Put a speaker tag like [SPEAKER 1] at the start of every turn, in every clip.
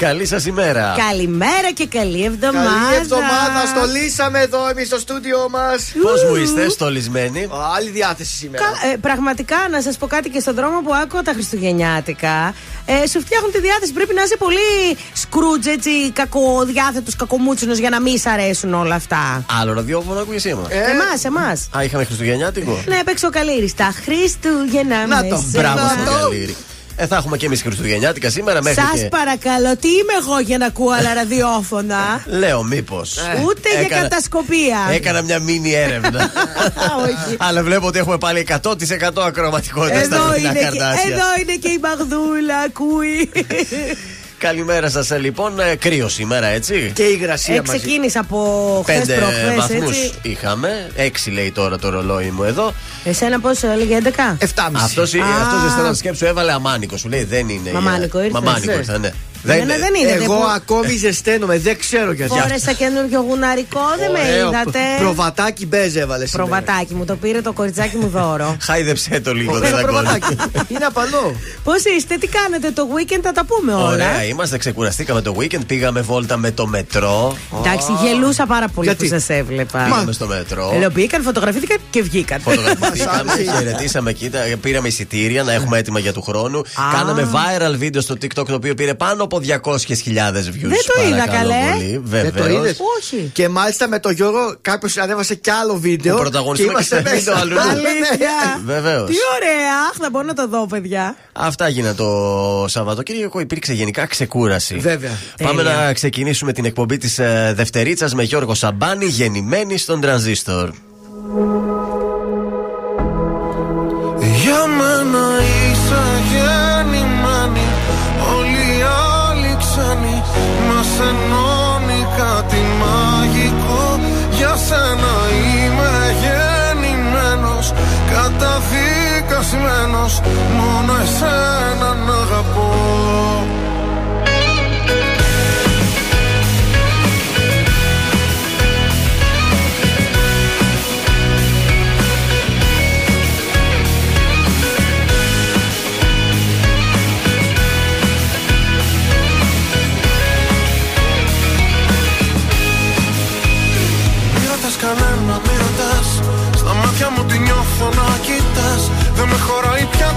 [SPEAKER 1] Καλή σας ημέρα.
[SPEAKER 2] Καλημέρα και καλή εβδομάδα.
[SPEAKER 3] Καλή εβδομάδα. Στολίσαμε εδώ εμείς στο στούντιό μας.
[SPEAKER 1] Πώς μου είστε, στολισμένοι;
[SPEAKER 3] Άλλη διάθεση σήμερα.
[SPEAKER 2] Κα, ε, πραγματικά να σας πω κάτι και στον δρόμο που άκουγα τα Χριστουγεννιάτικα. Ε, σου φτιάχνουν τη διάθεση. Πρέπει να είσαι πολύ σκρούτζ, έτσι, κακοδιάθετος, κακομούτσινος για να μην σ' αρέσουν όλα αυτά.
[SPEAKER 1] Άλλο ραδιόφωνο ακούγε σήμερα.
[SPEAKER 2] Ε, εμάς, εμάς.
[SPEAKER 1] Α, είχαμε Χριστουγεννιάτικο.
[SPEAKER 2] Ναι, παίξω καλή Τα Χριστούγεννα
[SPEAKER 1] Να το μπράβο στο καλήρι. Ε, θα έχουμε και εμείς Χριστουγεννιάτικα σήμερα μέχρι.
[SPEAKER 2] Σας και... παρακαλώ, τι είμαι εγώ για να ακούω άλλα ραδιόφωνα;
[SPEAKER 1] Λέω, μήπως.
[SPEAKER 2] Ε, Ούτε έκανα... για κατασκοπία.
[SPEAKER 1] Έκανα μια μίνι έρευνα.
[SPEAKER 2] Όχι.
[SPEAKER 1] Αλλά βλέπω ότι έχουμε πάλι 100% ακροματικότητα
[SPEAKER 2] εδώ
[SPEAKER 1] στα
[SPEAKER 2] είναι και, Εδώ είναι και η Μαγδούλα, ακούει.
[SPEAKER 1] Καλημέρα σας, λοιπόν. Ε, κρύο σήμερα, έτσι.
[SPEAKER 3] Και η υγρασία
[SPEAKER 2] ε, Ξεκίνησα από χθες προχθές.
[SPEAKER 1] βαθμούς είχαμε. Έξι λέει τώρα το ρολόι μου εδώ.
[SPEAKER 2] Εσένα πόσο έλεγε 11. 7,5.
[SPEAKER 1] Αυτός αυτός δεν σκέψου, έβαλε αμάνικο. Σου λέει δεν είναι.
[SPEAKER 2] Μαμάνικο ήρθες.
[SPEAKER 1] Μαμάνικο ήρθε, ναι.
[SPEAKER 2] Δεν, δεν είναι.
[SPEAKER 3] Εγώ ακόμη ζεσταίνομαι, δεν ξέρω γιατί.
[SPEAKER 2] Φόρεσα καινούριο γουναρικό, δεν με είδατε.
[SPEAKER 3] Προβατάκι μπέζε έβαλε.
[SPEAKER 2] Προβατάκι μου, το πήρε το κοριτσάκι μου δώρο.
[SPEAKER 1] Χάιδεψε το λίγο,
[SPEAKER 3] δεν προβατάκι. Είναι απαλό.
[SPEAKER 2] Πώς είστε, τι κάνετε το weekend, θα τα πούμε όλα.
[SPEAKER 1] Ωραία, είμαστε, ξεκουραστήκαμε το weekend, πήγαμε βόλτα με το μετρό.
[SPEAKER 2] Εντάξει, γελούσα πάρα πολύ που σας έβλεπα.
[SPEAKER 1] Πήγαμε στο μετρό.
[SPEAKER 2] Λέω, μπήκαν, φωτογραφήθηκαν και βγήκαν.
[SPEAKER 1] Φωτογραφηθήκαμε, χαιρετήσαμε, κοίτα, πήραμε εισιτήρια να έχουμε έτοιμα για του χρόνου. Κάναμε viral βίντεο στο TikTok το οποίο πήρε πάνω από 200 views.
[SPEAKER 2] Δεν το είδα καλέ.
[SPEAKER 1] Δεν το είδες;
[SPEAKER 2] Όχι.
[SPEAKER 3] Και μάλιστα με το Γιώργο κάποιος ανέβασε κι άλλο βίντεο.
[SPEAKER 1] Ο πρωταγωνιστής
[SPEAKER 3] είμαστε
[SPEAKER 1] μέσα.
[SPEAKER 3] αλλού.
[SPEAKER 1] Βεβαίως.
[SPEAKER 2] Τι ωραία. Αχ, θα μπορώ να το δω, παιδιά.
[SPEAKER 1] Αυτά γίνανε το Σαββατοκύριακο. Υπήρξε γενικά ξεκούραση.
[SPEAKER 3] Βέβαια.
[SPEAKER 1] Πάμε να ξεκινήσουμε την εκπομπή της ε, Δευτερίτσας με Γιώργο Σαμπάνη, γεννημένη στον Τρανζίστορ.
[SPEAKER 4] Μόνο εσένα να αγαπώ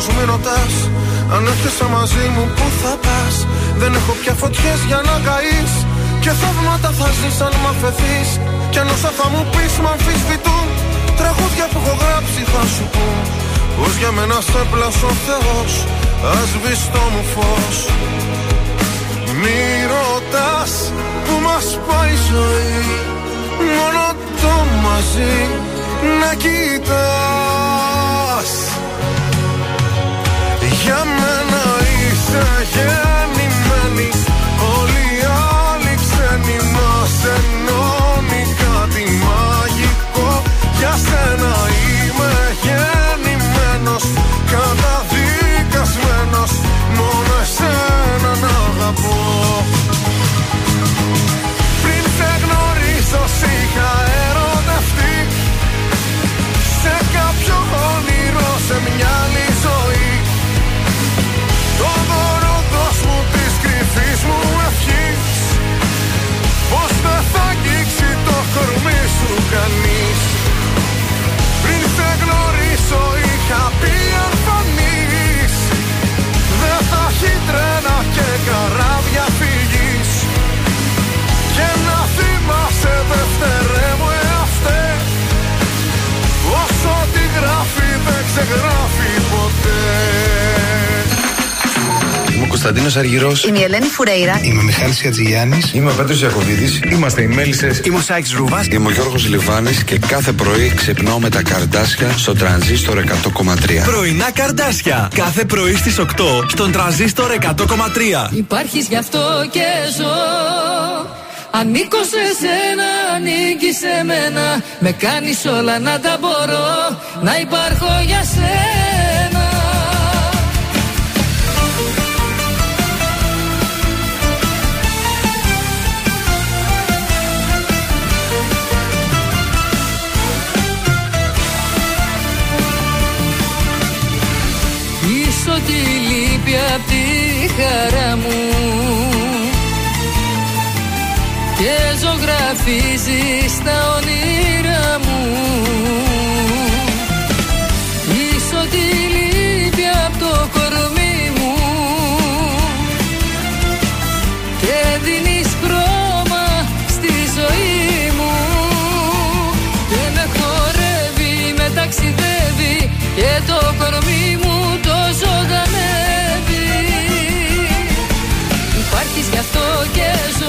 [SPEAKER 4] στους άλλους μη ρωτάς Αν έρχεσαι μαζί μου που θα πας; Δεν έχω πια φωτιές για να καείς. Και θαύματα θα ζεις αν μ' αφαιθείς. Κι αν όσα θα μου πεις μ' αμφισβητούν. Τραγούδια που έχω γράψει θα σου πω Πως για μένα σε πλάσω ο Θεός Ας το μου φως. Μη ρωτάς που μας πάει η ζωή Μόνο το μαζί να κοιτάς Για μένα είσαι γεννημένη Αργυρός. Είμαι
[SPEAKER 5] η Ελένη Φουρέιρα.
[SPEAKER 6] Είμαι ο Μιχάλης Ατζηγιάννη.
[SPEAKER 7] Είμαι ο Πέτρος Ιακοβίδη. Είμαστε οι Μέλισσες.
[SPEAKER 8] Είμαι ο Σάιξ Ρούβας.
[SPEAKER 6] Είμαι ο Γιώργος Λιβάνης και κάθε πρωί ξυπνάω με τα καρδάσια στο τρανζίστορ 100,3.
[SPEAKER 9] Πρωινά καρδάσια. Κάθε πρωί στις 8 στον τρανζίστορ 100,3.
[SPEAKER 10] Υπάρχεις γι' αυτό και ζω. Ανήκω σε σένα, ανήκει σε μένα. Με κάνεις όλα να τα μπορώ. Να υπάρχω για σένα. Τη λύπη απ' τη χαρά μου. Και ζωγραφίζεις τα όνειρά μου. Πίσω τη λύπη απ' το κορμί μου. Και δίνεις χρώμα στη ζωή μου. Και με χορεύει, με ταξιδεύει και το κορμί μου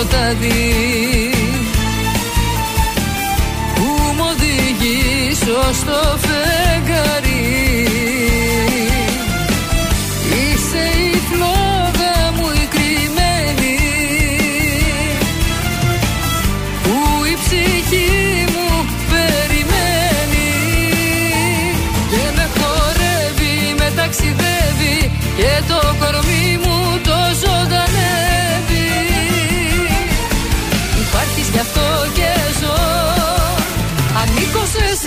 [SPEAKER 10] σκοτάδι Που μου οδηγείς ως το φεγγάρι. Είσαι η φλόγα μου η κρυμμένη. Που η ψυχή μου περιμένει. Και με χορεύει, με ταξιδεύει Και το κορμί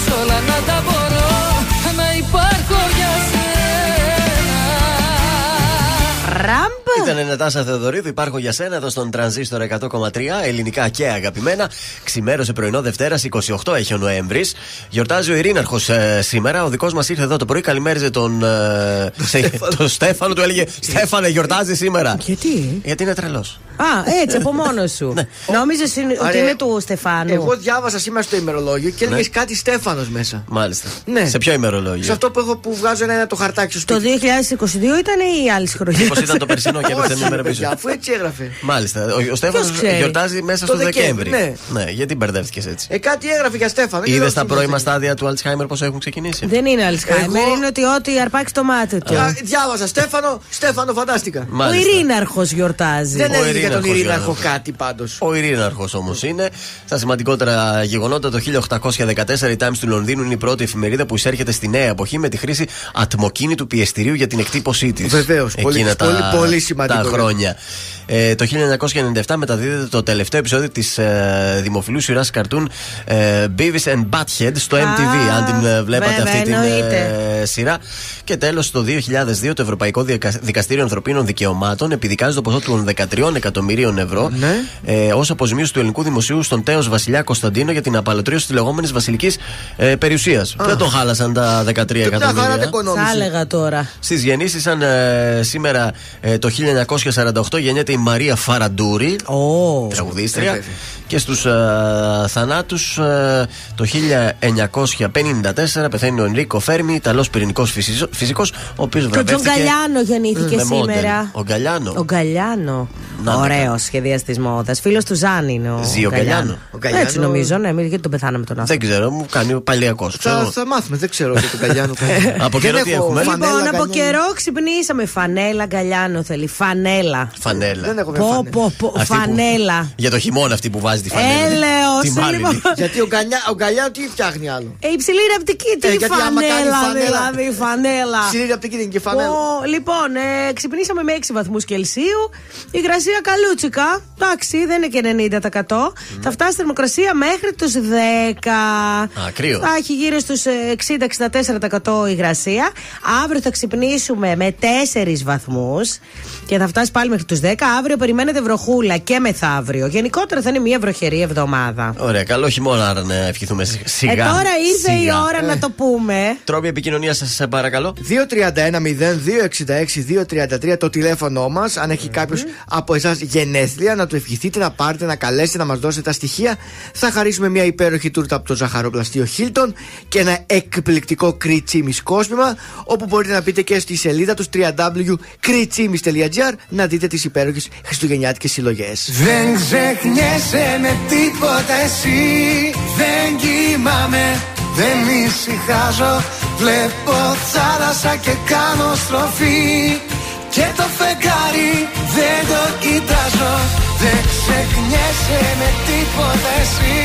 [SPEAKER 10] Με κάνεις όλα να τα μπορώ Να υπάρχω για σένα
[SPEAKER 2] Ραμπ!
[SPEAKER 1] Ήταν η Νατάσα Θεοδωρίδου, υπάρχω για σένα εδώ στον Τρανζίστορ 100,3 ελληνικά και αγαπημένα. Ξημέρωσε πρωινό Δευτέρα, 28 έχει ο Νοέμβρης. Γιορτάζει ο Ειρήναρχος ε, σήμερα. Ο δικός μας ήρθε εδώ το πρωί, καλημέριζε τον. Ε, τον Στέφανο, του έλεγε Στέφανε, γιορτάζει σήμερα.
[SPEAKER 2] Γιατί;
[SPEAKER 1] Γιατί είναι τρελός.
[SPEAKER 2] Α, έτσι από μόνος σου. Νόμιζες ότι
[SPEAKER 3] Άρα,
[SPEAKER 2] είναι του Στεφάνου;
[SPEAKER 3] Εγώ διάβασα σήμερα στο ημερολόγιο και έλεγες
[SPEAKER 1] Ναι.
[SPEAKER 3] κάτι Στέφανος μέσα.
[SPEAKER 1] Μάλιστα.
[SPEAKER 3] Ναι.
[SPEAKER 1] Σε ποιο ημερολόγιο;
[SPEAKER 3] Σε αυτό που, έχω, που βγάζω ένα το χαρτάκι στο
[SPEAKER 2] Το
[SPEAKER 3] σπίτι.
[SPEAKER 2] 2022 ήταν ή άλλη χρονιά.
[SPEAKER 1] Μήπω ήταν το περσινό και έπεσε
[SPEAKER 3] Όχι,
[SPEAKER 1] μια μέρα
[SPEAKER 3] ρε
[SPEAKER 1] πίσω.
[SPEAKER 3] παιδιά, αφού έτσι έγραφε.
[SPEAKER 1] Μάλιστα. Ο, ο Στέφανος
[SPEAKER 2] Ποιος ξέρει;
[SPEAKER 1] γιορτάζει μέσα
[SPEAKER 3] Το
[SPEAKER 1] στο
[SPEAKER 3] Δεκέμβρη,
[SPEAKER 1] Δεκέμβρη.
[SPEAKER 3] ναι.
[SPEAKER 1] γιατί μπερδεύτηκες έτσι.
[SPEAKER 3] Ε, κάτι έγραφε για Στέφανο. και
[SPEAKER 1] Είδες
[SPEAKER 3] λέω,
[SPEAKER 1] τα
[SPEAKER 3] τι
[SPEAKER 1] πρώιμα
[SPEAKER 3] είναι.
[SPEAKER 1] στάδια του Αλτσχάιμερ πώς έχουν ξεκινήσει;
[SPEAKER 2] Δεν είναι Αλσχάιμερ,
[SPEAKER 3] Εγώ-
[SPEAKER 2] είναι ότι ό,τι αρπάξει το μάτι του.
[SPEAKER 3] Α, Διάβαζα Στέφανο, Στέφανο, φαντάστηκα.
[SPEAKER 2] Ο
[SPEAKER 1] Μάλιστα.
[SPEAKER 2] Ειρήναρχος γιορτάζει.
[SPEAKER 3] Δεν
[SPEAKER 1] Ο
[SPEAKER 3] έλεγε για τον
[SPEAKER 1] Ειρήναρχος,
[SPEAKER 3] Ειρήναρχο
[SPEAKER 1] Γιώργο.
[SPEAKER 3] κάτι πάντως.
[SPEAKER 1] Ο Ειρήναρχος όμως είναι. Στα σημαντικότερα γεγονότα, το 1814 η Times του Λονδίνου είναι η πρώτη εφημερίδα που εισέρχεται στη νέα εποχή με τη χρήση ατμοκίνητου πιεστηρίου για την εκτύπωσή της.
[SPEAKER 3] Βεβαίως. Πολύ, πολύ, πολύ σημαντικό.
[SPEAKER 1] Τα χρόνια. Ε, το 1997 μεταδίδεται το τελευταίο επεισόδιο της ε, δημοφιλούς σειράς καρτούν ε, Beavis and Butthead στο MTV. αν την ε, βλέπατε
[SPEAKER 2] βέβαια,
[SPEAKER 1] αυτή την
[SPEAKER 2] εννοείται.
[SPEAKER 1] ε, σειρά. Και τέλος, το 2002 το Ευρωπαϊκό Δικα- Δικαστήριο Ανθρωπίνων Δικαιωμάτων επιδικάζει το ποσό των 13 εκατομμυρίων ευρώ
[SPEAKER 3] Ναι.
[SPEAKER 1] ε, ως αποζημίωση του ελληνικού δημοσίου στον τέος Βασιλιά Κωνσταντίνο για την απαλωτρίωση της λεγόμενης βασιλικής ε, περιουσίας. Δεν τον χάλασαν τα 13
[SPEAKER 3] Και μια χαρά την
[SPEAKER 1] εκατομμύρια.
[SPEAKER 2] Θα
[SPEAKER 3] οικονόμηση.
[SPEAKER 2] έλεγα τώρα.
[SPEAKER 1] Στις γεννήσεις, σαν ε, σήμερα ε, το 1948 γεννιέται η Μαρία Φαραντούρη,
[SPEAKER 2] Ω.
[SPEAKER 1] τραγουδίστρια.
[SPEAKER 3] Ε, βέβαια.
[SPEAKER 1] Και στους ε, θανάτους το 1954 πεθαίνει ο Ενρίκο Φέρμι, Ιταλός πυρηνικός φυσικός, ο οποίος
[SPEAKER 2] Και ο Τζον
[SPEAKER 1] βραβεύτηκε.
[SPEAKER 2] Γκαλιάνο γεννήθηκε
[SPEAKER 1] με μόντελ.
[SPEAKER 2] σήμερα.
[SPEAKER 1] Ο Γκαλιάνο.
[SPEAKER 2] Ο Γκαλιάνο.
[SPEAKER 1] Να, ναι,
[SPEAKER 2] Ωραίο σχεδιαστή μόδα. Φίλος του Ζάνη είναι ο
[SPEAKER 1] Ζει ο Γκαλιάνο.
[SPEAKER 3] Ο Γκαλιάνο-
[SPEAKER 2] Έτσι νομίζω, ναι, μην- γιατί τον πεθάναμε τον άνθρωπο.
[SPEAKER 1] Δεν ξέρω, μου κάνει παλιακός.
[SPEAKER 3] Θα, θα μάθουμε, δεν ξέρω για τον Καλιάνο.
[SPEAKER 1] Από
[SPEAKER 3] Δεν
[SPEAKER 1] καιρό τι
[SPEAKER 3] έχω
[SPEAKER 1] έχουμε;
[SPEAKER 3] φανέλα
[SPEAKER 2] Λοιπόν, από
[SPEAKER 3] Γκαλιάνο.
[SPEAKER 2] καιρό ξυπνήσαμε. Φανέλα γκαλιάνο θέλει. Φανέλα.
[SPEAKER 1] Φανέλα.
[SPEAKER 3] Δεν έχω μια
[SPEAKER 2] Πω,
[SPEAKER 3] φανέλα.
[SPEAKER 2] πω, πω,
[SPEAKER 1] Αυτή που-
[SPEAKER 2] φανέλα.
[SPEAKER 1] Για το χειμώνα αυτή που βάζει τη φανέλα.
[SPEAKER 2] Έλεος,
[SPEAKER 1] Τη μάλινη.
[SPEAKER 2] λοιπόν.
[SPEAKER 3] Γιατί ο, Γκαλιά, ο Γκαλιάνο τι φτιάχνει άλλο;
[SPEAKER 2] Ε, υψηλή ραπτική, τι
[SPEAKER 3] Ε, γιατί άμα κάνει
[SPEAKER 2] φανέλα,
[SPEAKER 3] φανέλα-
[SPEAKER 2] δηλαδή, φανέλα.
[SPEAKER 3] Ψηλή από την είναι και φανέλα.
[SPEAKER 2] Ω, λοιπόν, ε, ξυπνήσαμε με 6 βαθμούς Κελσίου. Η υγρασία καλούτσικα. Εντάξει, δεν είναι και 90%. Θα φτάσει θερμοκρασία μέχρι τους 10.
[SPEAKER 1] Α, κρύος.
[SPEAKER 2] Θα έχει γύρω στους 60-64% υγρασία. Αύριο θα ξυπνήσουμε με 4 βαθμούς και θα φτάσει πάλι μέχρι τους 10. Αύριο περιμένετε βροχούλα και μεθαύριο. Γενικότερα θα είναι μια βροχερή εβδομάδα.
[SPEAKER 1] Ωραία, καλό χειμώνα άρα να ευχηθούμε σιγά.
[SPEAKER 2] Ε, τώρα ήρθε η
[SPEAKER 1] Σιγά.
[SPEAKER 2] ώρα να το πούμε.
[SPEAKER 1] Τρόποι επικοινωνίας σας, σε παρακαλώ.
[SPEAKER 3] 231-0266-233 το τηλέφωνό μας. Αν έχει κάποιος από εσάς γενέθλια, να του ευχηθείτε, να πάρετε, να καλέσετε, να μας δώσετε τα στοιχεία. Θα χαρίσουμε μια υπέροχη τούρτα από το ζαχαροπλαστείο Χίλτον και ένα εκπληκτικό κριτσίμις κόσμημα. Όπου μπορείτε να μπείτε και στη σελίδα τους www.κριτσίμι.gr να δείτε τι υπέροχε χριστουγεννιάτικε συλλογέ.
[SPEAKER 6] Δεν ξεχνιέσαι με τίποτα εσύ Δεν κοιμάμαι, δεν ησυχάζω Βλέπω θάλασσα και κάνω στροφή Και το φεγγάρι δεν το κοιτάζω Δεν ξεχνιέσαι με τίποτα εσύ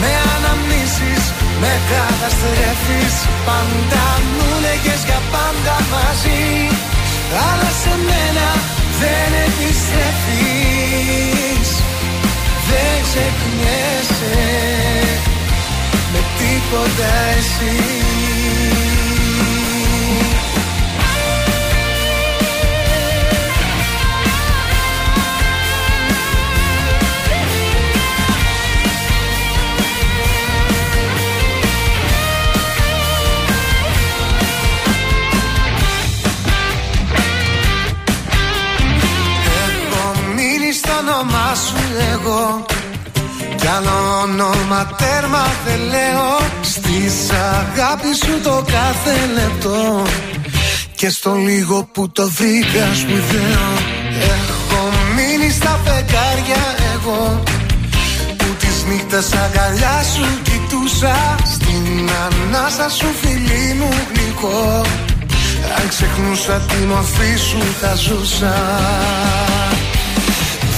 [SPEAKER 6] Με αναμνήσεις, με καταστρέφεις Πάντα μου λέγες για πάντα μαζί Αλλά σε μένα δεν επιστρέφεις. Δεν ξεχνιέσαι με τίποτα εσύ μείνει στο όνομά σου εγώ. Κι άλλο όνομα τέρμα δεν λέω. Στις αγάπη σου το κάθε λεπτό. Και στο λίγο που το βρήκα σπουδαίο Έχω μείνει στα φεγγάρια εγώ. Που τις νύχτες αγκαλιά σου κοιτούσα. Στην ανάσα σου φιλί μου γλυκό. Αν ξεχνούσα τη μορφή σου θα ζούσα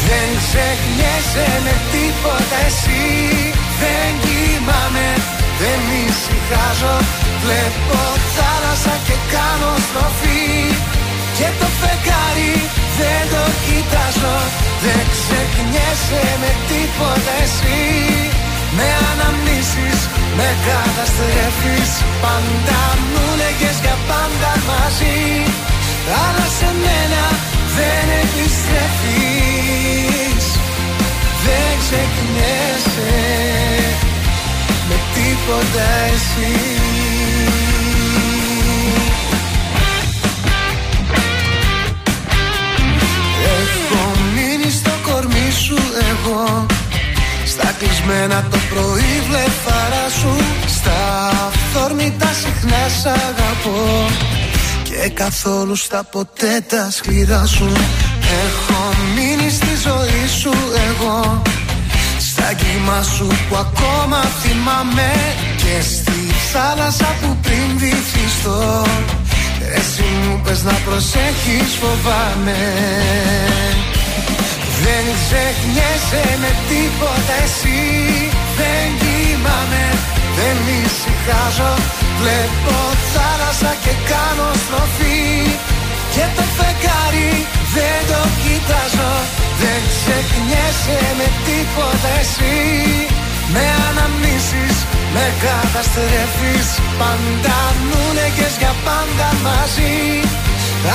[SPEAKER 6] Δεν ξεχνιέσαι με τίποτα εσύ. Δεν κοιμάμαι, δεν ησυχάζω. Βλέπω θάλασσα και κάνω στροφή. Και το φεγγάρι δεν το κοιτάζω. Δεν ξεχνιέσαι με τίποτα εσύ. Με αναμνήσεις, με καταστρέφεις. Πάντα μου λέγες για πάντα μαζί Αλλά σε μένα δεν επιστρέφεις. Δεν ξεχνιέσαι με τίποτα εσύ. Έχω μείνει στο κορμί σου εγώ. Στα κλεισμένα το πρωί βλεφαρά σου. Στα αυθόρμητα συχνά σ' αγαπώ Και καθόλου στα ποτέ τα σκληρά σου. Έχω μείνει στη ζωή σου εγώ. Στα κύμα σου που ακόμα θυμάμαι. Και στη θάλασσα που πριν βυθιστώ. Εσύ μου πες να προσέχεις φοβάμαι. Δεν ξεχνιέσαι με τίποτα εσύ. Δεν κοιμάμαι, δεν ησυχάζω Βλέπω θάλασσα και κάνω στροφή. Και το φεγγάρι δεν το κοιτάζω. Δεν ξεχνιέσαι με τίποτα εσύ. Με αναμνήσεις, με καταστρέφεις. Πάντα μου λέγες για πάντα μαζί.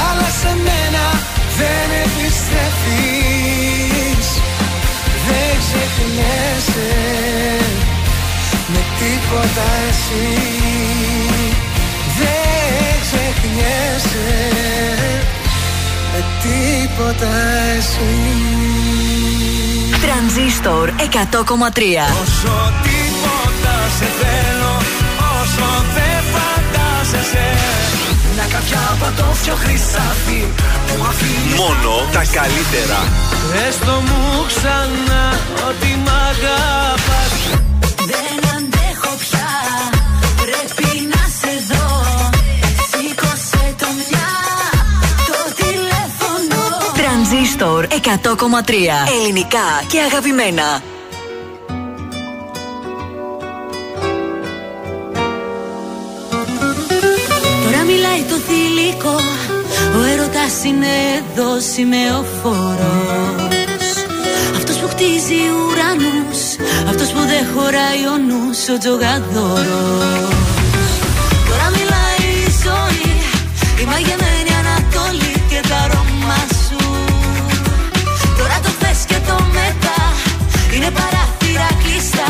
[SPEAKER 6] Αλλά σε μένα δεν επιστρέφεις. Δεν ξεχνιέσαι με τίποτα εσύ. Δεν ξεχνιέσαι με τίποτα εσύ.
[SPEAKER 5] Τρανζίστορ 100,3
[SPEAKER 6] Όσο τίποτα σε θέλω Όσο δεν φαντάζεσαι. Μια κάποια πατώφιο χρυσάφι Που αφήνεις
[SPEAKER 9] Μόνο τα καλύτερα.
[SPEAKER 6] Πες το μου ξανά ότι μ' αγαπάς
[SPEAKER 8] Δεν αντέχω πια, πρέπει να σε δω. Σήκωσε το μια, το τηλέφωνο.
[SPEAKER 5] Τρανζίστορ 100,3 Ελληνικά και αγαπημένα.
[SPEAKER 8] Τώρα μιλάει το θηλυκό. Ο έρωτας είναι εδώ σημεοφόρος Αυτός που χτίζει ουρανούς Αυτός που δεν χωράει ο νους Ο τζογαδόρος. Τώρα μιλάει η ζωή Η μαγεμένη Ανατολή και τα αρώμα σου. Τώρα το θες και το μετά Είναι παράθυρα κλειστά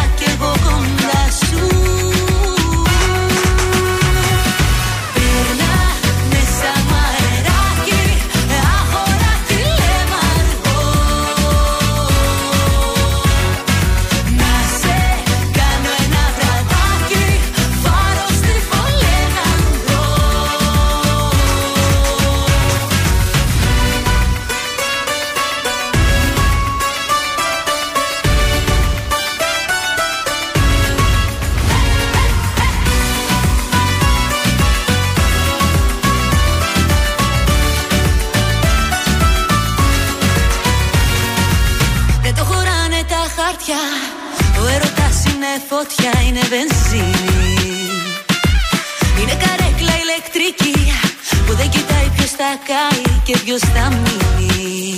[SPEAKER 8] φωτιά, είναι βενζίνη. Είναι καρέκλα ηλεκτρική Που δεν κοιτάει ποιος θα κάει και ποιος θα μείνει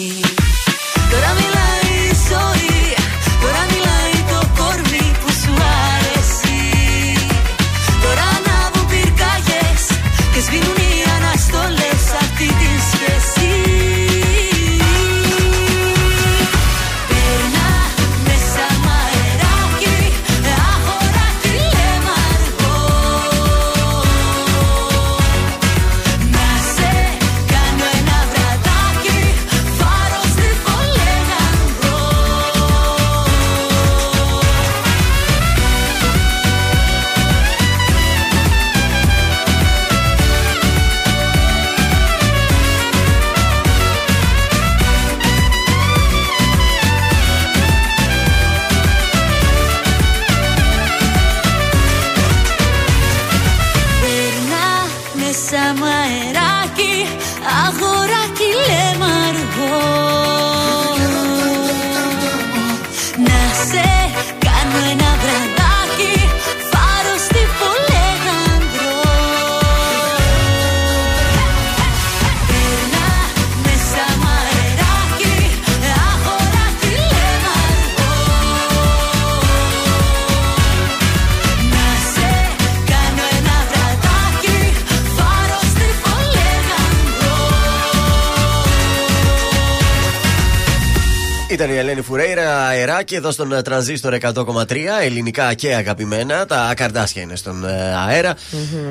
[SPEAKER 1] Ελένη Φουρέιρα, αεράκι εδώ στον ε, τρανζίστορ 100,3. Ελληνικά και αγαπημένα. Τα καρδάσια είναι στον ε, αερα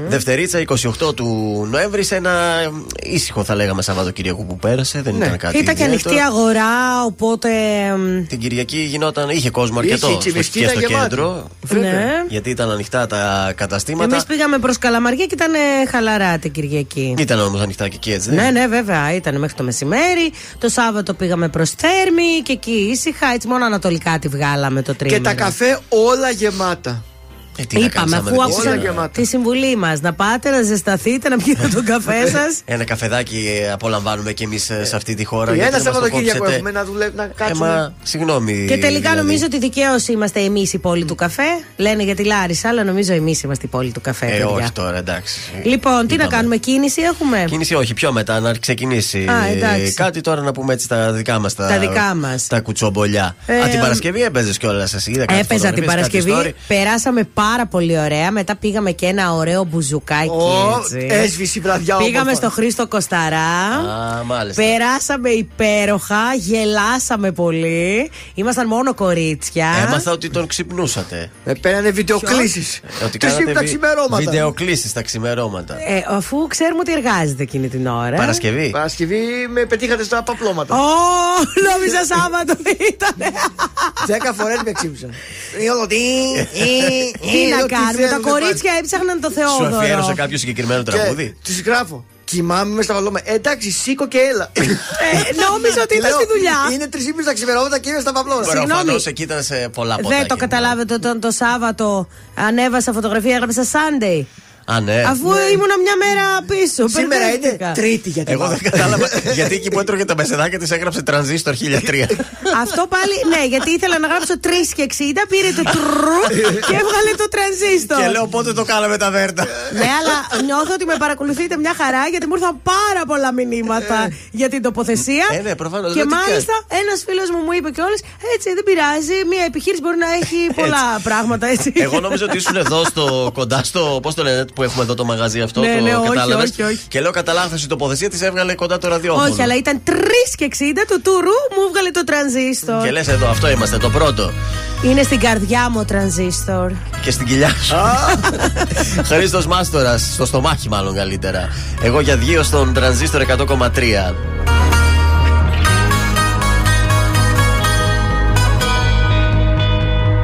[SPEAKER 1] Δευτερίτσα 28 του Νοέμβρη σε ένα ε, ήσυχο θα λέγαμε Σαββατοκύριακο που πέρασε. Δεν ήταν κάτι.
[SPEAKER 2] Ήταν και
[SPEAKER 1] ιδιαίτερο.
[SPEAKER 2] ανοιχτή αγορά, οπότε. εμ,
[SPEAKER 1] Την Κυριακή γινόταν, είχε κόσμο
[SPEAKER 3] Είχε,
[SPEAKER 1] αρκετό
[SPEAKER 3] η Τσιμισκή
[SPEAKER 1] και
[SPEAKER 3] ήταν
[SPEAKER 1] στο
[SPEAKER 3] γεμάτη.
[SPEAKER 1] κέντρο.
[SPEAKER 2] Ναι.
[SPEAKER 1] Γιατί ήταν ανοιχτά τα καταστήματα.
[SPEAKER 2] Εμείς πήγαμε προς Καλαμαριά και ήταν ε, χαλαρά την Κυριακή.
[SPEAKER 1] Ήταν όμως ανοιχτά και εκεί, έτσι. δεν
[SPEAKER 2] Ναι, ναι, βέβαια. Ήταν μέχρι το μεσημέρι. Το Σάββατο πήγαμε προς Θέρμη και εκεί ήσυχα. Έτσι, μόνο ανατολικά τη βγάλαμε το τρίμηνο.
[SPEAKER 3] Και τα καφέ όλα γεμάτα.
[SPEAKER 1] Ε, τι να
[SPEAKER 2] Είπαμε,
[SPEAKER 1] κάνεις, άμα
[SPEAKER 2] αφού
[SPEAKER 1] δεν
[SPEAKER 2] άκουσαν
[SPEAKER 1] πεις,
[SPEAKER 3] γεμάτα.
[SPEAKER 2] τη συμβουλή μας, να πάτε να ζεσταθείτε, να πιείτε τον καφέ σας.
[SPEAKER 1] Ένα καφεδάκι ε, απολαμβάνουμε κι εμείς σε αυτή τη χώρα.
[SPEAKER 3] Ή
[SPEAKER 1] γιατί
[SPEAKER 3] ένα
[SPEAKER 1] να μας το
[SPEAKER 3] Σαββατοκύριακο
[SPEAKER 1] κόψετε.
[SPEAKER 3] έχουμε να δουλεύουμε, να
[SPEAKER 1] Ε,
[SPEAKER 3] κάτσουμε.
[SPEAKER 1] μα, συγγνώμη.
[SPEAKER 2] Και τελικά
[SPEAKER 1] δηλαδή.
[SPEAKER 2] νομίζω ότι δικαίω είμαστε εμείς η πόλη του καφέ. Λένε για τη Λάρισα, αλλά νομίζω εμείς είμαστε η πόλη του καφέ.
[SPEAKER 1] Ε,
[SPEAKER 2] παιδιά.
[SPEAKER 1] όχι τώρα, εντάξει.
[SPEAKER 2] Λοιπόν, τι να
[SPEAKER 1] Είπαμε.
[SPEAKER 2] κάνουμε, κίνηση έχουμε;
[SPEAKER 1] Κίνηση όχι, πιο μετά να ξεκινήσει.
[SPEAKER 2] Α, εντάξει.
[SPEAKER 1] Κάτι τώρα να πούμε έτσι τα δικά μας. Τα,
[SPEAKER 2] Τα δικά μας.
[SPEAKER 1] Τα κουτσομπολιά.
[SPEAKER 2] Ε,
[SPEAKER 1] Α, την Παρασκευή έπαιζες κιόλας εσύ. Είδα κάτι
[SPEAKER 2] Έπαιζα την
[SPEAKER 1] φωτογραφίες, κάτι
[SPEAKER 2] Παρασκευή.
[SPEAKER 1] story.
[SPEAKER 2] Περάσαμε πάρα πολύ ωραία. Μετά πήγαμε και ένα ωραίο μπουζουκάκι.
[SPEAKER 3] Ω,
[SPEAKER 2] έτσι.
[SPEAKER 3] έσβηση βραδιά
[SPEAKER 2] Πήγαμε
[SPEAKER 3] όμορφα.
[SPEAKER 2] στο Χρήστο Κοσταρά.
[SPEAKER 1] Α, μάλιστα.
[SPEAKER 2] Περάσαμε υπέροχα, γελάσαμε πολύ. Ήμασταν μόνο κορίτσια.
[SPEAKER 1] Έμαθα ότι τον ξυπνούσατε.
[SPEAKER 3] Με πέρανε βιντεοκλήσεις.
[SPEAKER 1] Ότι
[SPEAKER 3] Τρεις
[SPEAKER 1] κάνατε
[SPEAKER 3] τα
[SPEAKER 1] βι-
[SPEAKER 3] ξημερώματα.
[SPEAKER 1] Βιντεοκλήσεις τα ξημερώματα.
[SPEAKER 2] Ε, αφού ξέρουμε ότι εργάζεται εκείνη την ώρα.
[SPEAKER 1] Παρασκευή.
[SPEAKER 3] Παρασκευή με πετύχατε στα παπλώματα.
[SPEAKER 2] Ω, νόμιζα Σάββατο ήταν.
[SPEAKER 3] Δέκα φορές με ξύπνησαν. Ε, όλο τι.
[SPEAKER 2] Τι να κάνουμε, τα κορίτσια έψαχναν το
[SPEAKER 1] Σου αφιέρωσε
[SPEAKER 2] Θεόδωρο.
[SPEAKER 1] κάποιο συγκεκριμένο τραγούδι;
[SPEAKER 3] Της γράφω. Κοιμάμαι μες στα παπλώματα. Ε, Εντάξει, σήκω και έλα.
[SPEAKER 2] Ε, νόμιζα ότι ήταν
[SPEAKER 3] Λέω,
[SPEAKER 2] στη δουλειά.
[SPEAKER 3] Είναι τρεις ύπνε τα ξημερώματα και είμαι στα παπλώματα.
[SPEAKER 2] Συγγνώμη.
[SPEAKER 1] Προφανώς εκεί ήταν σε πολλά ποτά.
[SPEAKER 2] Δεν το καταλάβετε όταν το Σάββατο ανέβασα φωτογραφία, έγραψα Sunday.
[SPEAKER 1] Α, ναι.
[SPEAKER 2] Αφού ήμουνα μια μέρα πίσω.
[SPEAKER 3] Σήμερα είναι
[SPEAKER 2] μπερδεύτηκα.
[SPEAKER 3] Τρίτη για την
[SPEAKER 1] Εγώ δεν κατάλαβα. γιατί εκεί που έτρωγε τα μεσεδάκια τη έγραψε τρανζίστορ 1003.
[SPEAKER 2] Αυτό πάλι, ναι, γιατί ήθελα να γράψω 3 και 60, πήρε το τρου και έβγαλε το τρανζίστορ.
[SPEAKER 1] και λέω πότε το κάναμε τα βέρτα.
[SPEAKER 2] Ναι, αλλά νιώθω ότι με παρακολουθείτε μια χαρά γιατί μου ήρθαν πάρα πολλά μηνύματα για την τοποθεσία.
[SPEAKER 1] Ε, ναι, προφανώς,
[SPEAKER 2] Και
[SPEAKER 1] λέω, τι
[SPEAKER 2] μάλιστα ένα φίλο μου μου είπε κιόλα έτσι δεν πειράζει, μια επιχείρηση μπορεί να έχει πολλά πράγματα έτσι.
[SPEAKER 1] Εγώ νόμιζα ότι ήσουν εδώ στο, κοντά στο. Πώ το λένε που έχουμε εδώ το μαγαζί αυτό.
[SPEAKER 2] Ναι,
[SPEAKER 1] το
[SPEAKER 2] ναι, όχι,
[SPEAKER 1] κατάλαβες;
[SPEAKER 2] όχι, όχι.
[SPEAKER 1] Και λέω κατά λάθο η τοποθεσία της έβγαλε κοντά το ραδιόφωνο.
[SPEAKER 2] Όχι, αλλά ήταν 3 και 60 του τουρού μου έβγαλε το τρανζίστορ.
[SPEAKER 1] Και λες εδώ, αυτό είμαστε, το πρώτο.
[SPEAKER 2] Είναι στην καρδιά μου ο τρανζίστορ.
[SPEAKER 1] Και στην κοιλιά σου. Χρήστος Μάστορας, στο στομάχι μάλλον καλύτερα. Εγώ για δύο στον τρανζίστορ 100,3.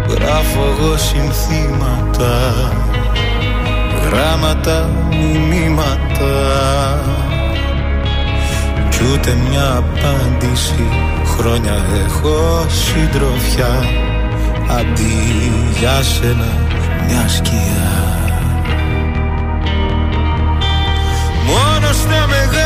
[SPEAKER 4] Γράφω εγώ συνθήματα Γράμματα, μηνύματα. Κι ούτε μια απάντηση. Χρόνια έχω συντροφιά. Αντί για σένα μια σκιά. Μόνος στα μεγάλωσα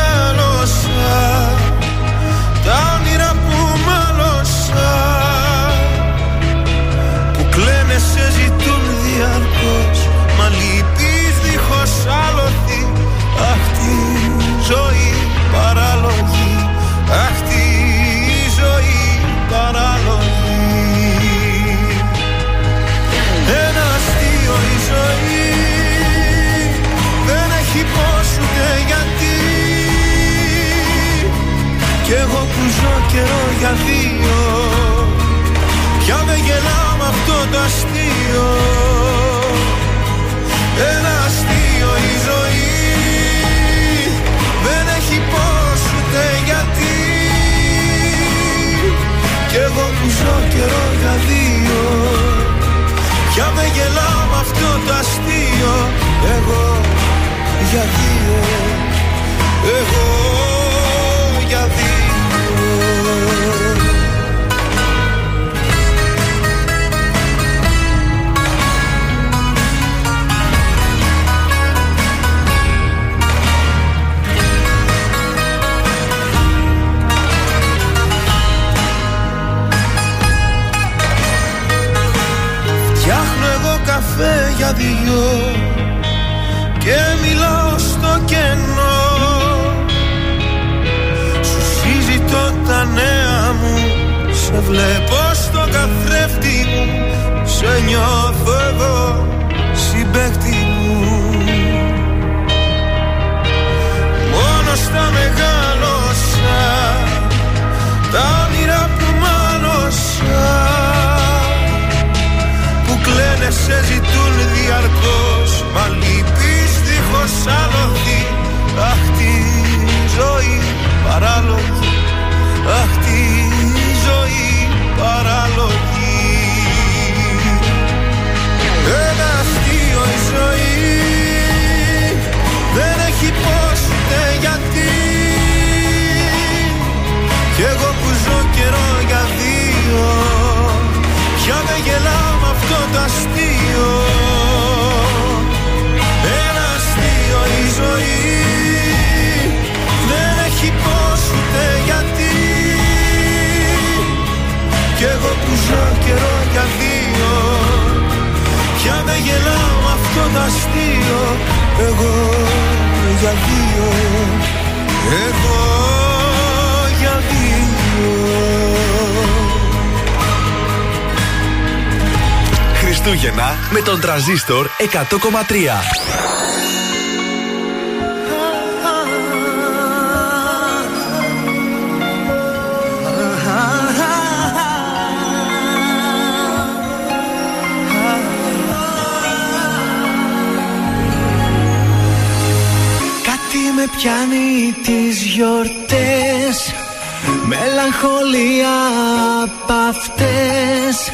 [SPEAKER 4] ζω καιρό για δύο. Πια με γελάω με αυτό το αστείο. Ένα αστείο η ζωή. Δεν έχει πώς ούτε γιατί. Κι εγώ που ζω καιρό για δύο. Πια με γελάω με αυτό το αστείο. Εγώ για δύο. Εγώ για δύο καφέ για δυο Και μιλάω στο κενό. Σου συζητώ τα νέα μου Σε βλέπω στο καθρέφτη μου Σε νιώθω εδώ συμπέκτη μου. Μόνος στα μεγάλωσα Τα
[SPEAKER 11] πρώτο αστείο Εγώ για δύο Εγώ για δύο
[SPEAKER 9] Χριστούγεννα με τον τραζίστορ 100,3.
[SPEAKER 11] Με πιάνει τις γιορτές. Μελαγχολία απ' αυτές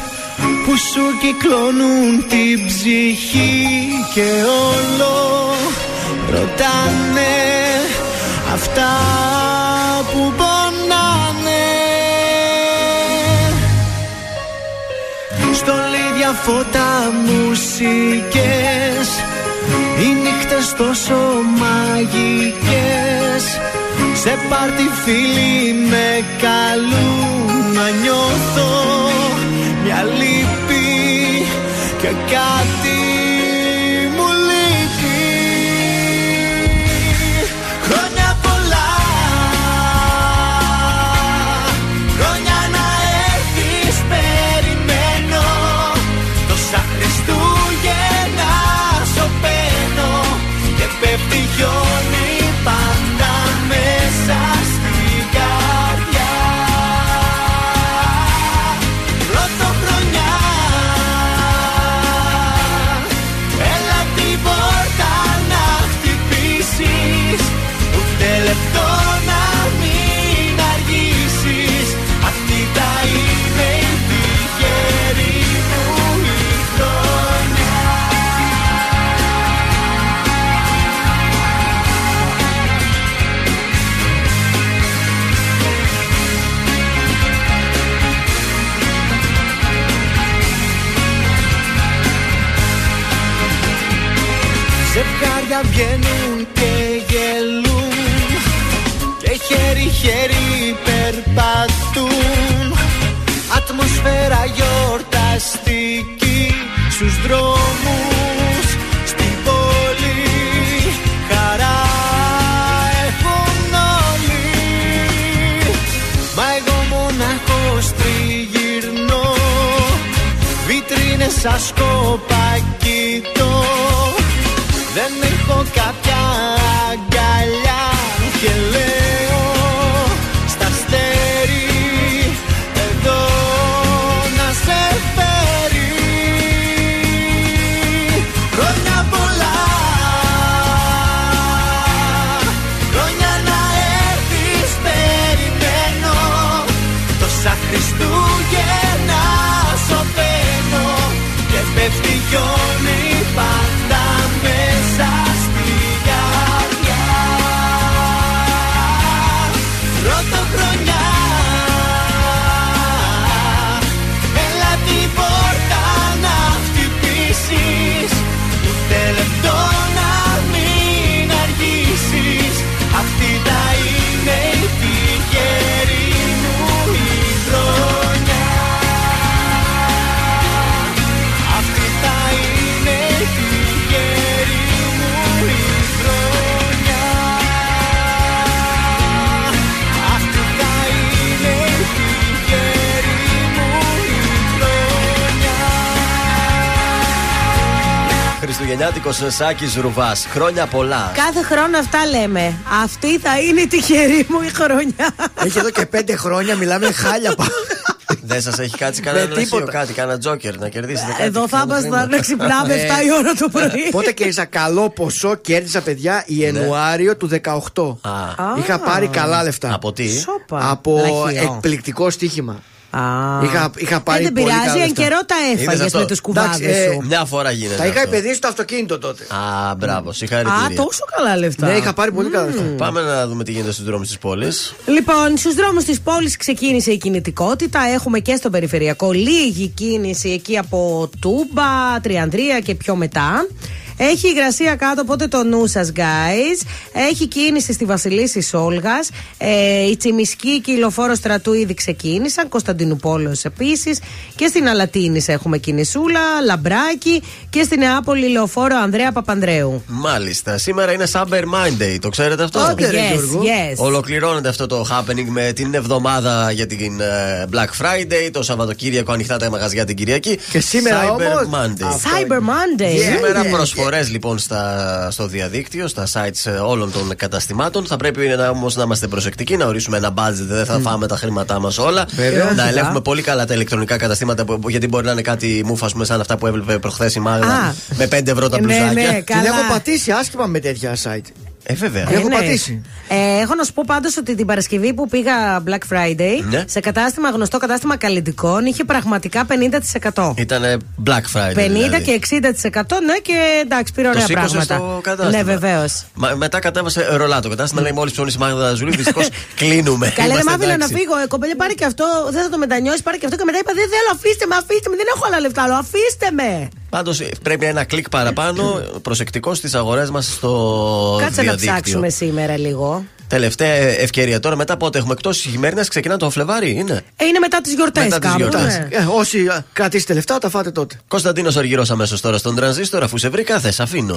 [SPEAKER 11] Που σου κυκλώνουν την ψυχή. Και όλο ρωτάνε Αυτά που πονάνε. Στολίδια φώτα μουσικές Οι νύχτες τόσο μαγικές. Σε πάρτι φίλοι με καλούν Να νιώθω μια λύπη Και κάτι πέφτει χιόνι βγαίνουν και γελούν Και χέρι-χέρι περπατούν Ατμοσφαίρα γιορταστική Στους δρόμους στην πόλη Χαρά έχουν όλοι. Μα εγώ μονάχος τριγυρνώ Βιτρίνες σαν σκόπα κοιτώ Δεν έχω κάποια αγκαλιά. Και λέω
[SPEAKER 1] Χριστουγεννιάτικο Σάκης Ρουβάς. Χρόνια πολλά.
[SPEAKER 2] Κάθε χρόνο αυτά λέμε. Αυτή θα είναι η τυχερή μου η χρονιά.
[SPEAKER 3] Έχει εδώ και πέντε χρόνια μιλάμε χάλια πάνω.
[SPEAKER 1] Δεν σας έχει κάτσει κανένα
[SPEAKER 3] Με
[SPEAKER 1] λαχείο,
[SPEAKER 3] τίποτα.
[SPEAKER 1] κάτι, κανένα τζόκερ να κερδίσετε κάτι.
[SPEAKER 2] Εδώ θα
[SPEAKER 1] χρήμα.
[SPEAKER 2] ήμασταν να ξυπνάμε 7 η ώρα το πρωί.
[SPEAKER 3] Πότε κέρδισα καλό ποσό, κέρδισα παιδιά Ιανουάριο του 18.
[SPEAKER 1] Α,
[SPEAKER 3] Είχα πάρει καλά λεφτά.
[SPEAKER 1] από τι;
[SPEAKER 2] Σόπα.
[SPEAKER 3] Από
[SPEAKER 2] Λαχείο.
[SPEAKER 3] εκπληκτικό στοίχημα.
[SPEAKER 2] Α.
[SPEAKER 3] Είχα, είχα πάρει
[SPEAKER 2] Ε, δεν
[SPEAKER 3] πολύ
[SPEAKER 2] πειράζει,
[SPEAKER 3] καλά
[SPEAKER 2] εν
[SPEAKER 3] λεφτά.
[SPEAKER 2] καιρό τα έφαγες
[SPEAKER 1] αυτό.
[SPEAKER 2] με τους κουβάδες
[SPEAKER 3] Εντάξει, ε,
[SPEAKER 2] σου.
[SPEAKER 1] Μια φορά γίνεται.
[SPEAKER 3] Τα είχα
[SPEAKER 1] αυτό.
[SPEAKER 3] επενδύσει στο αυτοκίνητο τότε.
[SPEAKER 1] Α, μπράβο,
[SPEAKER 2] Α,
[SPEAKER 1] συγχαρητήρια.
[SPEAKER 2] τόσο καλά λεφτά.
[SPEAKER 3] Ναι, είχα πάρει πολύ καλά λεφτά.
[SPEAKER 1] Πάμε να δούμε τι γίνεται στους δρόμους της πόλης.
[SPEAKER 2] Λοιπόν, στους δρόμους της πόλης ξεκίνησε η κινητικότητα. Έχουμε και στο περιφερειακό λίγη κίνηση εκεί από Τούμπα, Τριανδρία και πιο μετά. Έχει υγρασία κάτω, οπότε το νου σας, guys. Έχει κίνηση στη Βασιλίση Σόλγα. Ε, η Τσιμισκή και η Λοφόρο Στρατού ήδη ξεκίνησαν. Κωνσταντινούπολος επίσης. Και στην Αλατίνης έχουμε κινησούλα. Λαμπράκι. Και στην Νεάπολη Λεωφόρο Ανδρέα Παπανδρέου.
[SPEAKER 1] Μάλιστα. Σήμερα είναι Summer Monday, το ξέρετε αυτό;
[SPEAKER 3] Άντε, ρε,
[SPEAKER 2] Yes,
[SPEAKER 3] Γιώργο;
[SPEAKER 2] yes.
[SPEAKER 1] Ολοκληρώνεται αυτό το happening με την εβδομάδα για την ε, Black Friday, το Σαββατοκύριακο ανοιχτά τα μαγαζιά την Κυριακή.
[SPEAKER 3] Και σήμερα
[SPEAKER 1] Cyber
[SPEAKER 3] όμως,
[SPEAKER 1] Monday.
[SPEAKER 3] αυτό
[SPEAKER 2] Cyber Monday.
[SPEAKER 1] Σήμερα
[SPEAKER 3] yeah,
[SPEAKER 1] προσφορές λοιπόν στα, στο διαδίκτυο, στα sites ε, όλων των καταστημάτων. Θα πρέπει να, όμως να είμαστε προσεκτικοί, να ορίσουμε ένα budget, δεν θα φάμε τα χρήματά μας όλα.
[SPEAKER 3] Βέβαια.
[SPEAKER 1] να
[SPEAKER 2] Φυσικά.
[SPEAKER 1] ελέγχουμε πολύ καλά τα ηλεκτρονικά καταστήματα, που- γιατί μπορεί να είναι κάτι μούφα, ας πούμε, σαν αυτά που έβλεπε προχθές η Μάγδα
[SPEAKER 2] Α.
[SPEAKER 1] με 5 ευρώ τα
[SPEAKER 2] Ναι,
[SPEAKER 1] μπλουζάκια.
[SPEAKER 2] ναι,
[SPEAKER 3] Την
[SPEAKER 2] καλά.
[SPEAKER 3] έχω πατήσει άσχημα με τέτοια site.
[SPEAKER 1] Ε, βέβαια.
[SPEAKER 3] Έχω πατήσει.
[SPEAKER 2] Ε, έχω να σου πω πάντως ότι την Παρασκευή που πήγα Black Friday
[SPEAKER 1] Ναι.
[SPEAKER 2] σε κατάστημα, γνωστό κατάστημα καλλιτικών, είχε πραγματικά 50%.
[SPEAKER 1] Ήταν Black Friday.
[SPEAKER 2] 50
[SPEAKER 1] δηλαδή.
[SPEAKER 2] και 60% ναι και εντάξει πήρε
[SPEAKER 1] Το
[SPEAKER 2] ωραία
[SPEAKER 1] σήκωσε
[SPEAKER 2] πράγματα.
[SPEAKER 1] στο κατάστημα.
[SPEAKER 2] Ναι, βεβαίως.
[SPEAKER 1] Μα, μετά κατέβασε ρολά το κατάστημα. Λέει μόλις ψώνεις η Μάγδα Ζουλή. Δυστυχώς κλείνουμε.
[SPEAKER 2] Καλά, δεν
[SPEAKER 1] Είμαστε
[SPEAKER 2] μ' άφηνα να
[SPEAKER 1] εντάξει.
[SPEAKER 2] φύγω. Ε, κοπέλια, πάρε και αυτό. Δεν θα το μετανιώσεις, πάρε και αυτό. Και μετά είπα: Δεν θέλω, αφήστε με, αφήστε με. Δεν έχω άλλα λεφτά. Άλλο, αφήστε με.
[SPEAKER 1] Πάντως πρέπει ένα κλικ παραπάνω προσεκτικός στις αγορές μας στο
[SPEAKER 2] Κάτσε να
[SPEAKER 1] διαδίκτυο.
[SPEAKER 2] ψάξουμε σήμερα λίγο.
[SPEAKER 1] Τελευταία ευκαιρία τώρα, μετά πότε έχουμε εκτός χειμέρνα, ξεκινά το Φλεβάρι, είναι;
[SPEAKER 2] Ε, είναι μετά τις γιορτές
[SPEAKER 1] Μετά τις
[SPEAKER 2] κάπου.
[SPEAKER 1] γιορτές.
[SPEAKER 2] ναι.
[SPEAKER 3] Ε, όσοι ε, κρατήσετε λεφτά, τα φάτε τότε.
[SPEAKER 1] Κωνσταντίνος Αργυρός αμέσως τώρα στον τρανζίστορ, αφού σε βρήκα, θε αφήνω.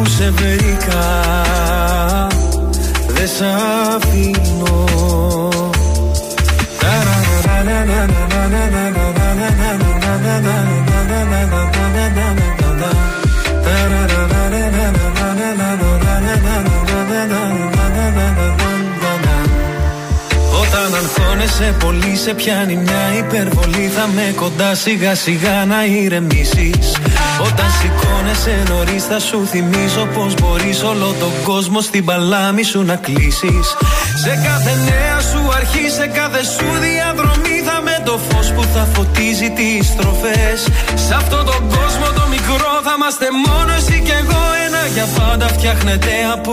[SPEAKER 6] Αφού σε βρήκα. Δεν σ' αφήνω Όταν αγχώνεσαι πολύ σε πιάνει μια υπερβολή. Θα με κοντά σιγά σιγά να ηρεμήσεις. Όταν σηκώνεσαι νωρίς θα σου θυμίζω Πως μπορείς όλο τον κόσμο στην παλάμη σου να κλείσεις. Σε κάθε νέα σου αρχή, σε κάθε σου διαδρομή Θα με το φως που θα φωτίζει τις στροφές. Σε αυτόν τον κόσμο το μικρό θα είμαστε μόνο εσύ και εγώ. Ένα για πάντα φτιάχνεται από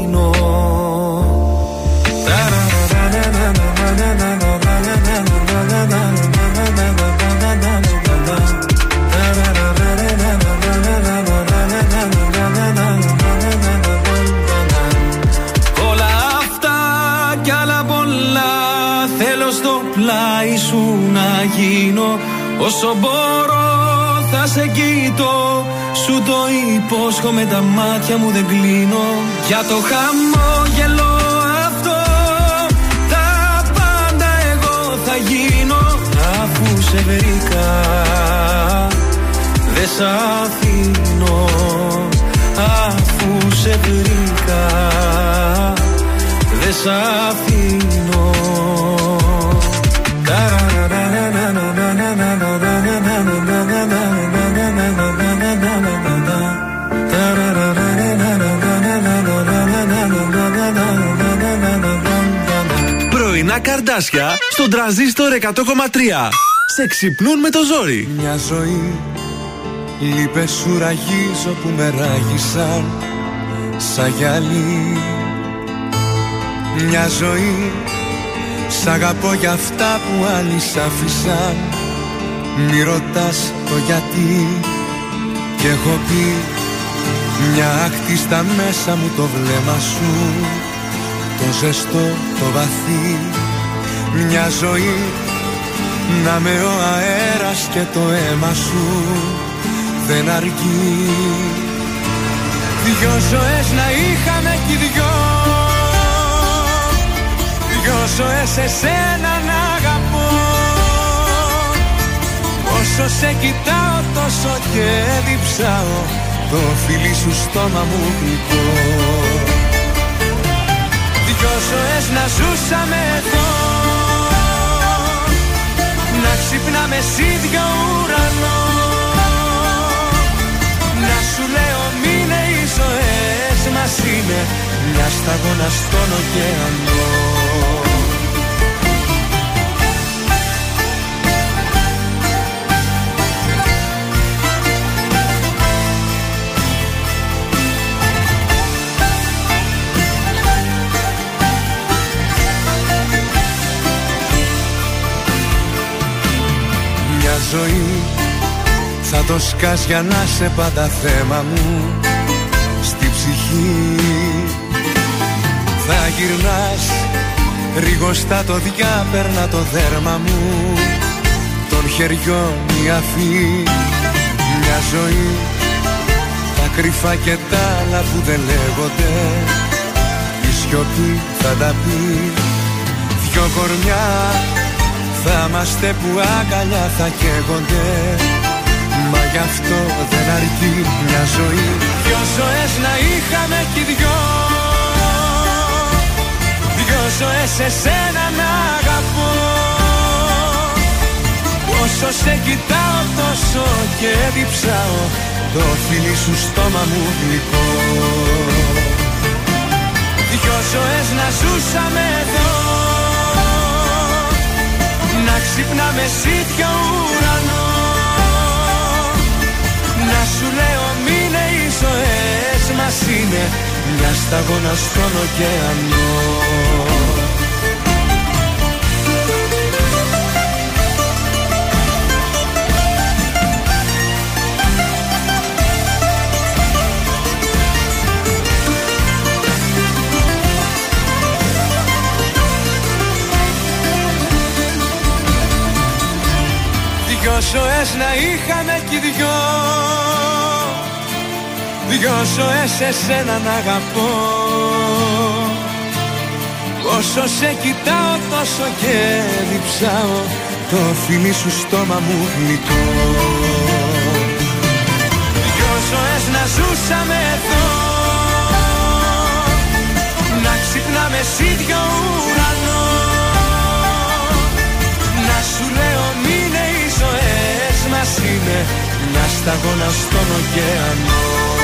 [SPEAKER 6] Όσο μπορώ θα σε κοιτώ Σου το υπόσχομαι τα μάτια μου δεν κλείνω. Για το χαμόγελο γίνω. Αφού σε βρήκα Δεν σ' αφήνω. Αφού σε βρήκα Δεν σ' αφήνω
[SPEAKER 9] πρωινά καρδάσια στον τραζίστορ 100,3. Σε ξυπνούν με το ζόρι.
[SPEAKER 6] Μια ζωή Λείπες σου ραγίζω που με ράγισαν Σαν γυαλί Μια ζωή Σ' αγαπώ για αυτά που άλλοι σ' άφησαν Μη ρωτάς το γιατί Κι έχω πει Μια άκτη στα μέσα μου το βλέμμα σου Το ζεστό, το βαθύ. Μια ζωή Να με ο αέρας και το αίμα σου Δεν αρκεί. Δυο ζωές να είχαμε κι δυο. Δυο ζωές εσένα να αγαπώ. Όσο σε κοιτάω τόσο και διψάω. Το φιλί σου στόμα μου γλυκό Δυο ζωές να ζούσαμε εδώ. Να ξυπνάμε σ' ίδιο ουρανό. Να σου λέω μείνε οι ζωές μας είναι Μια σταγόνα στον ωκεανό Μια ζωή. Θα το σκάς για να σε πάντα θέμα μου. Στη ψυχή Θα γυρνάς. Ρίγοστα το διάπερνα το δέρμα μου. Των χεριών η αφή. Μια ζωή. Τα κρυφά και τα άλλα που δεν λέγονται. Η σιωπή θα τα πει. Δυο κορμιά θα είμαστε που αγκαλιά θα καίγονται. Μα γι' αυτό δεν αρκεί μια ζωή. Δυο ζωές να είχαμε κι δυο. Δυο ζωές εσένα να αγαπώ. Όσο σε κοιτάω τόσο και διψάω. Το φιλί σου στόμα μου γλυκό. Δυο ζωές να ζούσαμε εδώ. να ξυπνάμε σ' ίδιο ουρανός. Να σου λέω μείνε οι ζωές μας είναι Μια σταγόνα στον ωκεανό Δυο ζωές να είχαμε κι δυο. Δυο ζωές εσένα να αγαπώ. Όσο σε κοιτάω τόσο και διψάω. Το φιλί σου στόμα μου γλυκό Δυο ζωές να ζούσαμε εδώ. Να ξυπνάμε σ' ίδιο ουρανό είναι Μια σταγόνα στον ωκεανό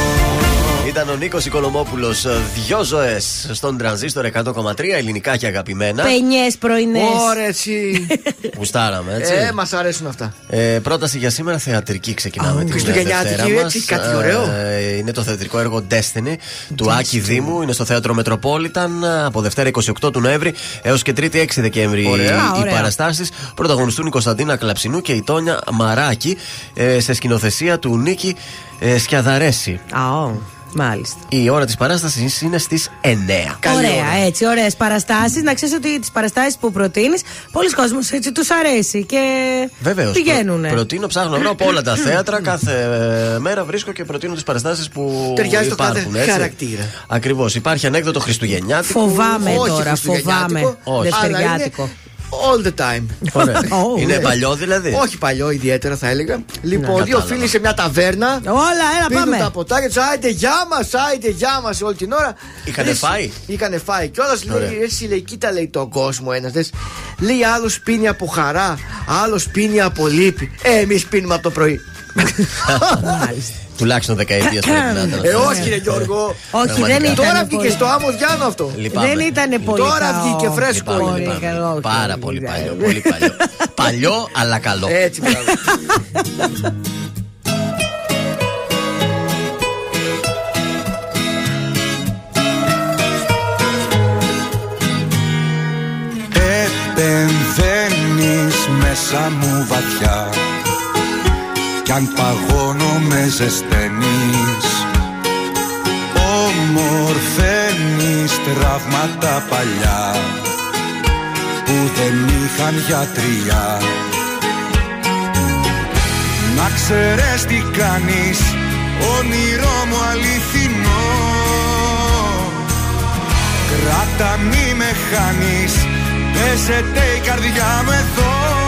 [SPEAKER 1] Ήταν ο Νίκος Οικονομόπουλος. Δυο ζωές στον τρανζίστορ 100,3 ελληνικά και αγαπημένα.
[SPEAKER 2] Πενιέ πρωινές.
[SPEAKER 3] Ωραία, έτσι.
[SPEAKER 1] Γουστάραμε, έτσι.
[SPEAKER 3] ε, μας αρέσουν αυτά.
[SPEAKER 1] Ε, πρόταση για σήμερα θεατρική ξεκινάμε.
[SPEAKER 3] Α,
[SPEAKER 1] την
[SPEAKER 3] χριστουγεννιάτικη,
[SPEAKER 1] Δευτέρα μας.
[SPEAKER 3] έτσι, κάτι ωραίο.
[SPEAKER 1] Ε, είναι το θεατρικό έργο Destiny του Άκη Δήμου. Είναι στο θέατρο Metropolitan από Δευτέρα 28 του Νοέμβρη έως και Τρίτη 6 Δεκέμβρη
[SPEAKER 3] Ωραία.
[SPEAKER 1] οι
[SPEAKER 2] ωραία.
[SPEAKER 1] παραστάσεις. Πρωταγωνιστούν η Κωνσταντίνα Κλαψινού και η Τόνια Μαράκη ε, σε σκηνοθεσία του Νίκη ε, Σκιαδαρέση.
[SPEAKER 2] Α, ω, μάλιστα.
[SPEAKER 1] Η ώρα της παράστασης είναι στις 9.
[SPEAKER 3] Καλή
[SPEAKER 2] Ωραία,
[SPEAKER 3] ώρα.
[SPEAKER 2] έτσι, ωραίες παραστάσεις. Να ξέρεις ότι τις παραστάσεις που προτείνεις, πολλοί κόσμοι έτσι τους αρέσει και
[SPEAKER 1] Βεβαίως.
[SPEAKER 2] πηγαίνουν.
[SPEAKER 1] προτείνω, ψάχνω να βρω από όλα τα θέατρα. Κάθε ε, μέρα βρίσκω και προτείνω τις παραστάσεις που
[SPEAKER 3] Ταιριάζει το κάθε
[SPEAKER 1] υπάρχουν. έτσι.
[SPEAKER 3] χαρακτήρα.
[SPEAKER 1] Ακριβώς. Υπάρχει ανέκδοτο Χριστουγεννιάτικο.
[SPEAKER 2] Φοβάμαι
[SPEAKER 3] Όχι
[SPEAKER 2] τώρα,
[SPEAKER 3] χριστουγεννιάτικο,
[SPEAKER 2] φοβάμαι.
[SPEAKER 1] Όχι.
[SPEAKER 3] αλλά είναι
[SPEAKER 2] Δευτεριάτικο.
[SPEAKER 3] All the time.
[SPEAKER 1] Ωραία.
[SPEAKER 2] Oh,
[SPEAKER 1] είναι
[SPEAKER 2] ναι.
[SPEAKER 1] παλιό δηλαδή.
[SPEAKER 3] Όχι παλιό, ιδιαίτερα θα έλεγα. Λοιπόν,
[SPEAKER 1] Ναι,
[SPEAKER 3] δύο
[SPEAKER 1] κατάλαβα.
[SPEAKER 3] φίλοι σε μια ταβέρνα.
[SPEAKER 2] Όλα, έλα,
[SPEAKER 3] Πίνουν
[SPEAKER 2] πάμε.
[SPEAKER 3] τα ποτάκια τους, άιτε γεια μας, άιτε γεια μας όλη την ώρα.
[SPEAKER 1] Είχανε
[SPEAKER 3] Λες,
[SPEAKER 1] φάει;
[SPEAKER 3] Είχανε φάει. Και όλα
[SPEAKER 1] Ωραία.
[SPEAKER 3] λέει, εσύ λέει, κοίτα λέει τον κόσμο ένας. Λέει άλλος πίνει από χαρά, άλλος πίνει από λύπη. Ε, εμείς πίνουμε από το πρωί.
[SPEAKER 1] Τουλάχιστον δεκαετία πρέπει να ήταν.
[SPEAKER 3] Ε, όχι, ρε Γιώργο.
[SPEAKER 2] Όχι, δεν
[SPEAKER 1] Πραγματικά.
[SPEAKER 2] ήταν.
[SPEAKER 3] Τώρα
[SPEAKER 2] πολύ.
[SPEAKER 3] βγήκε στο άμμος Διάνο αυτό.
[SPEAKER 1] Λυπάμαι.
[SPEAKER 2] Δεν ήταν πολύ
[SPEAKER 3] Τώρα
[SPEAKER 2] καλό.
[SPEAKER 3] βγήκε φρέσκο.
[SPEAKER 1] Λυπάμαι,
[SPEAKER 2] Πολύ
[SPEAKER 1] λυπάμαι.
[SPEAKER 2] καλό, όχι,
[SPEAKER 1] Πάρα
[SPEAKER 2] όχι,
[SPEAKER 1] πολύ
[SPEAKER 2] δεν.
[SPEAKER 1] παλιό. Πολύ παλιό. Παλιό, αλλά καλό.
[SPEAKER 3] Έτσι, μπράβο.
[SPEAKER 6] Επεμβαίνεις μέσα μου βαθιά Κι αν παγώνω με ζεσταίνεις Ομορφαίνεις τραύματα παλιά Που δεν είχαν γιατριά Να ξέρεις τι κάνεις Όνειρό μου αληθινό. Κράτα μη με χάνεις Παίζεται η καρδιά μου εδώ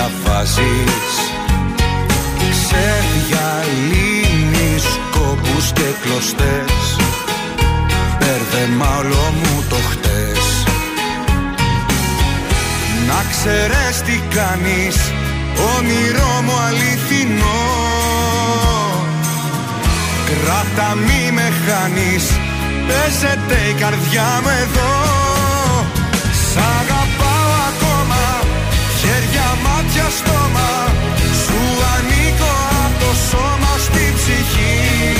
[SPEAKER 6] διαβάζεις. Ξεδιαλύνεις κόπους και κλωστές. Μπέρδεμα όλο μου το χτες. Να ξέρεις τι κάνεις Όνειρό μου αληθινό. Κράτα μη με χάνεις Παίζεται η καρδιά μου εδώ μάτια, στόμα Σου ανήκω απ' το σώμα στη ψυχή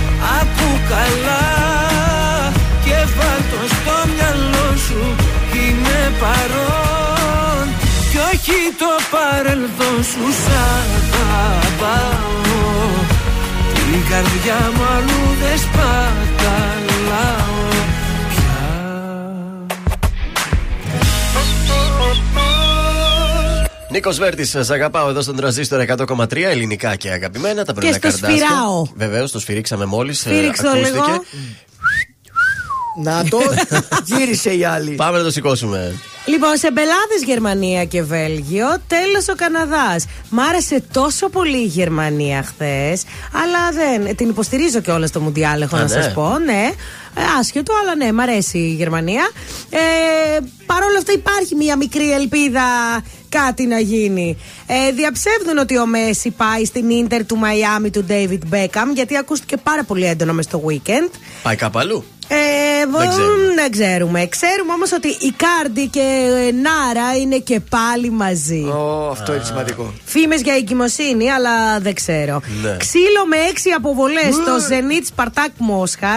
[SPEAKER 6] καλά και βάλ' το στο μυαλό σου Είμαι παρόν. Κι όχι το παρελθόν σου σ' αγαπάω. Την καρδιά μου αλλού δεν σπαταλάω
[SPEAKER 1] Νίκος Βέρτης, σας αγαπάω εδώ στον τραζίστορ 100,3 ελληνικά και αγαπημένα. Τα πρωινά
[SPEAKER 2] στο
[SPEAKER 1] καρδάσια.
[SPEAKER 2] σφυράω.
[SPEAKER 1] Βεβαίως, το σφυρίξαμε μόλις.
[SPEAKER 2] Σφύριξε το λίγο.
[SPEAKER 3] Να το γύρισε η άλλη.
[SPEAKER 1] Πάμε να το σηκώσουμε.
[SPEAKER 2] Λοιπόν, σε μπελάδες Γερμανία και Βέλγιο, τέλος ο Καναδάς. Μ' άρεσε τόσο πολύ η Γερμανία χθες, αλλά δεν. Την υποστηρίζω και όλα στο Μουντιάλ, έχω
[SPEAKER 1] Α,
[SPEAKER 2] να
[SPEAKER 1] ναι.
[SPEAKER 2] σας πω, ναι. Ε, άσχετο, αλλά ναι, μ' αρέσει η Γερμανία. Ε, Παρ' όλα αυτά υπάρχει μια μικρή ελπίδα κάτι να γίνει. Ε, διαψεύδουν ότι ο Μέση πάει στην ίντερ του Μαϊάμι του David Beckham, γιατί ακούστηκε πάρα πολύ έντονο μες στο weekend.
[SPEAKER 1] Πάει κάπου αλλού.
[SPEAKER 2] Ε,
[SPEAKER 1] Δεν
[SPEAKER 2] β-
[SPEAKER 1] ξέρουμε.
[SPEAKER 2] δεν ξέρουμε. Ξέρουμε όμως ότι η Κάρντι και ε, Νάρα είναι και πάλι μαζί.
[SPEAKER 3] Ω, αυτό είναι σημαντικό.
[SPEAKER 2] Φήμες για εγκυμοσύνη, αλλά δεν ξέρω.
[SPEAKER 3] Ναι.
[SPEAKER 2] Ξύλο με έξι αποβολές στο Zenit Spartak Μόσχα.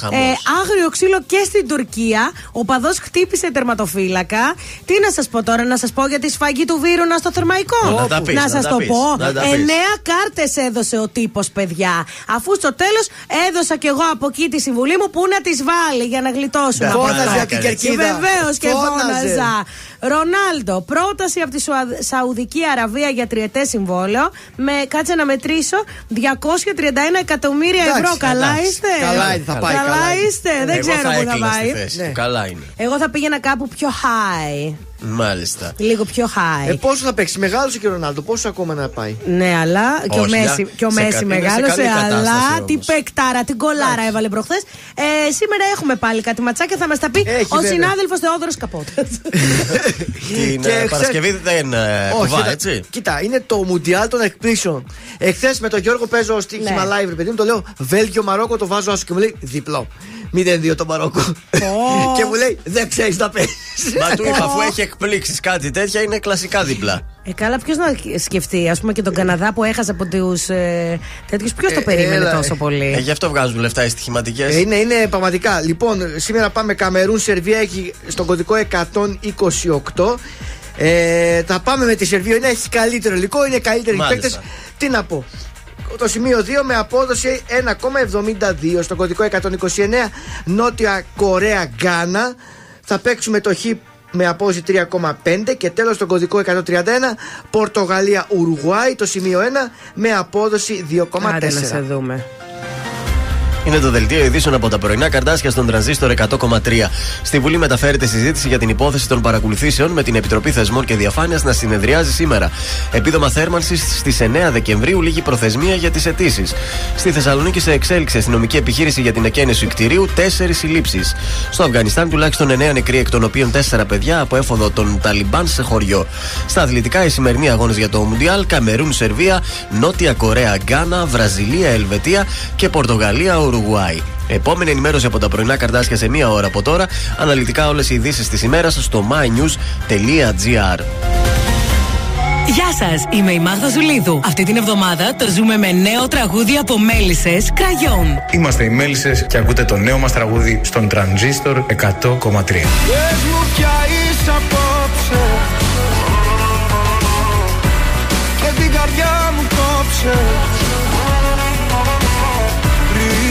[SPEAKER 1] Χαμός.
[SPEAKER 2] άγριο ξύλο και στην Τουρκία. Ο παδός χτύπησε τερματοφύλακα. Τι να σας πω τώρα, να σας πω για τη σφαγή του Βίρουνα στο θερμαϊκό.
[SPEAKER 1] Να τα πεις, να
[SPEAKER 2] σας
[SPEAKER 1] τα
[SPEAKER 2] το
[SPEAKER 1] πεις,
[SPEAKER 2] πω.
[SPEAKER 1] να τα πεις.
[SPEAKER 2] Εννέα κάρτες έδωσε ο τύπος, παιδιά. Αφού στο τέλος έδωσα κι εγώ από εκεί τη συμβουλή μου που να τις βάλει για να γλιτώσουν.
[SPEAKER 3] Ναι, φώναζε από την κερκίδα.
[SPEAKER 2] Βεβαίως και
[SPEAKER 3] Φώναζε.
[SPEAKER 2] φώναζα. Ρονάλντο, πρόταση από τη Σουα- Σαουδική Αραβία για τριετές συμβόλαιο με, κάτσε να μετρήσω, 231 εκατομμύρια
[SPEAKER 3] Εντάξει,
[SPEAKER 2] ευρώ. Καλά
[SPEAKER 3] εντάξει.
[SPEAKER 2] είστε.
[SPEAKER 3] Καλά είναι, θα πάει,
[SPEAKER 2] Καλά
[SPEAKER 3] καλά είναι.
[SPEAKER 2] είστε. Δεν
[SPEAKER 1] Εγώ
[SPEAKER 2] ξέρω
[SPEAKER 1] θα
[SPEAKER 2] πού θα
[SPEAKER 1] έκλεινα στη
[SPEAKER 2] πάει.
[SPEAKER 1] θέση
[SPEAKER 3] Ναι.
[SPEAKER 1] του. Καλά είναι.
[SPEAKER 2] Εγώ θα πήγαινα κάπου πιο high.
[SPEAKER 1] Μάλιστα.
[SPEAKER 2] Λίγο πιο high.
[SPEAKER 3] Ε, πόσο θα παίξει, μεγάλωσε και ο Ρονάλντο, πόσο ακόμα να πάει;
[SPEAKER 2] Ναι, αλλά και ο
[SPEAKER 1] Όχι,
[SPEAKER 2] Μέση,
[SPEAKER 1] για-
[SPEAKER 2] και ο
[SPEAKER 1] σε
[SPEAKER 2] Μέση
[SPEAKER 1] κα- είναι σε
[SPEAKER 2] μεγάλωσε,
[SPEAKER 1] καλή κατάσταση
[SPEAKER 2] αλλά τι
[SPEAKER 1] όμως.
[SPEAKER 2] παικτάρα, την κολάρα έβαλε προχθές. Ε, σήμερα έχουμε πάλι κάτι ματσάκια, θα μας τα πει
[SPEAKER 3] Έχει,
[SPEAKER 2] ο
[SPEAKER 3] βέβαια.
[SPEAKER 2] συνάδελφος Θεόδωρος Καπότας.
[SPEAKER 1] Την
[SPEAKER 3] Και
[SPEAKER 1] ε,
[SPEAKER 3] χθε-
[SPEAKER 1] Παρασκευή δεν ε, κουβά,
[SPEAKER 3] κοίτα,
[SPEAKER 1] έτσι.
[SPEAKER 3] Κοίτα, είναι το Μουντιάλ των εκπλήσεων. Εχθές με τον Γιώργο παίζω στοίχημα
[SPEAKER 2] Ναι.
[SPEAKER 3] live, ρε παιδί μου, το λέω Βέλγιο Μαρόκο, το βάζω άσο και μου λέει διπλό. 0-2 το Μαρόκο. και μου λέει δεν ξέρεις να παίζεις.
[SPEAKER 1] Μα του είπα, αφού έχει εκπλήξεις κάτι τέτοια, είναι κλασικά δίπλα.
[SPEAKER 2] Ε, καλά, ποιος να σκεφτεί, ας πούμε και τον Καναδά που έχασε από τους ε, τέτοιους. Ποιος το
[SPEAKER 3] Ε,
[SPEAKER 2] περίμενε
[SPEAKER 3] έλα,
[SPEAKER 2] τόσο πολύ;
[SPEAKER 1] Ε, γι' αυτό βγάζουν λεφτά οι στοιχηματικές.
[SPEAKER 3] Ε, Είναι, είναι πραγματικά. Λοιπόν, σήμερα πάμε Καμερούν, Σερβία έχει στον κωδικό 128. Ε, θα πάμε με τη Σερβία. Είναι, έχει καλύτερο υλικό, είναι καλύτεροι
[SPEAKER 1] Μάλιστα.
[SPEAKER 3] παίκτες. Τι να πω. Το σημείο 2 με απόδοση 1,72 στο κωδικό 129 Νότια Κορέα Γκάνα. Θα παίξουμε το Χ με απόδοση 3,5 και τέλος στο κωδικό 131 Πορτογαλία Ουρουγουάη το σημείο 1 με απόδοση 2,4.
[SPEAKER 2] Άντε να σε δούμε.
[SPEAKER 1] Είναι το δελτίο ειδήσεων από τα πρωινά καρτάσια στον τρανζίστορ 100,3. Στη Βουλή μεταφέρεται συζήτηση για την υπόθεση των παρακολουθήσεων με την Επιτροπή Θεσμών και Διαφάνειας να συνεδριάζει σήμερα. Επίδομα θέρμανσης στις 9 Δεκεμβρίου, λίγη προθεσμία για τις αιτήσεις. Στη Θεσσαλονίκη σε εξέλιξη αστυνομική επιχείρηση για την εκένεση κτηρίου, 4 συλλήψεις. Στο Αφγανιστάν τουλάχιστον 9 νεκροί, εκ των οποίων 4 παιδιά από έφοδο των Ταλιμπάν σε χωριό. Στα αθλητικά, οι σημερινοί αγώνες για το Μουντιάλ, Καμερούν, Σερβία, Νότια Κορέα, Γκάνα, Βραζιλία, Ελβετία και Πορτογαλία, Ουρουγουάη. Επόμενη ενημέρωση από τα πρωινά καρτάσια σε μία ώρα από τώρα. Αναλυτικά όλες οι ειδήσεις της ημέρας στο mynews.gr.
[SPEAKER 12] Γεια σας, είμαι η Μάγδα Ζουλίδου. Αυτή την εβδομάδα το ζούμε με νέο τραγούδι από μέλισσες Κραγιόν.
[SPEAKER 7] Είμαστε οι Μέλισσες και ακούτε το νέο μας τραγούδι στον Τρανζίστορ 100,3.
[SPEAKER 6] Πες μου ποια είσαι απόψε Και την καρδιά μου κόψε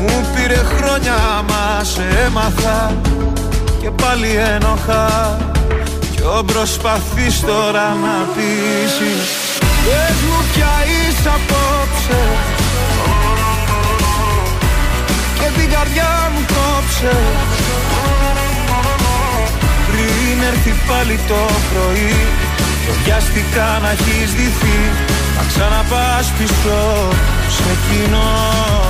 [SPEAKER 6] Μου πήρε χρόνια μα σε έμαθα. Και πάλι ένοχα. Ποιο προσπαθείς τώρα να πείσεις. Πες μου ποια είσαι απόψε. Και την καρδιά μου κόψε. Πριν έρθει πάλι το πρωί Και βιαστικά να έχεις δυθεί. Να ξαναπάς πίσω σε κοινό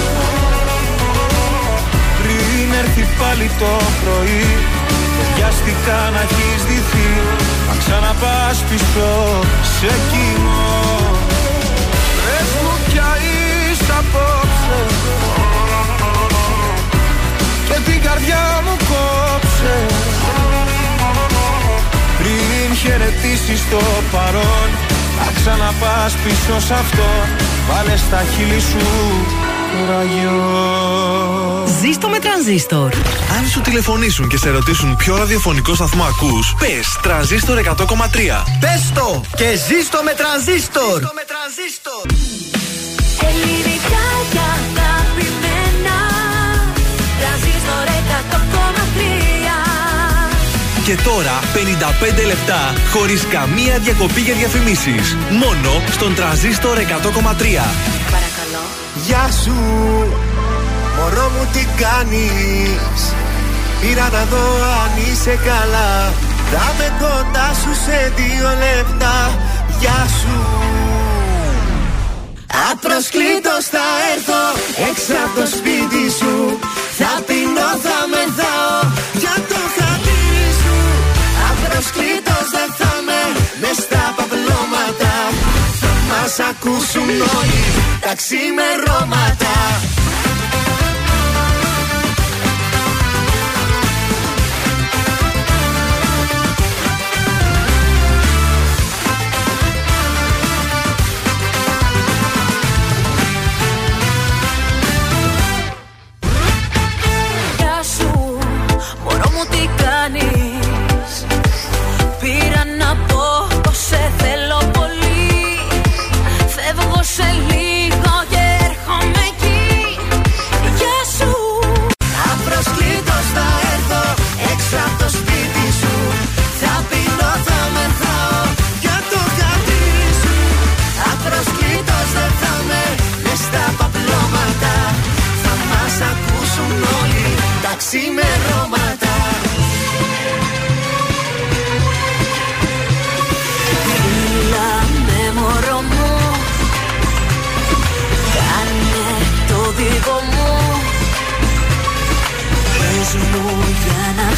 [SPEAKER 6] Πριν έρθει πάλι το πρωί. Και βιαστικά να έχεις δυθεί Να ξαναπάς πίσω σε κοινό Πες μου ποια είσαι απόψε. Και την καρδιά μου κόψε. Πριν χαιρετήσεις το παρόν Να ξαναπάς πίσω σ' αυτό. Βάλε στα χείλη σου ραγιό
[SPEAKER 12] Ζήστο με τρανζίστορ.
[SPEAKER 9] Αν σου τηλεφωνήσουν και σε ρωτήσουν ποιο ραδιοφωνικό σταθμό ακούς, πες τρανζίστορ 100,3.
[SPEAKER 3] Πες το και ζήστο με τρανζίστορ.
[SPEAKER 8] Ελληνικά και αγαπημένα Τρανζίστορ 100,3
[SPEAKER 9] Και τώρα 55 λεπτά χωρίς καμία διακοπή για διαφημίσεις. Μόνο στον τρανζίστορ 100,3.
[SPEAKER 8] Παρακαλώ
[SPEAKER 6] Γεια σου, μωρό μου τι κάνεις; Πήρα να δω αν είσαι καλά. Θα με κοντά σου σε δύο λεπτά. Γεια σου. Απροσκλήτως θα έρθω έξω από το σπίτι σου. Θα πεινώ, θα μεθάω
[SPEAKER 8] ακούσουν όλοι τα ξημερώματα.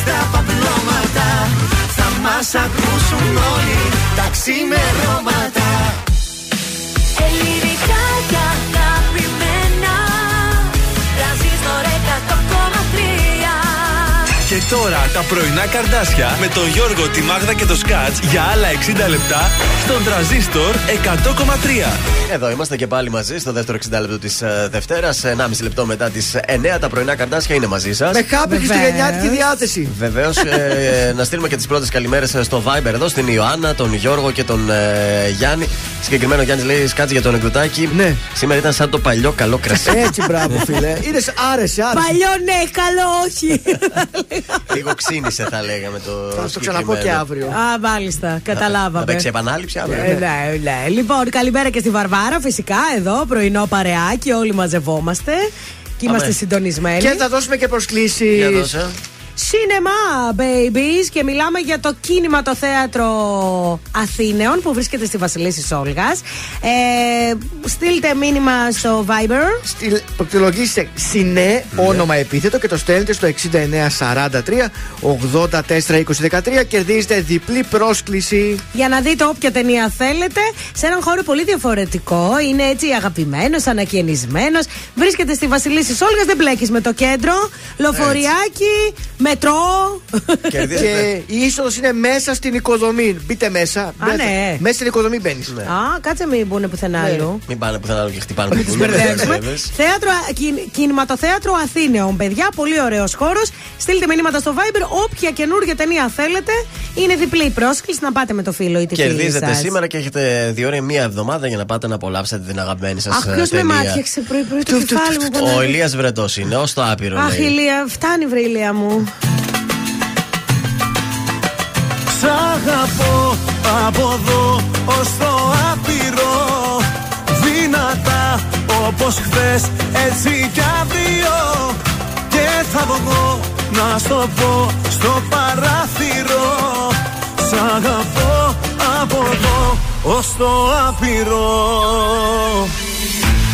[SPEAKER 8] στα παπλώματα. Θα μας ακούσουν όλοι τα ξημερώματα
[SPEAKER 9] τώρα τα πρωινά καρδάσια με τον Γιώργο, τη Μάγδα και το Σκάτς για άλλα 60 λεπτά στον τραζίστορ 100,3.
[SPEAKER 1] Εδώ είμαστε και πάλι μαζί στο δεύτερο 60 λεπτό της Δευτέρας. 1,5 λεπτό μετά τις 9 τα πρωινά καρδάσια είναι μαζί σας.
[SPEAKER 3] Με χάπη χριστουγεννιάτικη διάθεση.
[SPEAKER 1] Βεβαίως, ε, να στείλουμε και τις πρώτες καλημέρες στο Viber εδώ στην Ιωάννα, τον Γιώργο και τον ε, Γιάννη. Συγκεκριμένο Γιάννης λέει σκάτσε για τον εκδοτάκι.
[SPEAKER 3] Ναι.
[SPEAKER 1] Σήμερα ήταν σαν το παλιό καλό κρασί.
[SPEAKER 3] Έτσι, μπράβο, φίλε. Είναι άρεσε, άρεσε.
[SPEAKER 2] Παλιό ναι, καλό όχι.
[SPEAKER 1] Λίγο ξύνησε, θα λέγαμε το.
[SPEAKER 3] Θα το ξαναπώ και αύριο.
[SPEAKER 2] Α, μάλιστα, καταλάβαμε.
[SPEAKER 1] Θα παίξει επανάληψη αύριο.
[SPEAKER 2] Ε, ναι, ναι. Λοιπόν, καλημέρα και στη Βαρβάρα, φυσικά εδώ, πρωινό παρεάκι, όλοι μαζευόμαστε και είμαστε
[SPEAKER 1] Αμέ.
[SPEAKER 2] συντονισμένοι.
[SPEAKER 3] Και θα δώσουμε και προσκλήσεις.
[SPEAKER 1] Για δώσε.
[SPEAKER 2] Σινεμά, babies, και μιλάμε για το κίνημα το θέατρο Αθήνεων που βρίσκεται στη Βασιλίση Σόλγα. Ε, στείλτε μήνυμα στο Viber.
[SPEAKER 3] Προκτολογήστε συνέ, όνομα επίθετο και το στέλνετε στο 6943 84 Κερδίζετε διπλή πρόσκληση.
[SPEAKER 2] Για να δείτε όποια ταινία θέλετε σε έναν χώρο πολύ διαφορετικό. Είναι έτσι αγαπημένος, ανακαινισμένος. Βρίσκεται στη Βασιλίση Σόλγα, δεν μπλέκεις με το κέντρο. Λοφοριάκι, μετρό.
[SPEAKER 3] και η είσοδος είναι μέσα στην οικοδομή. Μπείτε μέσα. μπείτε-
[SPEAKER 2] ναι.
[SPEAKER 3] Μέσα στην οικοδομή μπαίνεις.
[SPEAKER 2] Α, κάτσε μην μπουν πουθενά
[SPEAKER 3] Ναι.
[SPEAKER 2] αλλού.
[SPEAKER 1] Μην πάνε πουθενά άλλο και χτυπάνε
[SPEAKER 2] Μην
[SPEAKER 1] το
[SPEAKER 2] του
[SPEAKER 1] κουλούρι,
[SPEAKER 2] μπερδέψουμε.
[SPEAKER 1] βέβαια.
[SPEAKER 2] Θέατρο, κιν- κινηματοθέατρο Αθήνεων, παιδιά. Πολύ ωραίος χώρος. Στείλτε μηνύματα στο Viber. Όποια καινούργια ταινία θέλετε. Είναι διπλή η πρόσκληση να πάτε με το φίλο ή τη φίλη
[SPEAKER 1] Κερδίζετε
[SPEAKER 2] σας.
[SPEAKER 1] σήμερα και έχετε διόρια μία εβδομάδα για να πάτε να απολαύσετε την αγαπημένη σας
[SPEAKER 2] Αχ, ποιος με μάτιαξε πρωί-πρωί το κεφάλι μου.
[SPEAKER 1] Ο
[SPEAKER 2] πονάει.
[SPEAKER 1] Ηλίας Βρετός είναι, ως το άπειρο.
[SPEAKER 2] Αχ,
[SPEAKER 1] λέει.
[SPEAKER 2] Ηλία, φτάνει βρε Ηλία μου.
[SPEAKER 4] Σ' αγαπώ από εδώ ως το άπειρο. Δυνατά όπως χθες έτσι κι αύριο. Και θα βγω να στο πω στο παράθυρο. Σ' αγαπώ από εδώ ως το άπειρο.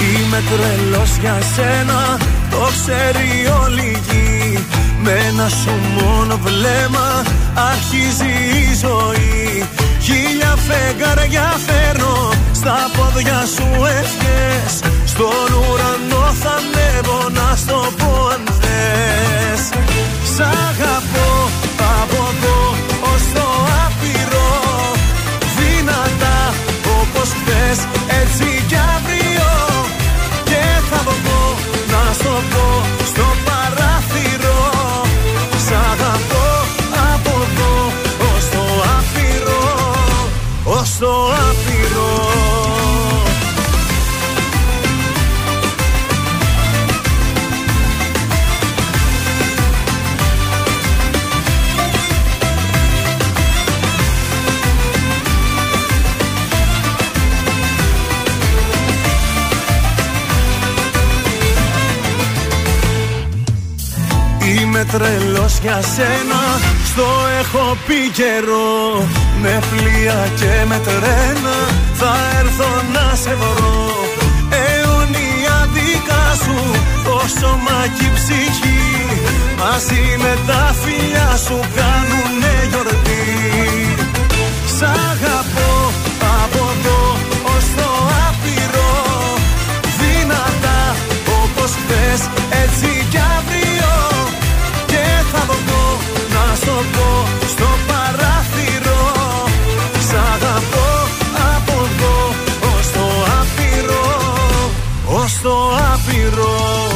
[SPEAKER 4] Είμαι τρελός για σένα, το ξέρει όλη η γη. Με ένα σου μόνο βλέμμα αρχίζει η ζωή. Χίλια φεγγαριά φέρνω, στα πόδια σου ευχές. Στον ουρανό θα ανέβω να στο πω αν θες. Σ' αγαπώ από εδώ ως το άπειρο. Δυνατά όπως χθες έτσι κι αύριο. Και θα βγω να στο πω για σένα Στο έχω πει καιρό. Με πλοία και με τρένα Θα έρθω να σε βρω. Αιωνία δικά σου Το σώμα και η ψυχή. Μαζί με τα φιλιά σου κάνουνε γιορτή. Σ' αγαπώ από εδώ ως το άπειρο. Δυνατά όπως χθες έτσι πω στο παράθυρο. Σ' αγαπώ από εδώ ως το άπειρο Ως το άπειρο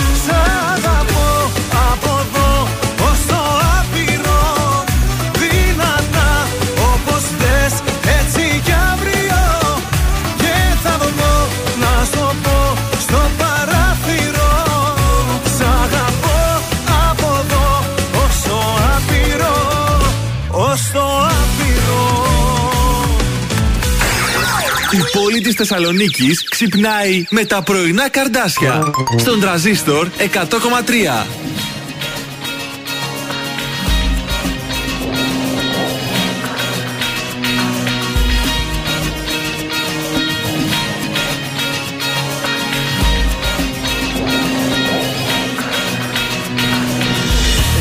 [SPEAKER 9] της Θεσσαλονίκης ξυπνάει με τα πρωινά καρδάσια. Στον τραζίστορ 100,3.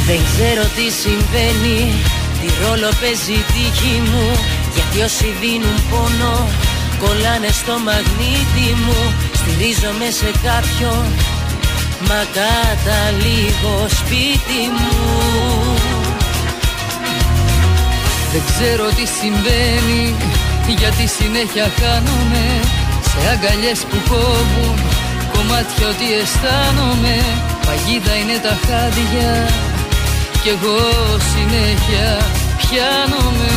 [SPEAKER 8] Δεν ξέρω τι συμβαίνει Τι ρόλο παίζει η τύχη μου Γιατί όσοι δίνουν πόνο Κολλάνε στο μαγνήτη μου. Στηρίζομαι σε κάποιον Μα καταλήγω σπίτι μου.
[SPEAKER 10] Δεν ξέρω τι συμβαίνει Γιατί συνέχεια χάνομαι. Σε αγκαλιές που κόβουν Κομμάτια ότι αισθάνομαι. Παγίδα είναι τα χάδια Κι εγώ συνέχεια πιάνομαι.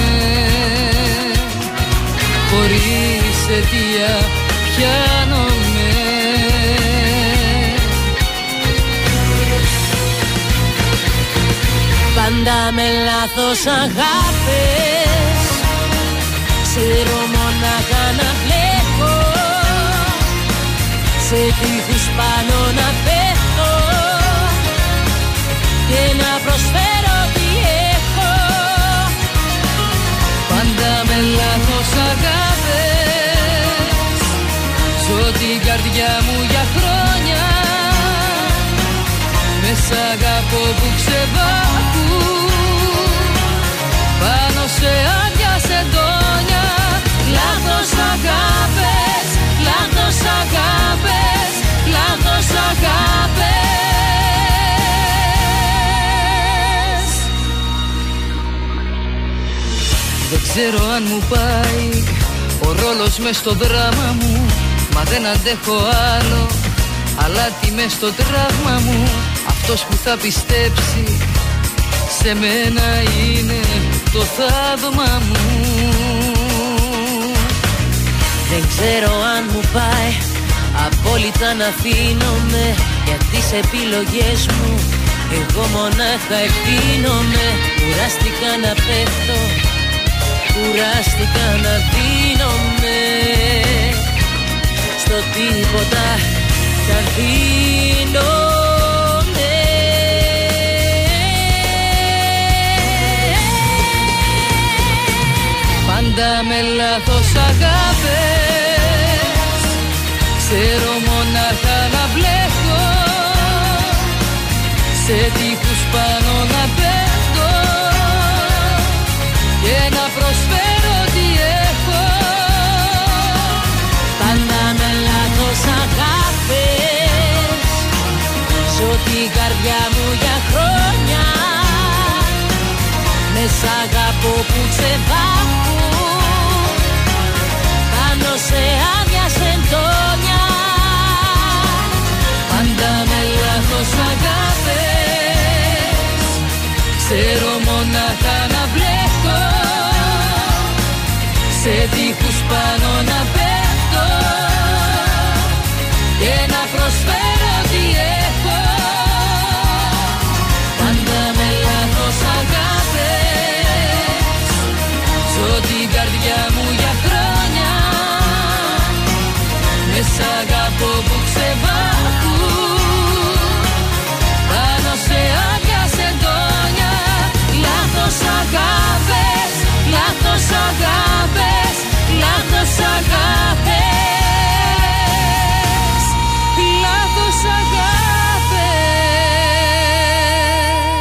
[SPEAKER 10] Χωρίς αιτία πιάνομαι.
[SPEAKER 8] Πάντα με λάθος αγάπες Ξέρω μονάχα να βλέπω. Σε τείχους πάνω να πέφτω Και να προσφέρω τι έχω.
[SPEAKER 10] Πάντα με λάθος αγάπες Ζω την καρδιά μου για χρόνια. Με σ' αγαπώ που ξεβάκουν Πάνω σε άδεια σεντόνια
[SPEAKER 8] Λάθος αγάπες, λάθος αγάπες, λάθος αγάπες.
[SPEAKER 10] Δεν ξέρω αν μου πάει ο ρόλος μες στο δράμα μου Μα δεν αντέχω άλλο. Αλλά τι μες στο τραύμα μου Αυτός που θα πιστέψει Σε μένα είναι το θαύμα μου.
[SPEAKER 8] Δεν ξέρω αν μου πάει Απόλυτα να αφήνομαι Για τις επιλογές μου. Εγώ μονάχα ευθύνομαι Κουράστηκα να πέφτω Κουράστηκα να δίνομαι Στο τίποτα να δίνομαι
[SPEAKER 10] Πάντα με λάθος αγάπες Ξέρω μονάχα να μπλέκω Σε τείχους
[SPEAKER 8] καρδιά μου για χρόνια. Με σ' αγαπώ που ξεβάκουν
[SPEAKER 10] Πάνω σε άδεια σεντόνια. Πάντα με λάθος αγάπες Ξέρω μονάχα να βλέπω Σε τείχους πάνω να πέφτω. Και να προσφέρω αγάπες, λάθος αγάπες Λάθος αγάπες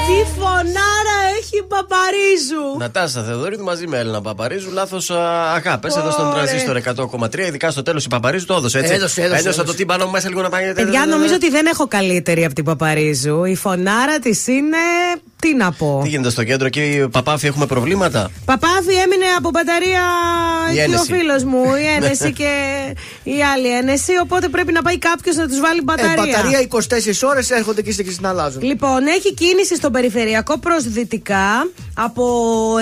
[SPEAKER 2] Τι φωνάρα έχει η Παπαρίζου.
[SPEAKER 1] Νατάσα Θεοδωρίδου μαζί με Έλληνα Παπαρίζου. Λάθος αγάπες εδώ στον
[SPEAKER 2] Ωραία.
[SPEAKER 1] τρανζίστορ 100,3. Ειδικά στο τέλος η Παπαρίζου το έδωσε έτσι.
[SPEAKER 3] Έδωσε, έδωσε,
[SPEAKER 1] Ένιωσα
[SPEAKER 3] έδωσε.
[SPEAKER 1] το τύμπανο μέσα λίγο να πάει.
[SPEAKER 2] Παιδιά, νομίζω ότι δεν έχω καλύτερη από την Παπαρίζου. Η φωνάρα της είναι. Τι να πω;
[SPEAKER 1] Τι γίνεται στο κέντρο εκεί, Παπάφη, έχουμε προβλήματα;
[SPEAKER 2] Παπάφη έμεινε από μπαταρία
[SPEAKER 1] Η
[SPEAKER 2] και ο
[SPEAKER 1] ένεση.
[SPEAKER 2] φίλος μου, η ένεση και η άλλη ένεση. Οπότε πρέπει να πάει κάποιος να τους βάλει
[SPEAKER 3] Ε,
[SPEAKER 2] μπαταρία.
[SPEAKER 3] μπαταρία 24 ώρες έρχονται και στην αλλάζουν.
[SPEAKER 2] Λοιπόν, έχει κίνηση στο περιφερειακό προς δυτικά. Από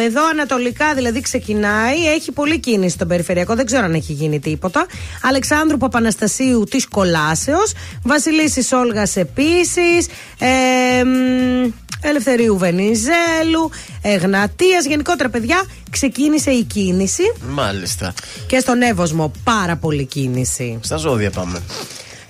[SPEAKER 2] εδώ ανατολικά δηλαδή ξεκινάει. Έχει πολλή κίνηση στο περιφερειακό. Δεν ξέρω αν έχει γίνει τίποτα. Αλεξάνδρου Παπαναστασίου της Κολάσεως. Βασιλίσης Όλγας επίσης. Ε, μ, Ελευθερίου Βενιζέλου. Εγνατία. Γενικότερα, παιδιά, ξεκίνησε η κίνηση.
[SPEAKER 1] Μάλιστα.
[SPEAKER 2] Και στον Εύωσμο πάρα πολύ κίνηση.
[SPEAKER 1] Στα ζώδια πάμε.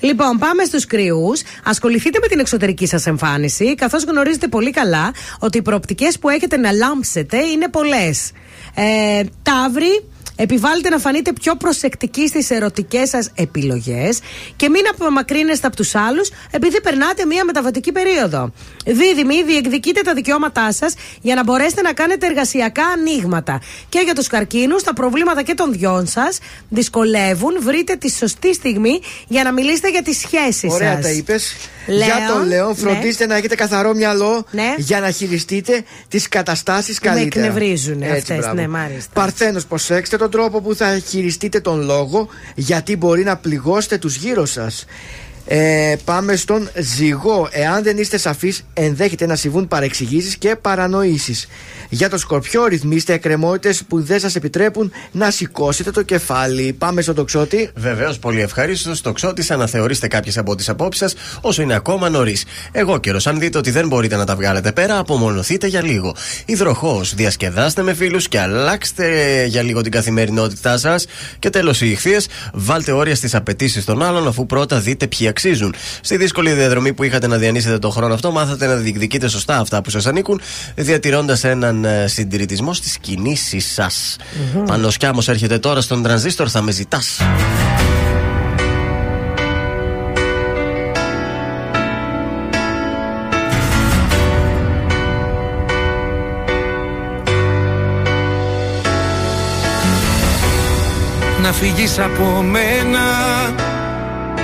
[SPEAKER 2] Λοιπόν, πάμε στους κρυούς. Ασχοληθείτε με την εξωτερική σας εμφάνιση, καθώς γνωρίζετε πολύ καλά ότι οι προοπτικές που έχετε να λάμψετε είναι πολλές. Ε, Ταύροι, επιβάλλετε να φανείτε πιο προσεκτικοί στις ερωτικές σας επιλογές και μην απομακρύνεστε από τους άλλους επειδή περνάτε μία μεταβατική περίοδο. Δίδυμοι, διεκδικείτε τα δικαιώματά σας για να μπορέσετε να κάνετε εργασιακά ανοίγματα. Και για τους καρκίνους, τα προβλήματα και των δυο σας δυσκολεύουν. Βρείτε τη σωστή στιγμή για να μιλήσετε για τις σχέσεις σας.
[SPEAKER 3] Ωραία τα είπες.
[SPEAKER 2] Λέων,
[SPEAKER 3] Για τον Λέον,
[SPEAKER 2] ναι.
[SPEAKER 3] φροντίστε να έχετε καθαρό μυαλό
[SPEAKER 2] Ναι.
[SPEAKER 3] για να χειριστείτε τις καταστάσεις
[SPEAKER 2] Με
[SPEAKER 3] καλύτερα.
[SPEAKER 2] εκνευρίζουν
[SPEAKER 3] Έτσι,
[SPEAKER 2] αυτές,
[SPEAKER 3] μπράβο.
[SPEAKER 2] ναι, μάλιστα.
[SPEAKER 3] Παρθένος, προσέξτε τον τρόπο που θα χειριστείτε τον λόγο, γιατί μπορεί να πληγώσετε τους γύρω σας. Ε, πάμε στον ζυγό. Εάν δεν είστε σαφείς ενδέχεται να συμβούν παρεξηγήσεις και παρανοήσεις. Για το σκορπιό, ρυθμίστε εκκρεμότητες που δεν σας επιτρέπουν να σηκώσετε το κεφάλι. Πάμε στον τοξότη.
[SPEAKER 1] Βεβαίως, πολύ ευχαρίστως. Το ξώτη, αναθεωρήστε κάποιες από τις απόψεις σας όσο είναι ακόμα νωρίς. Εγώ καιρός, αν δείτε ότι δεν μπορείτε να τα βγάλετε πέρα, απομονωθείτε για λίγο. Υδροχός, διασκεδάστε με φίλους και αλλάξτε για λίγο την καθημερινότητά σας. Και τέλος, οι ηχθείες, βάλτε όρια στις απαιτήσεις των άλλων, αφού πρώτα δείτε ποιοι αξίζουν. Στη δύσκολη διαδρομή που είχατε να διανύσετε τον χρόνο αυτό, μάθατε να διεκδικείτε σωστά αυτά που σας ανήκουν, διατηρώντας έναν ε, συντηρητισμό στις κινήσεις σας. Mm-hmm. Πανοσκιάμος έρχεται τώρα στον τρανζίστορ, θα με ζητάς.
[SPEAKER 6] Να φύγεις από μένα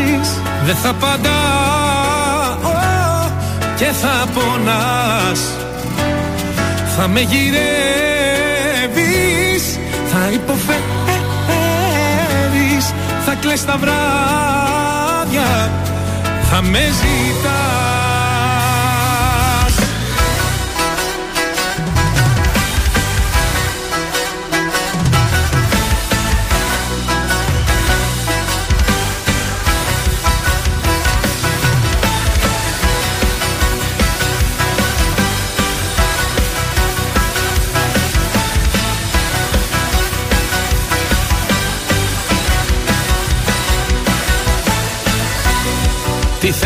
[SPEAKER 6] φωνάζεις Δεν θα απαντάω Και θα πονάς. Θα με γυρεύεις Θα υποφέρεις Θα κλαις τα βράδια Θα με ζητάς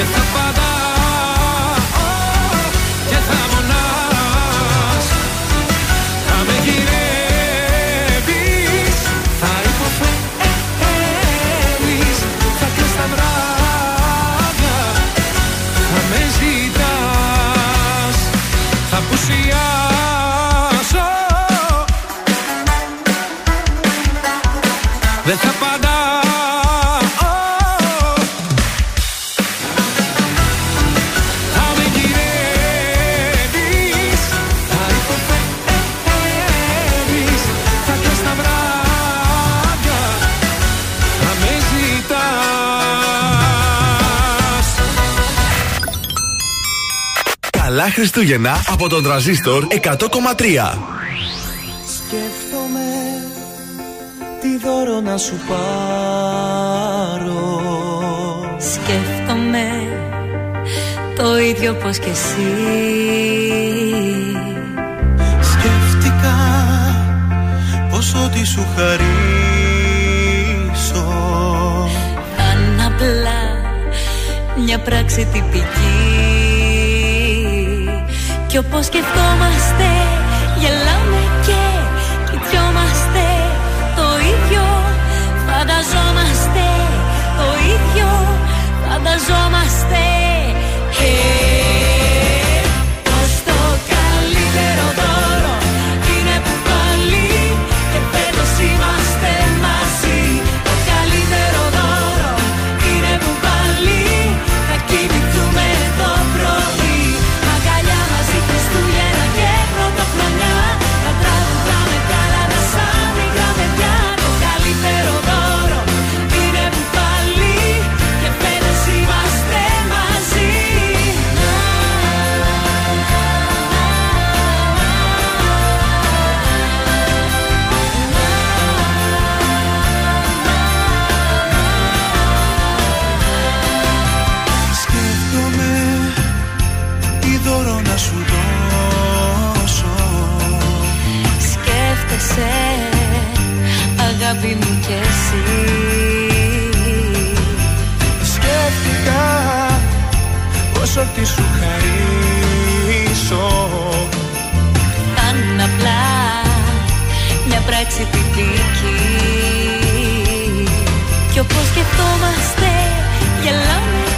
[SPEAKER 13] É Essa
[SPEAKER 6] padaria Χριστούγεννα από τον τραζίστορ 100,3.
[SPEAKER 4] Σκέφτομαι τι δώρο να σου πάρω.
[SPEAKER 14] Σκέφτομαι το ίδιο πως και εσύ.
[SPEAKER 4] Σκέφτηκα πως ό,τι σου χαρίσω.
[SPEAKER 14] Θα απλά μια πράξη τυπική. Κι όπως σκεφτόμαστε
[SPEAKER 4] δώσω τι σου χαρίσω.
[SPEAKER 14] Κάνουν απλά μια πράξη τη δική Κι όπως σκεφτόμαστε γελάμε.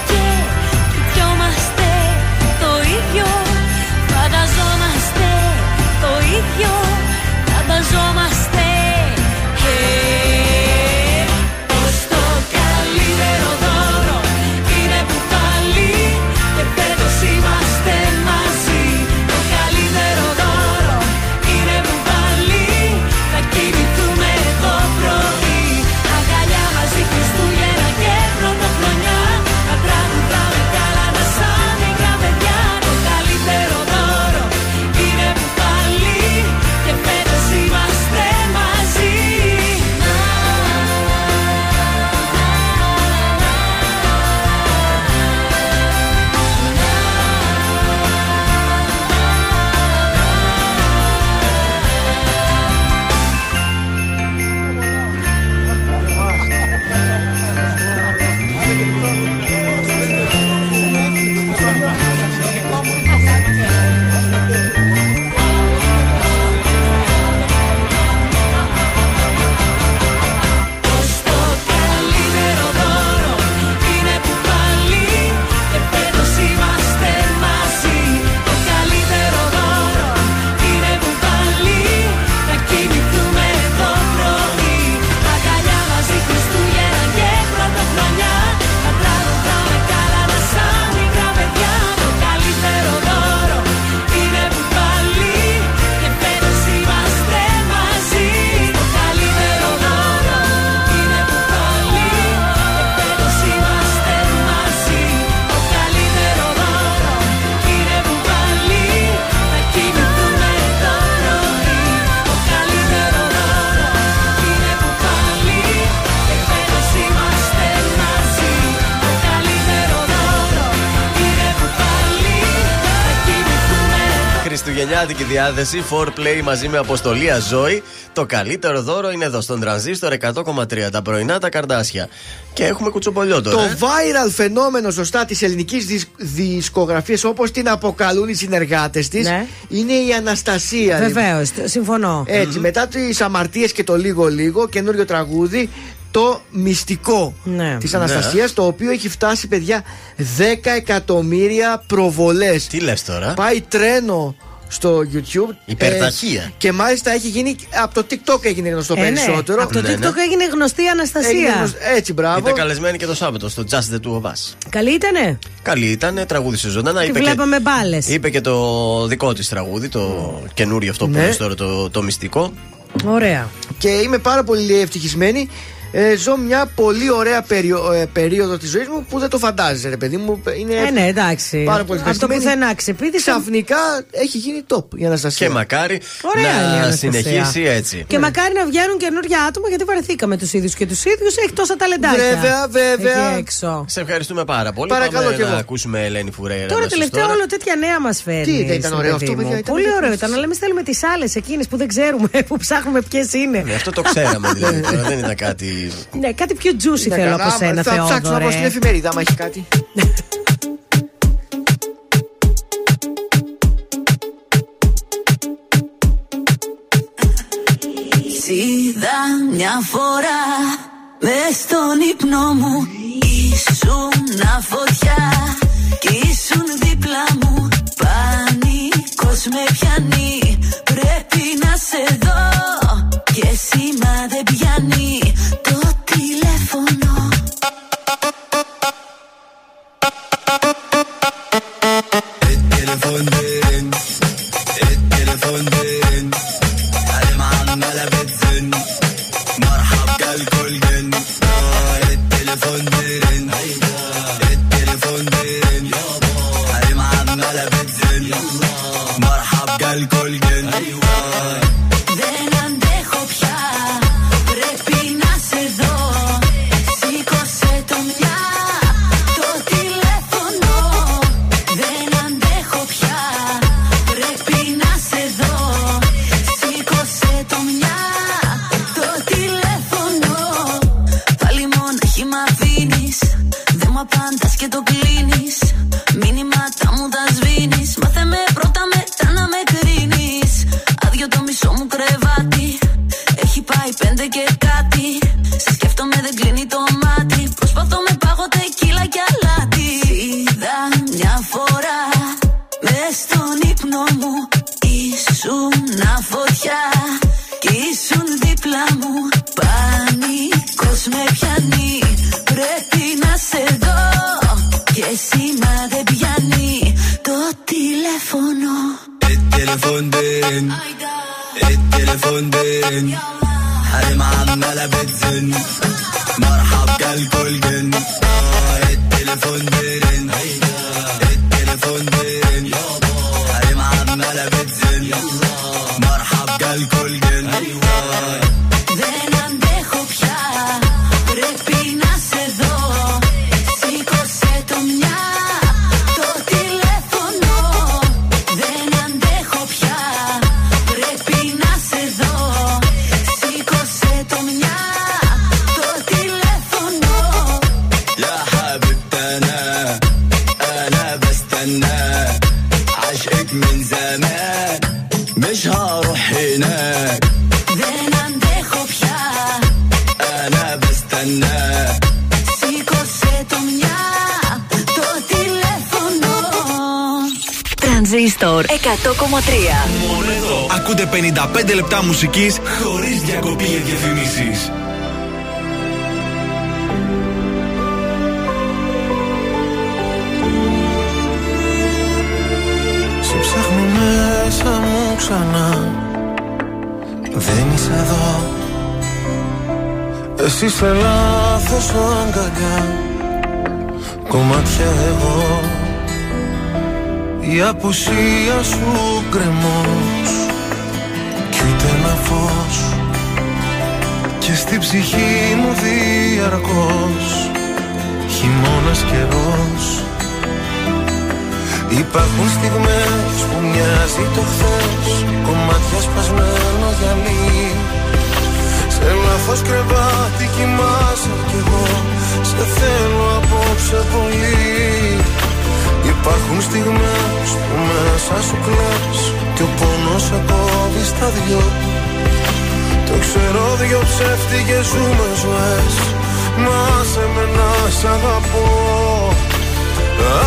[SPEAKER 1] Διάθεση. 4play μαζί με αποστολία Ζωή. Το καλύτερο δώρο είναι εδώ στον τρανζίστορ 100,3. Τα πρωινά τα καρδάσια. Και έχουμε κουτσομπολιό τώρα.
[SPEAKER 3] Το
[SPEAKER 1] ε.
[SPEAKER 3] viral φαινόμενο σωστά της ελληνικής δισκογραφίας, όπως την αποκαλούν οι συνεργάτες της,
[SPEAKER 2] Ναι.
[SPEAKER 3] είναι η Αναστασία.
[SPEAKER 2] Βεβαίως, συμφωνώ.
[SPEAKER 3] Έτσι, μετά τις αμαρτίες και το λίγο-λίγο, καινούριο τραγούδι. Το μυστικό
[SPEAKER 2] Ναι.
[SPEAKER 3] της Αναστασίας, το οποίο έχει φτάσει, παιδιά, 10 εκατομμύρια προβολές.
[SPEAKER 1] Τι λες τώρα;
[SPEAKER 3] Πάει τρένο στο YouTube.
[SPEAKER 1] Υπερταχεία.
[SPEAKER 3] Ε, και μάλιστα έχει γίνει. Από το TikTok έγινε γνωστό
[SPEAKER 2] Ε, ναι.
[SPEAKER 3] περισσότερο.
[SPEAKER 2] Από το
[SPEAKER 1] Ναι,
[SPEAKER 2] TikTok
[SPEAKER 1] ναι.
[SPEAKER 2] έγινε γνωστή η
[SPEAKER 3] Έγινε
[SPEAKER 2] Αναστασία.
[SPEAKER 3] γνωστό- Έτσι, μπράβο.
[SPEAKER 1] Ήταν καλεσμένη και το Σάββατο στο Just the Two of Us.
[SPEAKER 2] Καλή ήτανε;
[SPEAKER 1] Καλή ήταν, τραγούδισε ζωντανά.
[SPEAKER 2] Τη
[SPEAKER 1] είπε
[SPEAKER 2] βλέπαμε μπάλες.
[SPEAKER 1] είπε και το δικό της τραγούδι, το καινούριο αυτό που
[SPEAKER 3] Ναι.
[SPEAKER 1] είναι τώρα το, το μυστικό.
[SPEAKER 2] Ωραία.
[SPEAKER 3] Και είμαι πάρα πολύ ευτυχισμένη. Ε, ζω μια πολύ ωραία περιο, ε, περίοδο της ζωής μου που δεν το φαντάζεσαι, ρε παιδί μου. Είναι
[SPEAKER 2] Ε, ναι, εντάξει.
[SPEAKER 3] πάρα πολύ
[SPEAKER 2] Από το
[SPEAKER 3] ευτυχισμένη.
[SPEAKER 2] πουθενά ξεπίδησε.
[SPEAKER 3] Ξαφνικά έχει γίνει top η Αναστασία.
[SPEAKER 1] Και μακάρι
[SPEAKER 2] Ωραία είναι η
[SPEAKER 1] να
[SPEAKER 2] Αναστασία.
[SPEAKER 1] συνεχίσει έτσι.
[SPEAKER 2] Και μακάρι να βγαίνουν καινούργια άτομα γιατί βαρεθήκαμε τους ίδιους και τους ίδιους. Έχει τόσα ταλεντάκια.
[SPEAKER 3] Βέβαια, βέβαια.
[SPEAKER 2] Εκεί έξω.
[SPEAKER 1] Σε ευχαριστούμε πάρα πολύ.
[SPEAKER 3] Παρακαλώ
[SPEAKER 1] Πάμε
[SPEAKER 3] κι εγώ.
[SPEAKER 1] να ακούσουμε Ελένη Φουρέιρα.
[SPEAKER 2] Τώρα
[SPEAKER 1] αμέσως
[SPEAKER 2] τελευταία
[SPEAKER 1] τώρα.
[SPEAKER 2] όλο τέτοια νέα μας φέρνεις.
[SPEAKER 3] Τι, δεν ήταν
[SPEAKER 2] στο
[SPEAKER 3] ωραίο
[SPEAKER 2] παιδί
[SPEAKER 3] αυτό,
[SPEAKER 2] μου.
[SPEAKER 3] παιδιά, ήταν
[SPEAKER 2] Πολύ
[SPEAKER 3] τέτοιο.
[SPEAKER 2] ωραίο ήταν, αλλά εμείς θέλουμε τις άλλες εκείνες που δεν ξέρουμε, που ψάχνουμε ποιες είναι.
[SPEAKER 1] Ναι, αυτό το ξέραμε δηλαδή. τώρα δεν ήταν κάτι.
[SPEAKER 2] Ναι, κάτι πιο juicy
[SPEAKER 3] Ναι,
[SPEAKER 2] θέλω
[SPEAKER 3] καλά,
[SPEAKER 2] από σένα,
[SPEAKER 3] Θα ψάξω να
[SPEAKER 2] Θεόδωρε.
[SPEAKER 3] πάω στην εφημερίδα, άμα έχει κάτι.
[SPEAKER 8] Είδα μια φορά μες στον ύπνο μου. Ήσουν φωτιά κι ήσουν δίπλα μου. Πανικός με πιάνει Πρέπει να σε δω. Και σήμα δεν πιάνει ακούγονται και κάτι. Σε σκέφτομαι, δεν κλείνει το μάτι. Προσπαθώ με πάγωτε κύλα και αλάτι. Είδα μια φορά μες στον ύπνο μου. Ήσουν φωτιά και ήσουν δίπλα μου. Πανικός με πιάνει. Πρέπει να σε δω. Και σήμα δεν πιάνει το τηλέφωνο.
[SPEAKER 15] El teléfono, el teléfono. حريم عمالة بتزن
[SPEAKER 9] 55 λεπτά μουσικής χωρίς διακοπή για διαφημίσεις.
[SPEAKER 4] Σε ψάχνω μέσα μου ξανά. Δεν είσαι εδώ. Εσύ σε λάθος αγκαλιά. Κομμάτια εγώ. Η απουσία σου κρεμός Και στη ψυχή μου διαρκώς Χειμώνας καιρός. Υπάρχουν στιγμές που μοιάζει το χθες Κομμάτια σπασμένο γυαλί Σε λάθος κρεβάτι κοιμάσαι κι εγώ Σε θέλω απόψε πολύ. Υπάρχουν στιγμές που μέσα σου κλαις Και ο πόνος σε κόβει στα δυο Το ξέρω δυο ψεύτικες ζούμε ζωές Μα σε με να σ' αγαπώ.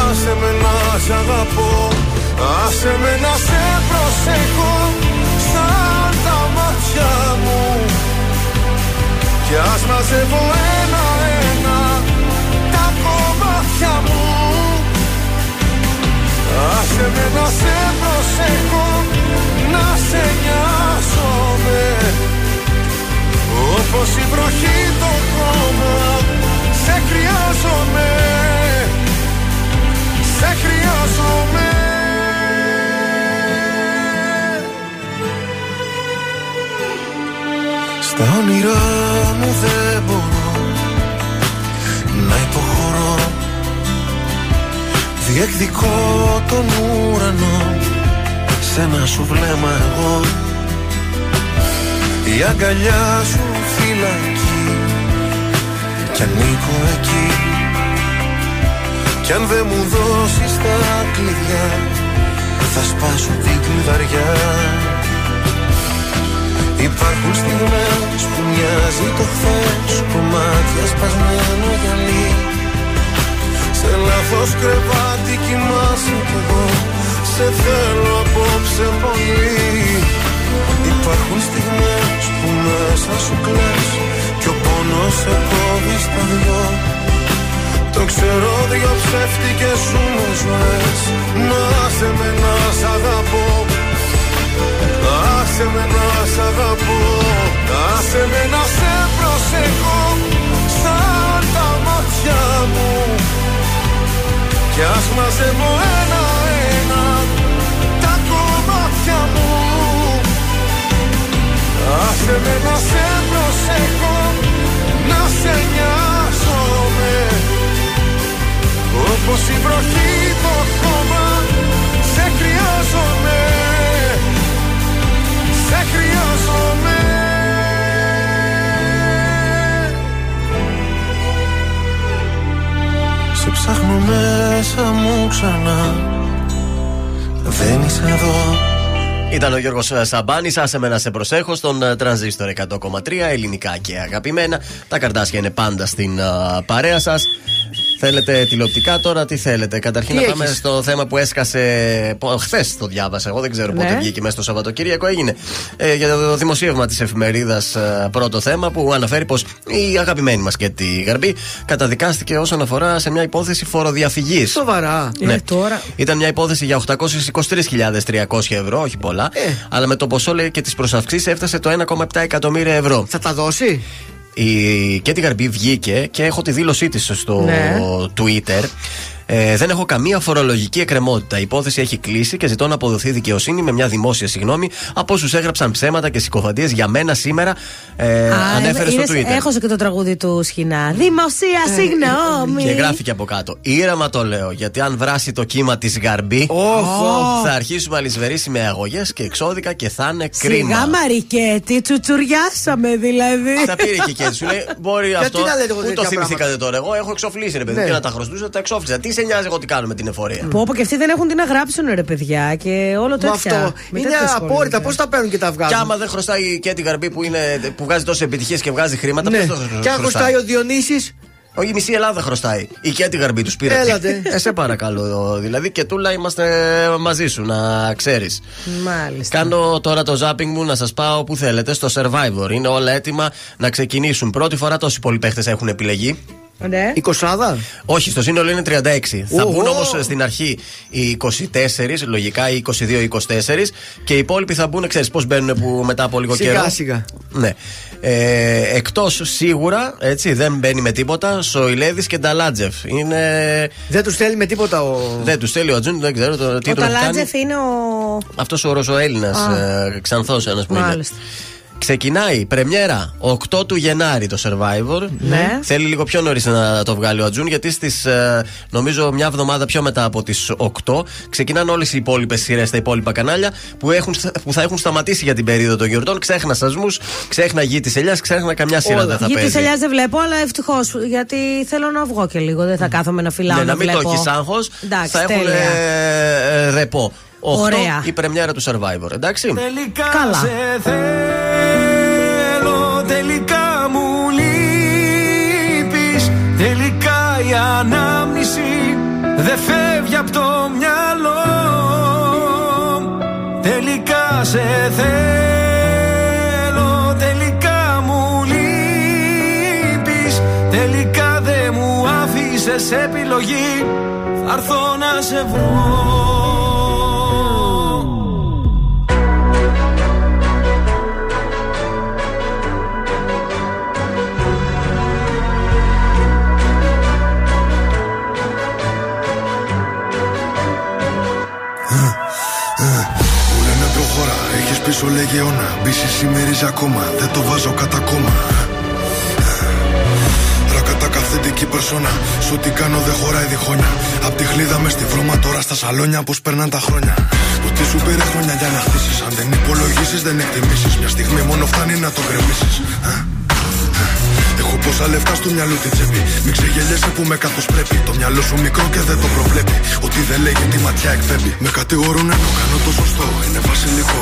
[SPEAKER 4] Άσε με να σ' αγαπώ. Άσε με να σε προσέχω Σαν τα μάτια μου. Κι ας μαζεύω ένα-ένα Τα κομμάτια μου. Άσε με να σε προσέχω Να σε νοιάζομαι Όπως η βροχή το χώμα Σε χρειάζομαι. Σε χρειάζομαι. Στα όνειρά μου δεν μπορώ να υποχωρώ. Διεκδικώ τον ουρανό σε ένα σου βλέμμα εγώ Η αγκαλιά σου φυλακή. Κι ανήκω εκεί. Κι αν δεν μου δώσεις τα κλειδιά θα σπάσω την κλειδαριά. Υπάρχουν στιγμές που μοιάζει το χθες Κομμάτια σπασμένο γυαλί. Σε λάθος κρεβάτι κοιμάσαι κι εγώ. Σε θέλω απόψε πολύ Υπάρχουν στιγμές που μέσα σου κλαις Κι ο πόνος σε κόβει στα δυο. Το ξέρω δυο ψεύτικες σου με ζωές. Να σε με να σ' αγαπώ. Άσε με να σ' αγαπώ. Άσε με να σε προσεχώ Σαν τα μάτια μου. Κι ας μαζεύω ένα-ένα Τα κομμάτια μου Άσε με να σε προσεχώ Να σε νοιάζομαι. Όπως η βροχή το χώμα Σε χρειάζομαι. Σε χρειάζομαι. Σε ψάχνω μέσα μου ξανά. Δεν είσαι εδώ
[SPEAKER 1] Ήταν ο Γιώργος Σαμπάνης. Άσε με να σε προσέχω στον ε, τρανζίστορ 100,3 ελληνικά και αγαπημένα. Τα καρτάσια είναι πάντα στην α, παρέα σας. Θέλετε τηλεοπτικά τώρα, τι θέλετε; Καταρχήν
[SPEAKER 3] Τι
[SPEAKER 1] να πάμε
[SPEAKER 3] έχεις;
[SPEAKER 1] στο θέμα που έσκασε. Χθες το διάβασα. Εγώ δεν ξέρω
[SPEAKER 2] Ναι.
[SPEAKER 1] πότε βγήκε μέσα στο Σαββατοκύριακο. Έγινε ε, για το δημοσίευμα της εφημερίδας πρώτο θέμα που αναφέρει πως η αγαπημένη μας και τη Γαρμπή καταδικάστηκε όσον αφορά σε μια υπόθεση φοροδιαφυγής.
[SPEAKER 3] Σοβαρά.
[SPEAKER 2] Ε,
[SPEAKER 1] Ναι.
[SPEAKER 2] τώρα.
[SPEAKER 1] Ήταν μια υπόθεση για 823.300 ευρώ, όχι πολλά.
[SPEAKER 3] Ε.
[SPEAKER 1] Αλλά με το ποσό λέει και τις προσαυξήσεις έφτασε το 1,7 εκατομμύρια ευρώ.
[SPEAKER 3] Θα τα δώσει;
[SPEAKER 1] Η Κέτι Γαρμπή βγήκε και έχω τη δήλωσή της στο
[SPEAKER 2] Ναι.
[SPEAKER 1] Twitter. Ε, δεν έχω καμία φορολογική εκκρεμότητα. Η υπόθεση έχει κλείσει και ζητώ να αποδοθεί δικαιοσύνη με μια δημόσια συγγνώμη από όσους έγραψαν ψέματα και συκοφαντίες για μένα σήμερα. Ε,
[SPEAKER 2] Α,
[SPEAKER 1] ανέφερες στο
[SPEAKER 2] είδες,
[SPEAKER 1] Twitter.
[SPEAKER 2] Έχωσε και το τραγούδι του Σχοινά. Δημοσία συγγνώμη.
[SPEAKER 1] Και γράφει από κάτω. Ήρεμα το λέω, γιατί αν βράσει το κύμα της Γαρμπή, θα αρχίσουμε αλυσβερίσιμε αγωγές και εξώδικα και θα είναι κρίμα.
[SPEAKER 2] Σιγά Μαρικέτη, τσουτσουριάσαμε δηλαδή.
[SPEAKER 1] Τα πήρε και και σου λέει: Μπορεί αυτό.
[SPEAKER 3] να λέτε εγώ
[SPEAKER 1] Πού
[SPEAKER 3] τέτοια
[SPEAKER 1] το θυμηθήκατε
[SPEAKER 3] πράγματα;
[SPEAKER 1] τώρα. Εγώ έχω εξοφλήσει, ρε παιδί.
[SPEAKER 3] Ναι.
[SPEAKER 1] Και να τα χρωστούσα, τα εξόφλησα. Τι σε νοιάζει εγώ τι κάνω με την εφορία.
[SPEAKER 2] Που όπου και αυτοί δεν έχουν τι να γράψουν, ρε παιδιά, και όλο
[SPEAKER 3] Μα
[SPEAKER 2] τέτοια.
[SPEAKER 3] αυτό
[SPEAKER 2] Με
[SPEAKER 3] είναι
[SPEAKER 2] τέτοια
[SPEAKER 3] απόρριτα.
[SPEAKER 2] ασχολούνται.
[SPEAKER 3] Πώς τα παίρνουν και τα
[SPEAKER 1] Και
[SPEAKER 3] βγάζουν.
[SPEAKER 1] άμα δεν χρωστάει και την καρμπή που, είναι, που βγάζει τόσες επιτυχίες και βγάζει χρήματα,
[SPEAKER 3] Ναι.
[SPEAKER 1] ποιος το
[SPEAKER 3] Και αν χρωστάει; ο Διονύσης;
[SPEAKER 1] Όχι, η μισή Ελλάδα χρωστάει. Η και την γαρμπή τους πήρε.
[SPEAKER 3] Έλατε.
[SPEAKER 1] Ε, σε παρακαλώ. Δηλαδή και τούλα είμαστε μαζί σου, να ξέρεις.
[SPEAKER 2] Μάλιστα.
[SPEAKER 1] Κάνω τώρα το zapping μου να σας πάω που θέλετε στο survivor. Είναι όλα έτοιμα να ξεκινήσουν. Πρώτη φορά τόσοι πολλοί παίχτες έχουν επιλεγεί.
[SPEAKER 2] Ναι.
[SPEAKER 3] η Κοσάδα.
[SPEAKER 1] Όχι, στο σύνολο είναι 36. Θα
[SPEAKER 3] Ω,
[SPEAKER 1] μπουν
[SPEAKER 3] ω.
[SPEAKER 1] όμως στην αρχή οι 24, λογικά οι 22-24 και οι υπόλοιποι θα μπουν, ξέρεις πώς μπαίνουν που μετά από λίγο
[SPEAKER 3] Σιγά,
[SPEAKER 1] καιρό.
[SPEAKER 3] σιγά.
[SPEAKER 1] Ναι. Ε, Εκτός σίγουρα, έτσι, δεν μπαίνει με τίποτα, Σοηλέδης και Νταλάτζεφ. Είναι.
[SPEAKER 3] Δεν τους στέλνει με τίποτα ο.
[SPEAKER 1] Δεν τους στέλνει ο Ατζούν, δεν ξέρω το, τι
[SPEAKER 2] Ο
[SPEAKER 1] τον έχει κάνει.
[SPEAKER 2] Ταλάτζεφ είναι ο.
[SPEAKER 1] Αυτός ο Ρωσοέλληνας,
[SPEAKER 2] Α.
[SPEAKER 1] ε, ξανθός ένας που είναι.
[SPEAKER 2] Μάλιστα.
[SPEAKER 1] Ξεκινάει πρεμιέρα 8 του Γενάρη το Survivor.
[SPEAKER 2] Ναι.
[SPEAKER 1] Θέλει λίγο πιο νωρίς να το βγάλει ο Ατζούν, γιατί στις νομίζω μια εβδομάδα πιο μετά από τις 8 ξεκινάνε όλες οι υπόλοιπες σειρές στα υπόλοιπα κανάλια που, έχουν, που θα έχουν σταματήσει για την περίοδο των γιορτών. Ξέχνα σασμούς, ξέχνα γη της ελιάς, ξέχνα καμιά σειρά δεν θα
[SPEAKER 2] Γη
[SPEAKER 1] παίζει.
[SPEAKER 2] τη ελιάς δεν βλέπω, αλλά ευτυχώς γιατί θέλω να βγω και λίγο. Δεν θα κάθομαι να φυλάω.
[SPEAKER 1] Ναι,
[SPEAKER 2] να
[SPEAKER 1] να μην το
[SPEAKER 2] βλέπω.
[SPEAKER 1] έχεις άγχος.
[SPEAKER 2] Εντάξει,
[SPEAKER 1] Θα έχουν
[SPEAKER 2] τέλεια.
[SPEAKER 1] ε, ε, ρεπό. 8
[SPEAKER 2] Ωραία.
[SPEAKER 1] η πρεμιέρα του Survivor, εντάξει.
[SPEAKER 6] Τελικά
[SPEAKER 2] Καλά.
[SPEAKER 6] σε ανάμνηση Δεν φεύγει από το μυαλό. Τελικά σε θέλω Τελικά μου λείπεις. Τελικά δεν μου άφησες επιλογή. Θα έρθω να σε βρω
[SPEAKER 16] πίσω λέγε αιώνα Μπίση σημερίζει ακόμα, δεν το βάζω κατά κόμμα Ρακατά καθεντική περσόνα Σ' ό,τι κάνω δεν χωράει διχόνια Απ' τη χλίδα μες στη βρώμα τώρα στα σαλόνια Πως περνάνε τα χρόνια Ότι σου πήρε χρόνια για να χτίσεις Αν δεν υπολογίσεις δεν εκτιμήσεις Μια στιγμή μόνο φτάνει να το γκρεμίσεις Έχω πόσα λεφτά στο μυαλό την τσέπη. Μην ξεγελιέσαι που με καθώ πρέπει. Το μυαλό σου μικρό και δεν το προβλέπει. Ότι δεν λέγει τη ματιά εκπέμπει. Με κατηγορούν ενώ κάνω το σωστό. Είναι βασιλικό.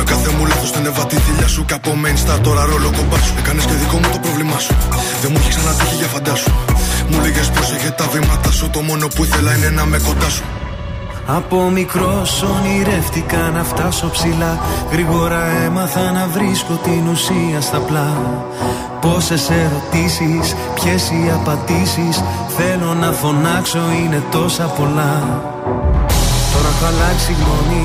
[SPEAKER 16] Με κάθε μου λάθος την έβα τη θηλιά σου. Και από main star τώρα ρόλο κομπάς σου. Έκανες και δικό μου το πρόβλημά σου. Δεν μου έχει ξανατύχει για φαντάσου. Μου λέγες πρόσεχε τα βήματα σου. Το μόνο που ήθελα είναι να με κοντά σου.
[SPEAKER 6] Από μικρός ονειρεύτηκα να φτάσω ψηλά Γρήγορα έμαθα να βρίσκω την ουσία στα πλά Πόσες ερωτήσεις, ποιες οι απαντήσεις Θέλω να φωνάξω είναι τόσα πολλά Τώρα έχω αλλάξει γνώμη,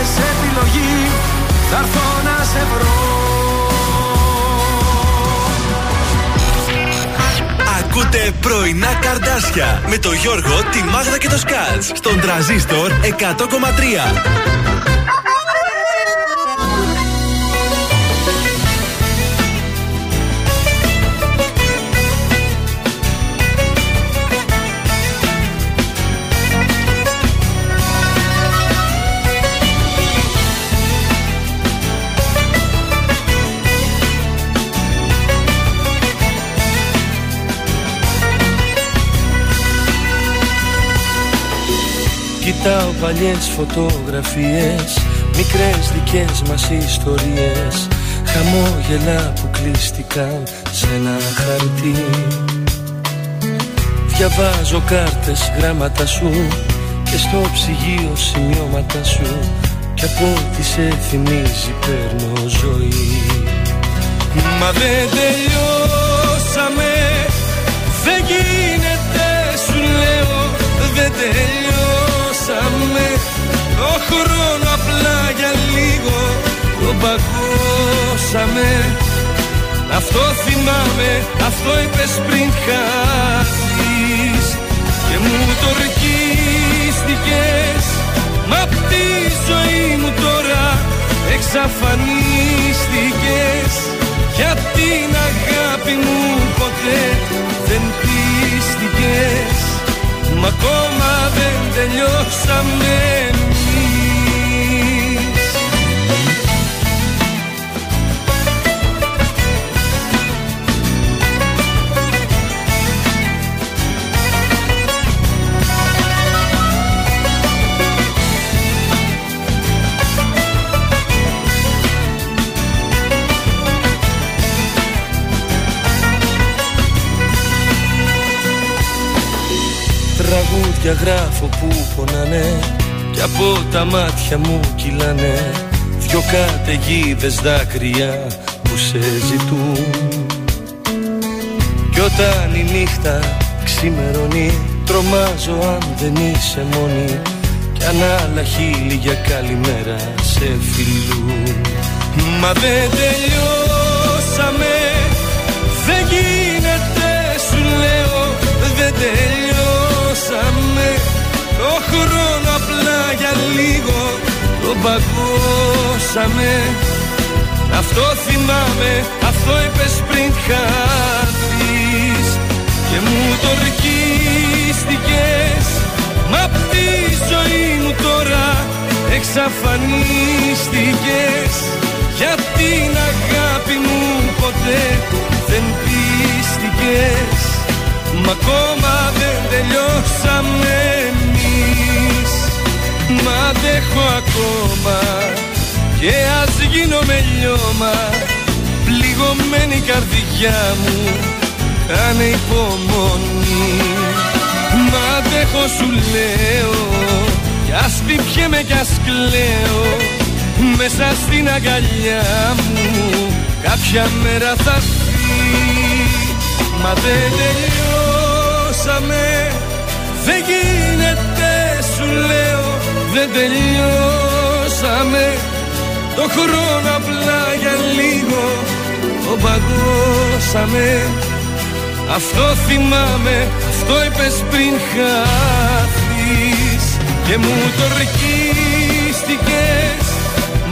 [SPEAKER 6] άφησες επιλογή Θα έρθω να σε βρω
[SPEAKER 9] Ακούτε πρωινά καρδάσια με το Γιώργο, τη Μάγδα και το Σκάτς στον τραζίστορ 100,3.
[SPEAKER 6] Κοιτάω παλιές φωτογραφίες Μικρές δικές μας ιστορίες Χαμόγελα που κλείστηκαν σε ένα χαρτί. Διαβάζω κάρτες γράμματα σου Και στο ψυγείο σημειώματα σου Κι από ό,τι σε θυμίζει παίρνω ζωή. Μα δεν τελειώσαμε Δεν γίνεται σου λέω Δεν τελειώσαμε Το χρόνο απλά για λίγο. Το παγώσαμε. Αυτό θυμάμαι Αυτό είπες πριν χάθεις Και μου το ορκίστηκες. Μα απ' τη ζωή μου τώρα Εξαφανίστηκες. Για την αγάπη μου ποτέ δεν πίστηκες Μα ακόμα δεν τελειώσαμε εμείς Τραγούδια γράφω που πονάνε Κι από τα μάτια μου κυλάνε. Δυο καταιγίδες δάκρυα που σε ζητούν. Κι όταν η νύχτα ξημερώνει Τρομάζω αν δεν είσαι μόνη. Κι αν άλλα χείλη για καλημέρα σε φιλούν. Μα δεν τελειώσαμε Δεν γίνεται σου λέω Δεν τελειώσαμε Το χρόνο απλά για λίγο. Το παγώσαμε. Αυτό θυμάμαι Αυτό είπες πριν χάθεις. Και μου το ορκίστηκες. Μα απ' τη ζωή μου τώρα Εξαφανίστηκες. Για την αγάπη μου ποτέ δεν πίστηκες Μα ακόμα δεν τελειώσαμε εμείς. Μα αντέχω ακόμα Και ας γίνομαι λιώμα. Πληγωμένη καρδιά μου Κάνε υπομονή Μα αντέχω σου λέω Κι ας πιπιέμαι κι ας κλαίω. Μέσα στην αγκαλιά μου Κάποια μέρα θα έρθει. Μα δεν τελειώσαμε Δεν γίνεται σου λέω Δεν τελειώσαμε. Το χρόνο απλά για λίγο Το παγώσαμε. Αυτό θυμάμαι Αυτό είπες πριν χάθεις. Και μου το ρκίστηκες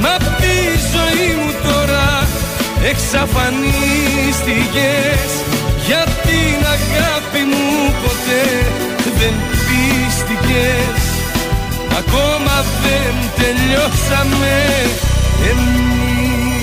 [SPEAKER 6] Μα απ' τη ζωή μου τώρα Εξαφανίστηκες. Για την αγάπη μου ποτέ δεν πίστηκες. Ακόμα δεν τελειώσαμε. Εμείς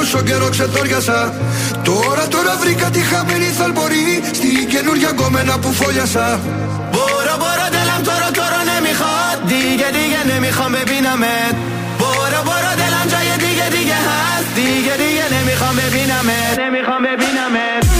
[SPEAKER 17] τόσο καιρό ξετόριασα. Τώρα τώρα βρήκα τη χαμένη θαλπορή Στην καινούργια κομμένα που φόλιασα.
[SPEAKER 11] Μπορώ μπορώ τελαμ τώρα τώρα ναι μη χατ Δίγε δίγε ναι μη χαμ με Μπορώ μπορώ τελαμ τζάγε δίγε δίγε χατ Δίγε δίγε ναι μη
[SPEAKER 17] χαμ με Ναι μη με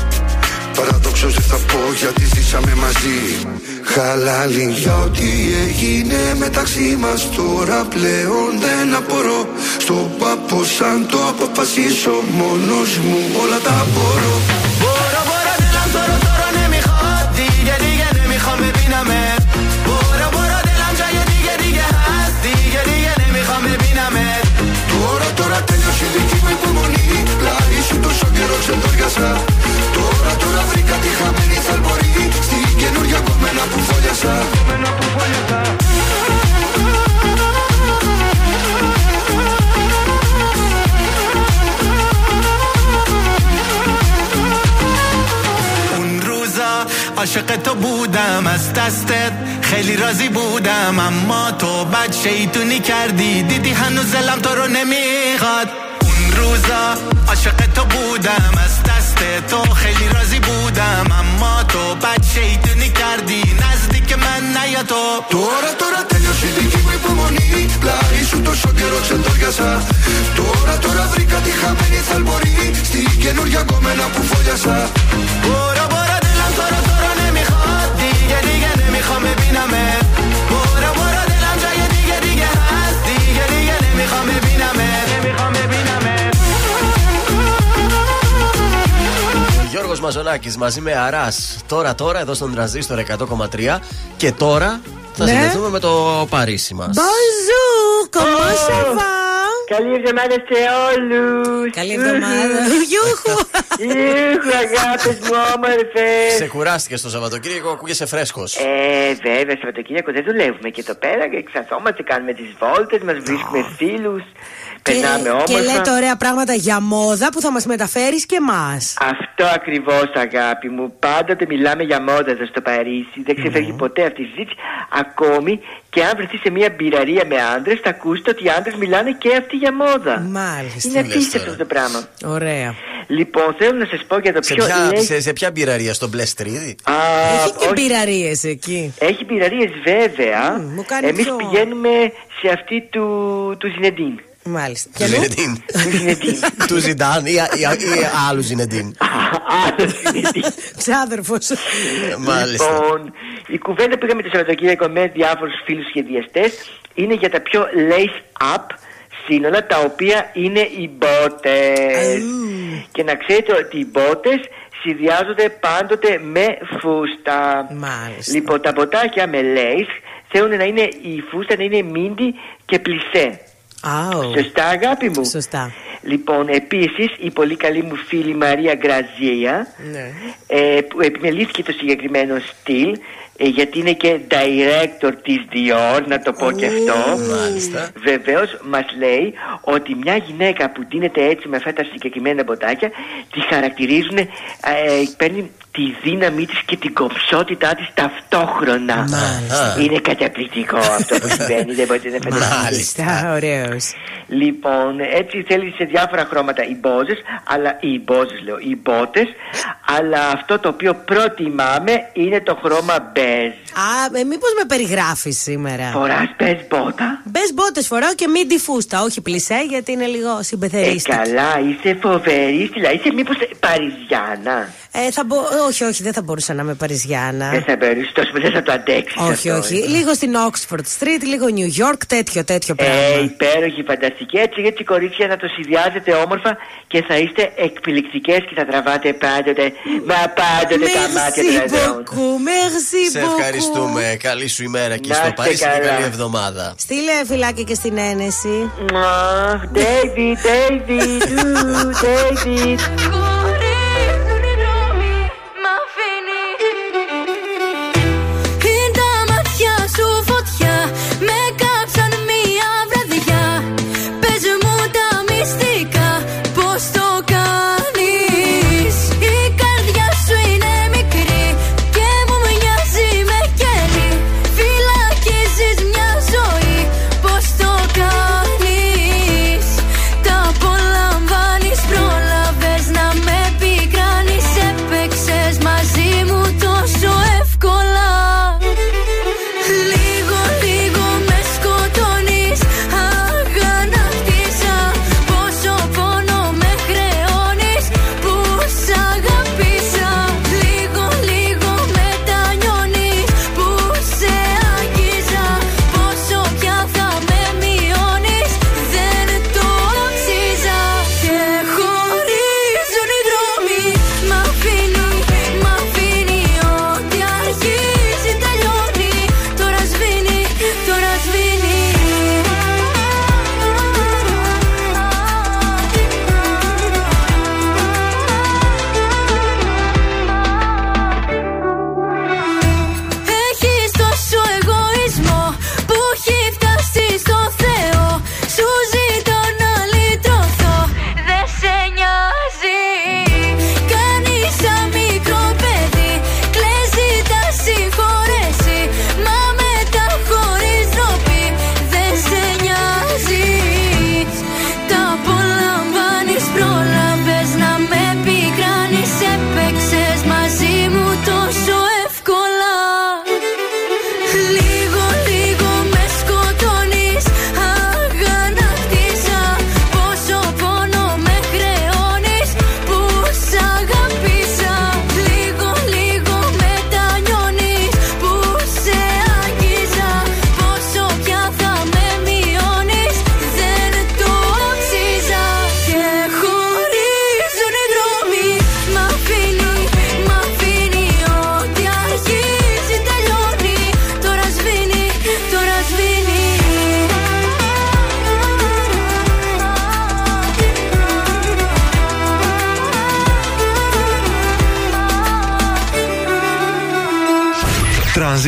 [SPEAKER 17] Παραδόξως δεν θα πω γιατί ζήσαμε μαζί. χάλαλη για ό,τι έγινε μεταξύ μας τώρα πλέον δεν απορώ. Στον πάπο σαν το αποφασίσω μόνος μου όλα τα μπορώ.
[SPEAKER 11] Μπορώ, μπορώ, ναι, δεν τώρα, τώρα, ναι, μη χάτη. Γιατί, γιατί, ναι, μη χάμε, πίναμε.
[SPEAKER 17] Τώρα τώρα τέλειωσε η δική μου υπομονή Πλάι σου τόσο καιρό ξεντόριασα Τώρα τώρα βρήκα τη χαμένη θαλπορή Στην καινούργια κομμένα που φόλιασα
[SPEAKER 11] اون روزا عاشق تو بودم از دستت خیلی راضی بودم اما تو بد شیطونی کردی دیدی هنوز دلم تو رو حقیقت اون روزا عاشق تو بودم از دست تو خیلی راضی بودم. اما تو بد شیطونی کردی نزدیک من نیا تو.
[SPEAKER 17] تو را تو را دورا که دیگی mi polmoni شو su to scioglie تو al تو را تو را di jameni salmoni بوری
[SPEAKER 11] che non یا come la pufoglia sa بورا بورا دلم تو را تو را نمی‌خواد. دیگه دیگه نمی‌خوام ببینم بورا بورا دلم جای دیگه دیگه هست. دیگه دیگه نمی‌خوام ببینم
[SPEAKER 1] Γιώργος Μαζονάκης μαζί με Αράς Τώρα τώρα εδώ στον τρανζίστορ 100,3 Και τώρα θα
[SPEAKER 2] Ναι.
[SPEAKER 1] συνδεθούμε με το Παρίσι μας
[SPEAKER 2] Bonjour, comment ça va?
[SPEAKER 18] Καλή εβδομάδα σε όλους.
[SPEAKER 2] Καλή εβδομάδα. Γιούχου.
[SPEAKER 18] Ιούχου, αγάπης μου, όμορφε.
[SPEAKER 1] Σε κουράστηκες το Σαββατοκύριακο, ακούγεσαι φρέσκος
[SPEAKER 18] Ε, βέβαια, Σαββατοκύριακο δεν δουλεύουμε και εδώ πέρα και εξαθόμαστε, κάνουμε τις βόλτες, μας βρίσκουμε φίλους. Περνάμε
[SPEAKER 2] Και
[SPEAKER 18] όμορφα.
[SPEAKER 2] λέτε ωραία πράγματα για μόδα που θα μας μεταφέρεις και εμάς
[SPEAKER 18] Αυτό ακριβώς, αγάπη μου. Πάντοτε μιλάμε για μόδα εδώ στο Παρίσι. Δεν ξεφεύγει ποτέ αυτή η συζήτηση. Ακόμη και αν βρεθεί σε μια μπειραρία με άντρε, θα ακούσετε ότι οι άντρε μιλάνε και αυτοί για μόδα.
[SPEAKER 2] Μάλιστα.
[SPEAKER 18] Είναι απίστευτο αυτό το πράγμα.
[SPEAKER 2] Ωραία
[SPEAKER 18] Λοιπόν, θέλω να σας πω για το
[SPEAKER 1] σε
[SPEAKER 18] πιο
[SPEAKER 1] ποια,
[SPEAKER 18] λέει-
[SPEAKER 1] σε, σε ποια μπειραρία, στο Μπλεστρίδι
[SPEAKER 18] Α,
[SPEAKER 2] Έχει και
[SPEAKER 18] όχι.
[SPEAKER 2] μπειραρίες εκεί
[SPEAKER 18] Έχει πειραρίε βέβαια.
[SPEAKER 2] μου κάνει
[SPEAKER 18] Εμείς
[SPEAKER 2] πιο-
[SPEAKER 18] πηγαίνουμε σε αυτή του, του Ζινεντίν.
[SPEAKER 2] Μάλιστα
[SPEAKER 1] Του Ζινεντίν Του Ζιντάν ή, ή, ή άλλου Ζινεντίν
[SPEAKER 2] Ξάδερφος
[SPEAKER 1] Μάλιστα
[SPEAKER 18] Λοιπόν, η κουβέντα που είχαμε το Σαββατοκύριακο με διάφορους φίλους σχεδιαστές είναι για τα πιο lace up σύνολα τα οποία είναι οι μπότες. Και να ξέρετε ότι οι μπότες συνδυάζονται πάντοτε με φούστα.
[SPEAKER 2] Μάλιστα.
[SPEAKER 18] Λοιπόν, τα μποτάκια με lace θέλουν να είναι η φούστα να είναι μίντι και πλισέ.
[SPEAKER 2] Άου.
[SPEAKER 18] Σωστά, αγάπη μου.
[SPEAKER 2] Σωστά
[SPEAKER 18] Λοιπόν, επίσης η πολύ καλή μου φίλη Μαρία Γκραζία
[SPEAKER 2] Ναι
[SPEAKER 18] ε, που επιμελήθηκε το συγκεκριμένο στυλ ε, γιατί είναι και director της Dior, να το πω και αυτό.
[SPEAKER 1] Μάλιστα.
[SPEAKER 18] Βεβαίως μας λέει ότι μια γυναίκα που δίνεται έτσι με αυτά τα συγκεκριμένα μποτάκια τη χαρακτηρίζουν, ε, παίρνει τη δύναμή της και την κομψότητά της ταυτόχρονα.
[SPEAKER 2] Μάλιστα.
[SPEAKER 18] Είναι καταπληκτικό αυτό που συμβαίνει, δεν μπορείτε να φανταστείτε.
[SPEAKER 2] Μάλιστα ωραίος
[SPEAKER 18] Λοιπόν, έτσι θέλει σε διάφορα χρώματα οι μπόζες, αλλά οι μπόζες λέω, οι μπότες, αλλά αυτό το οποίο προτιμάμε είναι το χρώμα μπέζ.
[SPEAKER 2] Α, ε, μήπως με περιγράφεις σήμερα;
[SPEAKER 18] Φοράς μπέζ μπότα.
[SPEAKER 2] Μπε μπότες φοράω και μην φούστα, όχι πλησέ γιατί είναι λίγο
[SPEAKER 18] Ε,
[SPEAKER 2] συμπεθερίστικη.
[SPEAKER 18] καλά, είσαι φοβερή, δηλαδή είσαι μήπως Παριζιάνα.
[SPEAKER 2] Ε, θα μπο... Όχι, όχι, δεν θα μπορούσα να είμαι Παριζιάνα.
[SPEAKER 18] Δεν θα μπορείς τόσο, δεν θα το αντέξεις
[SPEAKER 2] όχι,
[SPEAKER 18] αυτό,
[SPEAKER 2] όχι.
[SPEAKER 18] ε.
[SPEAKER 2] Λίγο στην Oxford Street, λίγο New York, τέτοιο, τέτοιο πράγμα.
[SPEAKER 18] Ε, υπέροχη, φανταστική. Έτσι, έτσι κορίτσια να το συνδυάζετε όμορφα και θα είστε εκπληκτικές και θα τραβάτε πάντοτε, μα πάντοτε τα μάτια των
[SPEAKER 2] Merci
[SPEAKER 18] εδρών.
[SPEAKER 2] beaucoup, merci
[SPEAKER 1] Σε
[SPEAKER 2] beaucoup.
[SPEAKER 1] ευχαριστούμε Καλή σου ημέρα εκεί
[SPEAKER 18] Να
[SPEAKER 1] στο
[SPEAKER 18] είστε
[SPEAKER 1] Παρίσι και
[SPEAKER 18] καλά.
[SPEAKER 1] καλή εβδομάδα
[SPEAKER 2] Στείλε φυλάκι και στην ένεση.
[SPEAKER 18] Αχ, David, David, ου, David.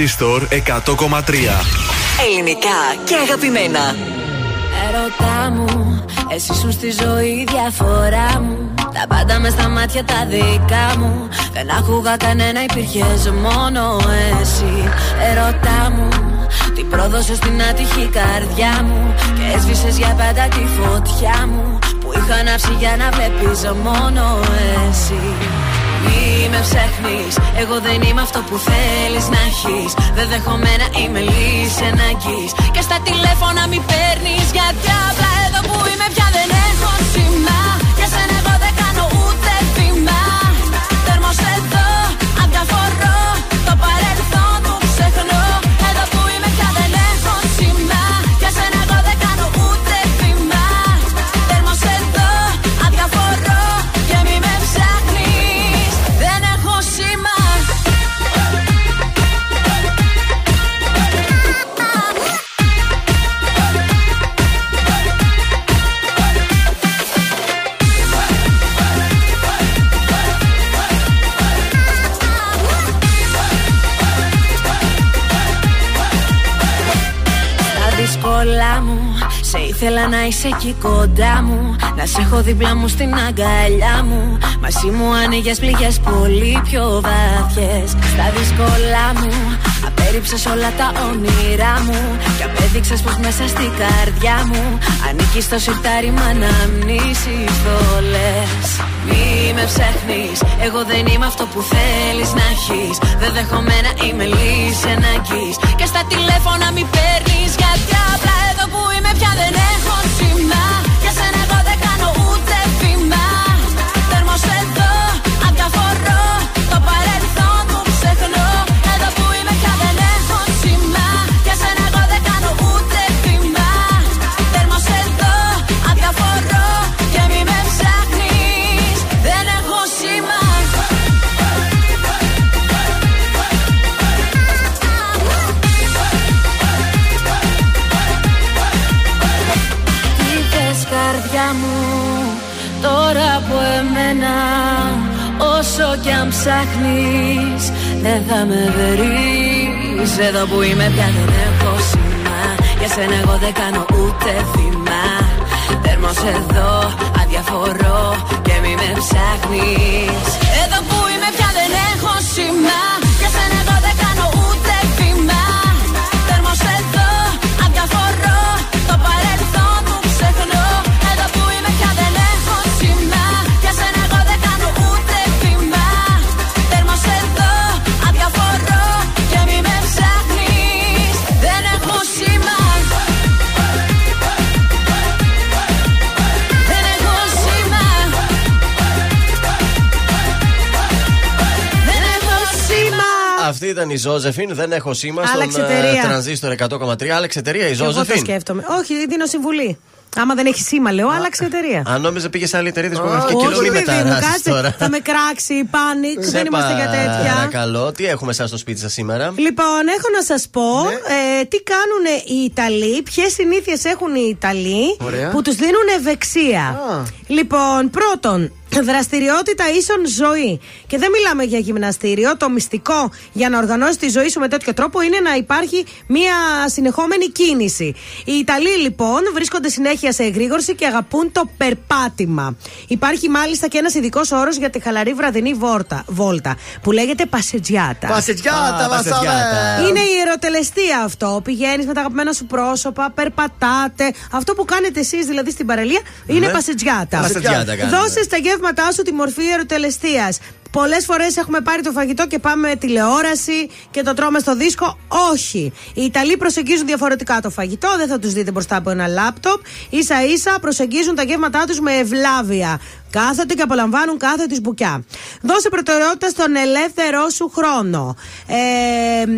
[SPEAKER 9] Τρανζίστορ 100,3.
[SPEAKER 5] Ελληνικά και αγαπημένα.
[SPEAKER 8] Ερωτά μου, εσύ σου στη ζωή η διαφορά μου. Τα πάντα μες στα μάτια τα δικά μου. Δεν άκουγα κανένα, υπήρχες μόνο εσύ. Ερωτά μου, τι πρόδωσες στην άτυχη καρδιά μου. Και έσβησες για πάντα τη φωτιά μου. Που είχα ανάψει για να βλέπεις μόνο εσύ. Μη με ψάχνει, εγώ δεν είμαι αυτό που θέλεις να έχεις. Δεν δέχομαι να είμαι λύση αναγκή. Και στα τηλέφωνα μη παίρνεις γιατί ήθελα να είσαι εκεί κοντά μου Να σε έχω δίπλα μου στην αγκαλιά μου. Μαζί μου άνοιγες πληγές πολύ πιο βάθιες. Στα δύσκολα μου Απέριψες όλα τα όνειρά μου. Και απέδειξες πως μέσα στην καρδιά μου Ανήκεις στο σιρτάρι μ' αναμνήσεις το λες Μη με ψάχνεις Εγώ δεν είμαι αυτό που θέλεις να έχεις. Δεν δέχομαι να είμαι λύση αναγκής Και στα τηλέφωνα μη παίρνεις είμαι πια δεν έχω σήμα Για σένα εγώ δεν κάνω ούτε βήμα
[SPEAKER 1] η Ζώζεφιν, δεν έχω σήμα
[SPEAKER 2] Άλλαξε
[SPEAKER 1] στον ε,
[SPEAKER 2] εταιρεία.
[SPEAKER 1] τρανζίστορ 100,3. Άλλαξε εταιρεία η
[SPEAKER 2] Εγώ το
[SPEAKER 1] Ζώζεφιν.
[SPEAKER 2] σκέφτομαι. Όχι, δίνω συμβουλή. Άμα δεν έχει σήμα, λέω, άλλαξε εταιρεία.
[SPEAKER 1] Αν νόμιζε πήγες σε άλλη εταιρεία δισκογραφική και λέω
[SPEAKER 2] Όχι,
[SPEAKER 1] μην
[SPEAKER 2] παιδί μου,
[SPEAKER 1] μεταράσεις
[SPEAKER 2] κάτσε.
[SPEAKER 1] τώρα.
[SPEAKER 2] Θα με κράξει, πάνικ.
[SPEAKER 1] Σε
[SPEAKER 2] Δεν είμαστε για τέτοια.
[SPEAKER 1] Παρακαλώ, τι έχουμε σαν στο σπίτι σας σήμερα;
[SPEAKER 2] Λοιπόν, έχω να σας πω
[SPEAKER 1] Ναι.
[SPEAKER 2] ε, τι κάνουν οι Ιταλοί, ποιες συνήθειες έχουν οι Ιταλοί
[SPEAKER 1] Ωραία.
[SPEAKER 2] που τους δίνουν ευεξία. Λοιπόν, πρώτον, δραστηριότητα ίσον ζωή. Και δεν μιλάμε για γυμναστήριο. Το μυστικό για να οργανώσει τη ζωή σου με τέτοιο τρόπο είναι να υπάρχει μια συνεχόμενη κίνηση. Οι Ιταλοί λοιπόν βρίσκονται συνέχεια σε εγρήγορση και αγαπούν το περπάτημα. Υπάρχει μάλιστα και ένας ειδικός όρος για τη χαλαρή βραδινή βόρτα, βόλτα που λέγεται πασετζιάτα.
[SPEAKER 3] Πασετζιάτα,
[SPEAKER 1] Α, πασετζιάτα.
[SPEAKER 2] Είναι η ερωτελεστία αυτό. Πηγαίνεις με τα αγαπημένα σου πρόσωπα, περπατάτε. Αυτό που κάνετε εσείς δηλαδή στην παραλία είναι
[SPEAKER 1] Ναι.
[SPEAKER 2] πασετζιάτα.
[SPEAKER 1] Πασετζιάτα κάνουμε.
[SPEAKER 2] Δώσε στα γεύματά σου τη μορφή ερωτελεστίας. Πολλές φορές έχουμε πάρει το φαγητό και πάμε τηλεόραση και το τρώμε στο δίσκο. Όχι. Οι Ιταλοί προσεγγίζουν διαφορετικά το φαγητό, δεν θα τους δείτε μπροστά από ένα λάπτοπ. σα ίσα προσεγγίζουν τα γεύματά τους με ευλάβεια. Κάθονται και απολαμβάνουν κάθε τη μπουκιά. Δώσε προτεραιότητα στον ελεύθερό σου χρόνο. Ε,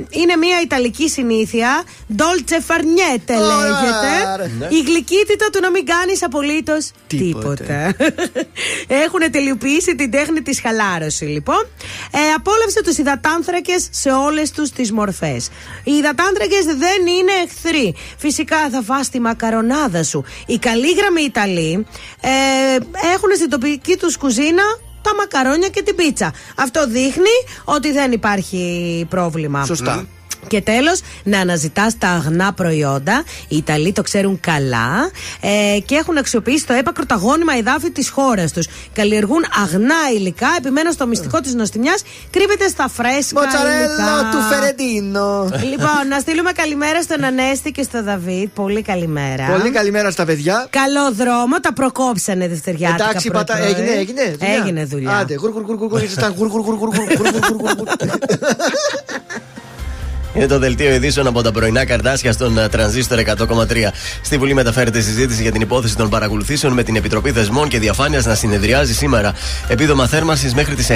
[SPEAKER 2] είναι μια Ιταλική συνήθεια. Dolce farniente λέγεται.
[SPEAKER 3] ρε.
[SPEAKER 2] Η γλυκύτητα του να μην κάνεις απολύτως τίποτα. Έχουν τελειοποιήσει την τέχνη της χαλάρωσης, λοιπόν. Ε, απόλαυσε τους υδατάνθρακες σε όλες τους τις μορφές. Οι υδατάνθρακες δεν είναι εχθροί. Φυσικά θα φας τη μακαρονάδα σου. Οι καλήγραμμοι Ιταλοί ε, έχουν στην τοπική τους κουζίνα τα μακαρόνια και την πίτσα. Αυτό δείχνει ότι δεν υπάρχει πρόβλημα.
[SPEAKER 3] Σωστά.
[SPEAKER 2] Και τέλο, να αναζητά τα αγνά προϊόντα. Οι Ιταλοί το ξέρουν καλά ε, και έχουν αξιοποιήσει το έπακρο τα γόνιμα εδάφη τη χώρα του. Καλλιεργούν αγνά υλικά. Επιμένω στο μυστικό τη νοστιμιά κρύβεται στα φρέσκα.
[SPEAKER 3] Μοτσαρέλα του Φερεντίνο.
[SPEAKER 2] Λοιπόν, να στείλουμε καλημέρα στον Ανέστη και στον Δαβίδ. Πολύ καλημέρα.
[SPEAKER 3] Πολύ καλημέρα στα παιδιά.
[SPEAKER 2] Καλό δρόμο, τα προκόψανε δευτεριάτικα.
[SPEAKER 3] Εντάξει,
[SPEAKER 2] πρωί
[SPEAKER 3] πατά,
[SPEAKER 2] πρωί.
[SPEAKER 3] έγινε, έγινε. δουλειά.
[SPEAKER 2] Έγινε δουλειά.
[SPEAKER 3] Άντε, γουρ, γουρ, γουρ, γουρ, γουρ, ήσασταν γουρ, γουρ, γουρ, γουρ, γουρ, γουρ, γουρ, γουρ, γουρ, γουρ.
[SPEAKER 1] Είναι το δελτίο ειδήσεων από τα πρωινά καρτάσια στον ε, τρανζίστορ 100,3. Στη Βουλή μεταφέρεται συζήτηση για την υπόθεση των παρακολουθήσεων με την Επιτροπή Θεσμών και Διαφάνειας να συνεδριάζει σήμερα. Επίδομα θέρμανσης μέχρι τις 9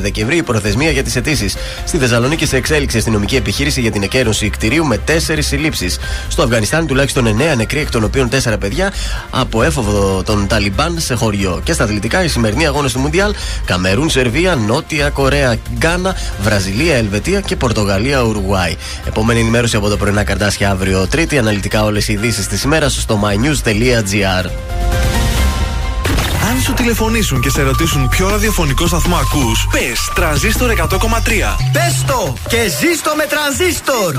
[SPEAKER 1] Δεκεμβρίου η προθεσμία για τις αιτήσεις. Στη Θεσσαλονίκη σε εξέλιξη αστυνομική επιχείρηση για την εκένωση κτηρίου με 4 συλλήψεις. Στο Αφγανιστάν τουλάχιστον 9 νεκροί, εκ των οποίων 4 παιδιά από έφοβο των Ταλιμπάν σε χωριό. Και στα αθλητικά οι σημερινοί αγώνες του Μουντιάλ Καμερούν, Σερβία, Νότια Κορέα, Γκάνα, Βραζιλία, Ελβετία και Πορτογαλία, Ουρουγουάη. Επόμενη ενημέρωση από το πρωινά καρτάσια αύριο Τρίτη. Αναλυτικά όλες οι ειδήσεις της ημέρας στο mynews.gr.
[SPEAKER 9] Αν σου τηλεφωνήσουν και σε ρωτήσουν ποιο ραδιοφωνικό σταθμό ακούς, πες τρανζίστορ 100,3.
[SPEAKER 3] Πες το και ζήστο με τρανζίστορ.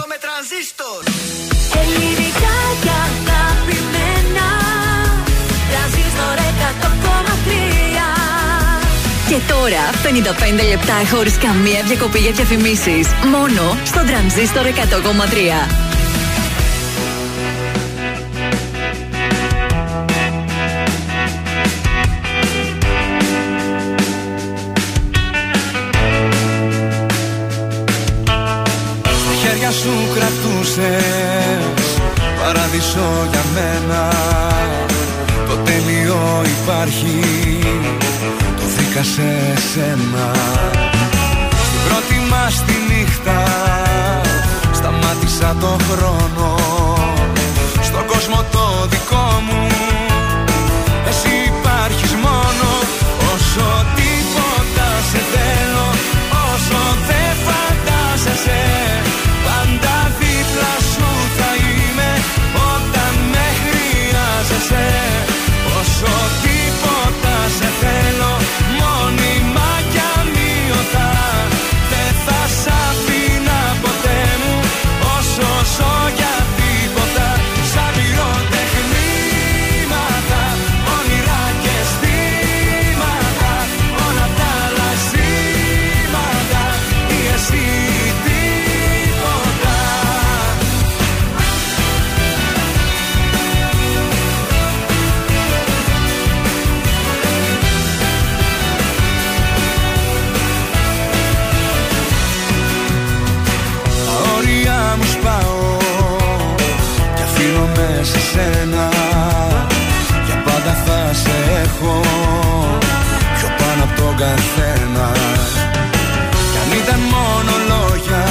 [SPEAKER 8] Ελληνικά και
[SPEAKER 5] Και τώρα 55 λεπτά χωρίς καμία διακοπή για διαφημίσεις. Μόνο στο τρανζίστορ 100,3.
[SPEAKER 6] Στα χέρια σου κρατούσες Παράδεισο για μένα Το τέλειο υπάρχει Το βρήκα σε σένα. Στην πρώτη μας τη νύχτα Σταμάτησα το χρόνο. Στον κόσμο το δικό μου Εσύ υπάρχεις μόνο. Όσο τίποτα σε θέλω Όσο δεν φαντάζεσαι έχω πιο πάνω από τον καθένα. Κι αν ήταν μόνο λόγια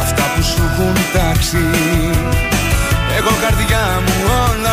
[SPEAKER 6] αυτά που σου έχουν τάξει Εγώ καρδιά μου όλα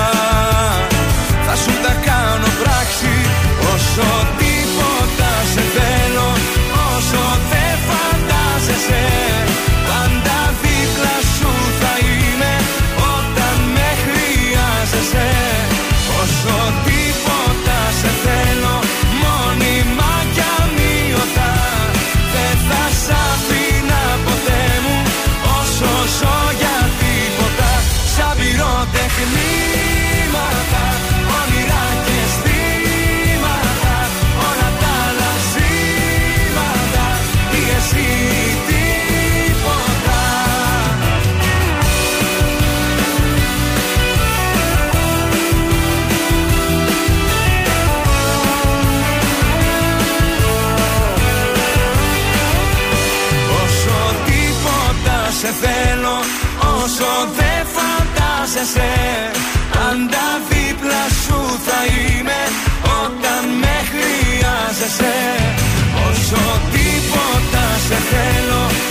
[SPEAKER 6] Όσο δεν φαντάζεσαι Πάντα δίπλα σου θα είμαι Όταν με χρειάζεσαι. Όσο τίποτα σε θέλω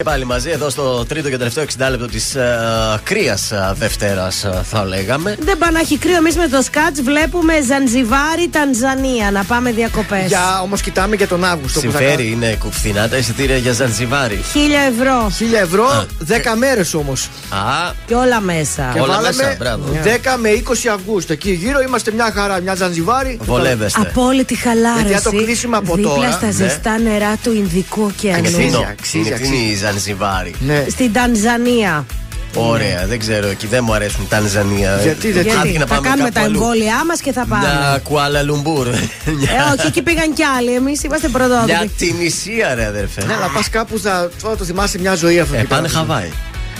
[SPEAKER 1] Και πάλι μαζί εδώ στο τρίτο και τελευταίο 60 λεπτό της uh, κρύας Δευτέρας, θα λέγαμε.
[SPEAKER 2] Δεν πάει να έχει κρύο. Εμείς με το Σκάτς βλέπουμε Ζανζιβάρι, Τανζανία. Να πάμε διακοπές.
[SPEAKER 3] Για όμως κοιτάμε για τον Αύγουστο.
[SPEAKER 1] Συμφέρει, είναι κουφθηνά τα εισιτήρια για Ζανζιβάρι.
[SPEAKER 2] Χίλια ευρώ.
[SPEAKER 3] Χίλια ευρώ,
[SPEAKER 1] Α,
[SPEAKER 3] 10 μέρες όμως.
[SPEAKER 1] Α,
[SPEAKER 2] Και όλα μέσα.
[SPEAKER 3] Και
[SPEAKER 1] Όλα
[SPEAKER 3] βάλαμε
[SPEAKER 1] μέσα, μπράβο.
[SPEAKER 3] 10 με 20 Αυγούστου. Εκεί γύρω είμαστε μια χαρά, μια Ζανζιβάρι.
[SPEAKER 1] βολεύεστε.
[SPEAKER 2] Απόλυτη χαλάρωση.
[SPEAKER 3] Γιατί αν το κλείσουμε από
[SPEAKER 2] δίπλα
[SPEAKER 3] τώρα,
[SPEAKER 2] στα
[SPEAKER 1] ναι.
[SPEAKER 2] ζεστά νερά του Ινδικού ωκεανού.
[SPEAKER 1] Αξίνο.
[SPEAKER 3] αξίζει,
[SPEAKER 1] Είναι
[SPEAKER 3] αξίζει.
[SPEAKER 1] Η Ζανζιβάρι.
[SPEAKER 3] Ναι.
[SPEAKER 2] Στην Τανζανία.
[SPEAKER 1] Ωραία, δεν ξέρω, εκεί δεν μου αρέσουν Τανζανία.
[SPEAKER 3] Γιατί, δεν-
[SPEAKER 1] Άντε
[SPEAKER 2] Γιατί
[SPEAKER 1] να
[SPEAKER 2] θα
[SPEAKER 1] πάμε
[SPEAKER 2] κάνουμε
[SPEAKER 1] κάπου
[SPEAKER 2] τα
[SPEAKER 1] αλλού.
[SPEAKER 2] εμβόλια μας και θα πάμε.
[SPEAKER 1] Να Κουάλα Λουμπούρ.
[SPEAKER 2] Ε, όχι, εκεί πήγαν κι άλλοι. Εμείς είμαστε πρωτόδοτοι.
[SPEAKER 1] Για την Ισία, ρε αδερφέ.
[SPEAKER 3] Ναι, αλλά πας κάπου θα θα το θυμάσαι μια ζωή αυτό.
[SPEAKER 1] Ε,
[SPEAKER 3] εκεί
[SPEAKER 1] πάνε
[SPEAKER 3] πέρα.
[SPEAKER 1] Χαβάη.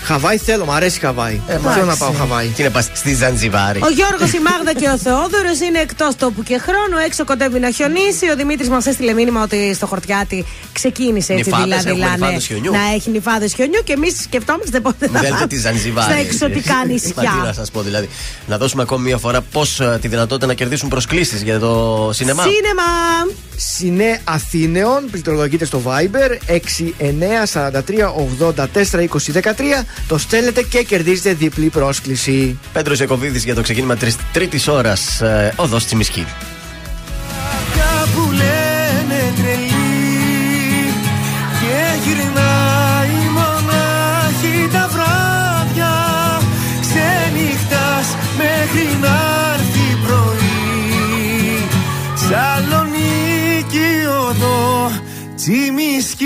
[SPEAKER 3] Χαβάη θέλω, μου αρέσει η Χαβάη.
[SPEAKER 1] Ε,
[SPEAKER 3] Θέλω να
[SPEAKER 2] εντάξει.
[SPEAKER 3] πάω Χαβάη;
[SPEAKER 1] Τι να πα στη Ζανζιβάρι.
[SPEAKER 2] Ο Γιώργος, η Μάγδα και ο Θεόδωρος είναι εκτός τόπου και χρόνου. Έξω κοντεύει να χιονίσει. Ο Δημήτρης μας έστειλε μήνυμα ότι στο χορτιάτι ξεκίνησε έτσι
[SPEAKER 1] Νυφάδες,
[SPEAKER 2] δειλά-δειλά
[SPEAKER 1] έχουμε
[SPEAKER 2] ναι,
[SPEAKER 1] νυφάδες χιονιού.
[SPEAKER 2] να έχει νυφάδες χιονιού και εμείς σκεφτόμαστε πότε
[SPEAKER 1] Μου
[SPEAKER 2] θα
[SPEAKER 1] θέλετε
[SPEAKER 2] πάμε
[SPEAKER 1] τη Ζανζιβάρι.
[SPEAKER 2] στα εξωτικά
[SPEAKER 1] Μα τι να
[SPEAKER 2] νησιά.
[SPEAKER 1] σας πω, δηλαδή. Να δώσουμε ακόμη μια φορά πώς τη δυνατότητα να κερδίσουν προσκλήσεις για το σινεμά.
[SPEAKER 2] Σίνεμα!
[SPEAKER 3] Συνέ Αθήνεων, πληκτρολογείτε στο Viber 6943842013. Το στέλνετε και κερδίζετε διπλή πρόσκληση.
[SPEAKER 1] Πέτρος Ιακοβίδης για το ξεκίνημα τρίτης ώρας. Ε, Οδός Τσιμισκή.
[SPEAKER 4] που λένε τρελή και γυρνάει μονάχη τα βράδια ξενυχτάς μέχρι να έρθει πρωί Σαλονίκη οδό Τσιμισκή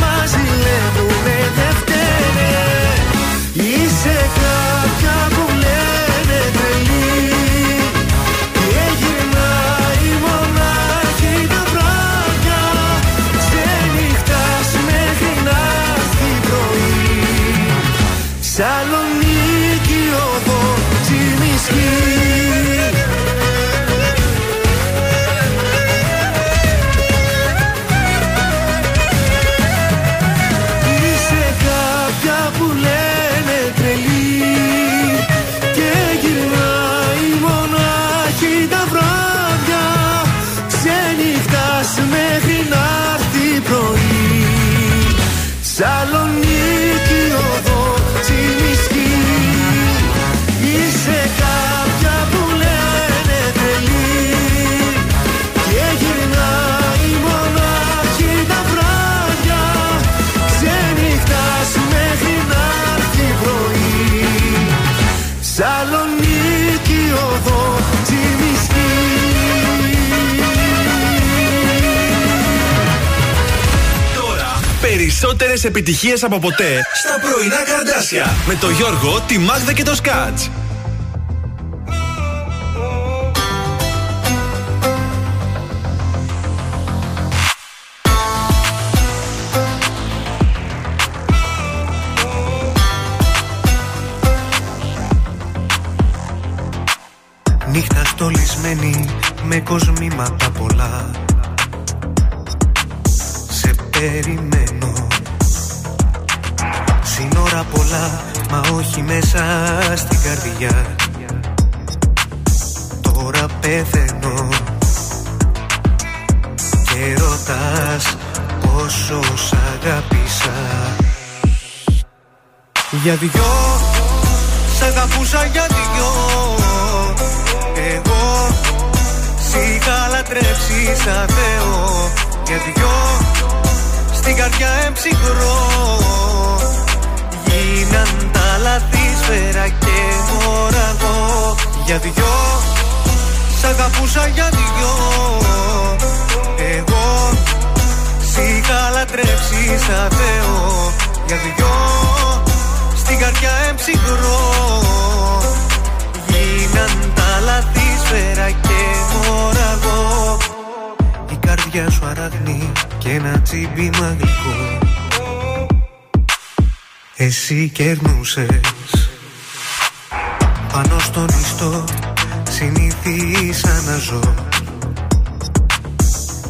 [SPEAKER 4] μας ζηλεύουνε δεν φταίνε Είσαι
[SPEAKER 9] περισσότερες επιτυχίες από ποτέ στα πρωινά καρδάσια με τον Γιώργο, τη Μάγδα και το
[SPEAKER 4] Σκάτς. Για δυο. Σ' αγαπούσα για δυο. Εγώ Σ' είχα λατρέψει σαν Θεό. Για δυο. Στην καρδιά εμψυχρό Γίναν τα λάθη σφαίρα και μωραγό Για δυο. Σ' αγαπούσα για δυο. Εγώ Σ' είχα λατρέψει σαν Θεό. Για δυο Στην καρδιά εμψυχρό. Γίναν τα λάθη σφαίρα και μωραγό Η καρδιά σου αραγνή και ένα τσίμπημα γλυκό εσύ κερνούσες. Πάνω στον ιστό συνήθισα να ζω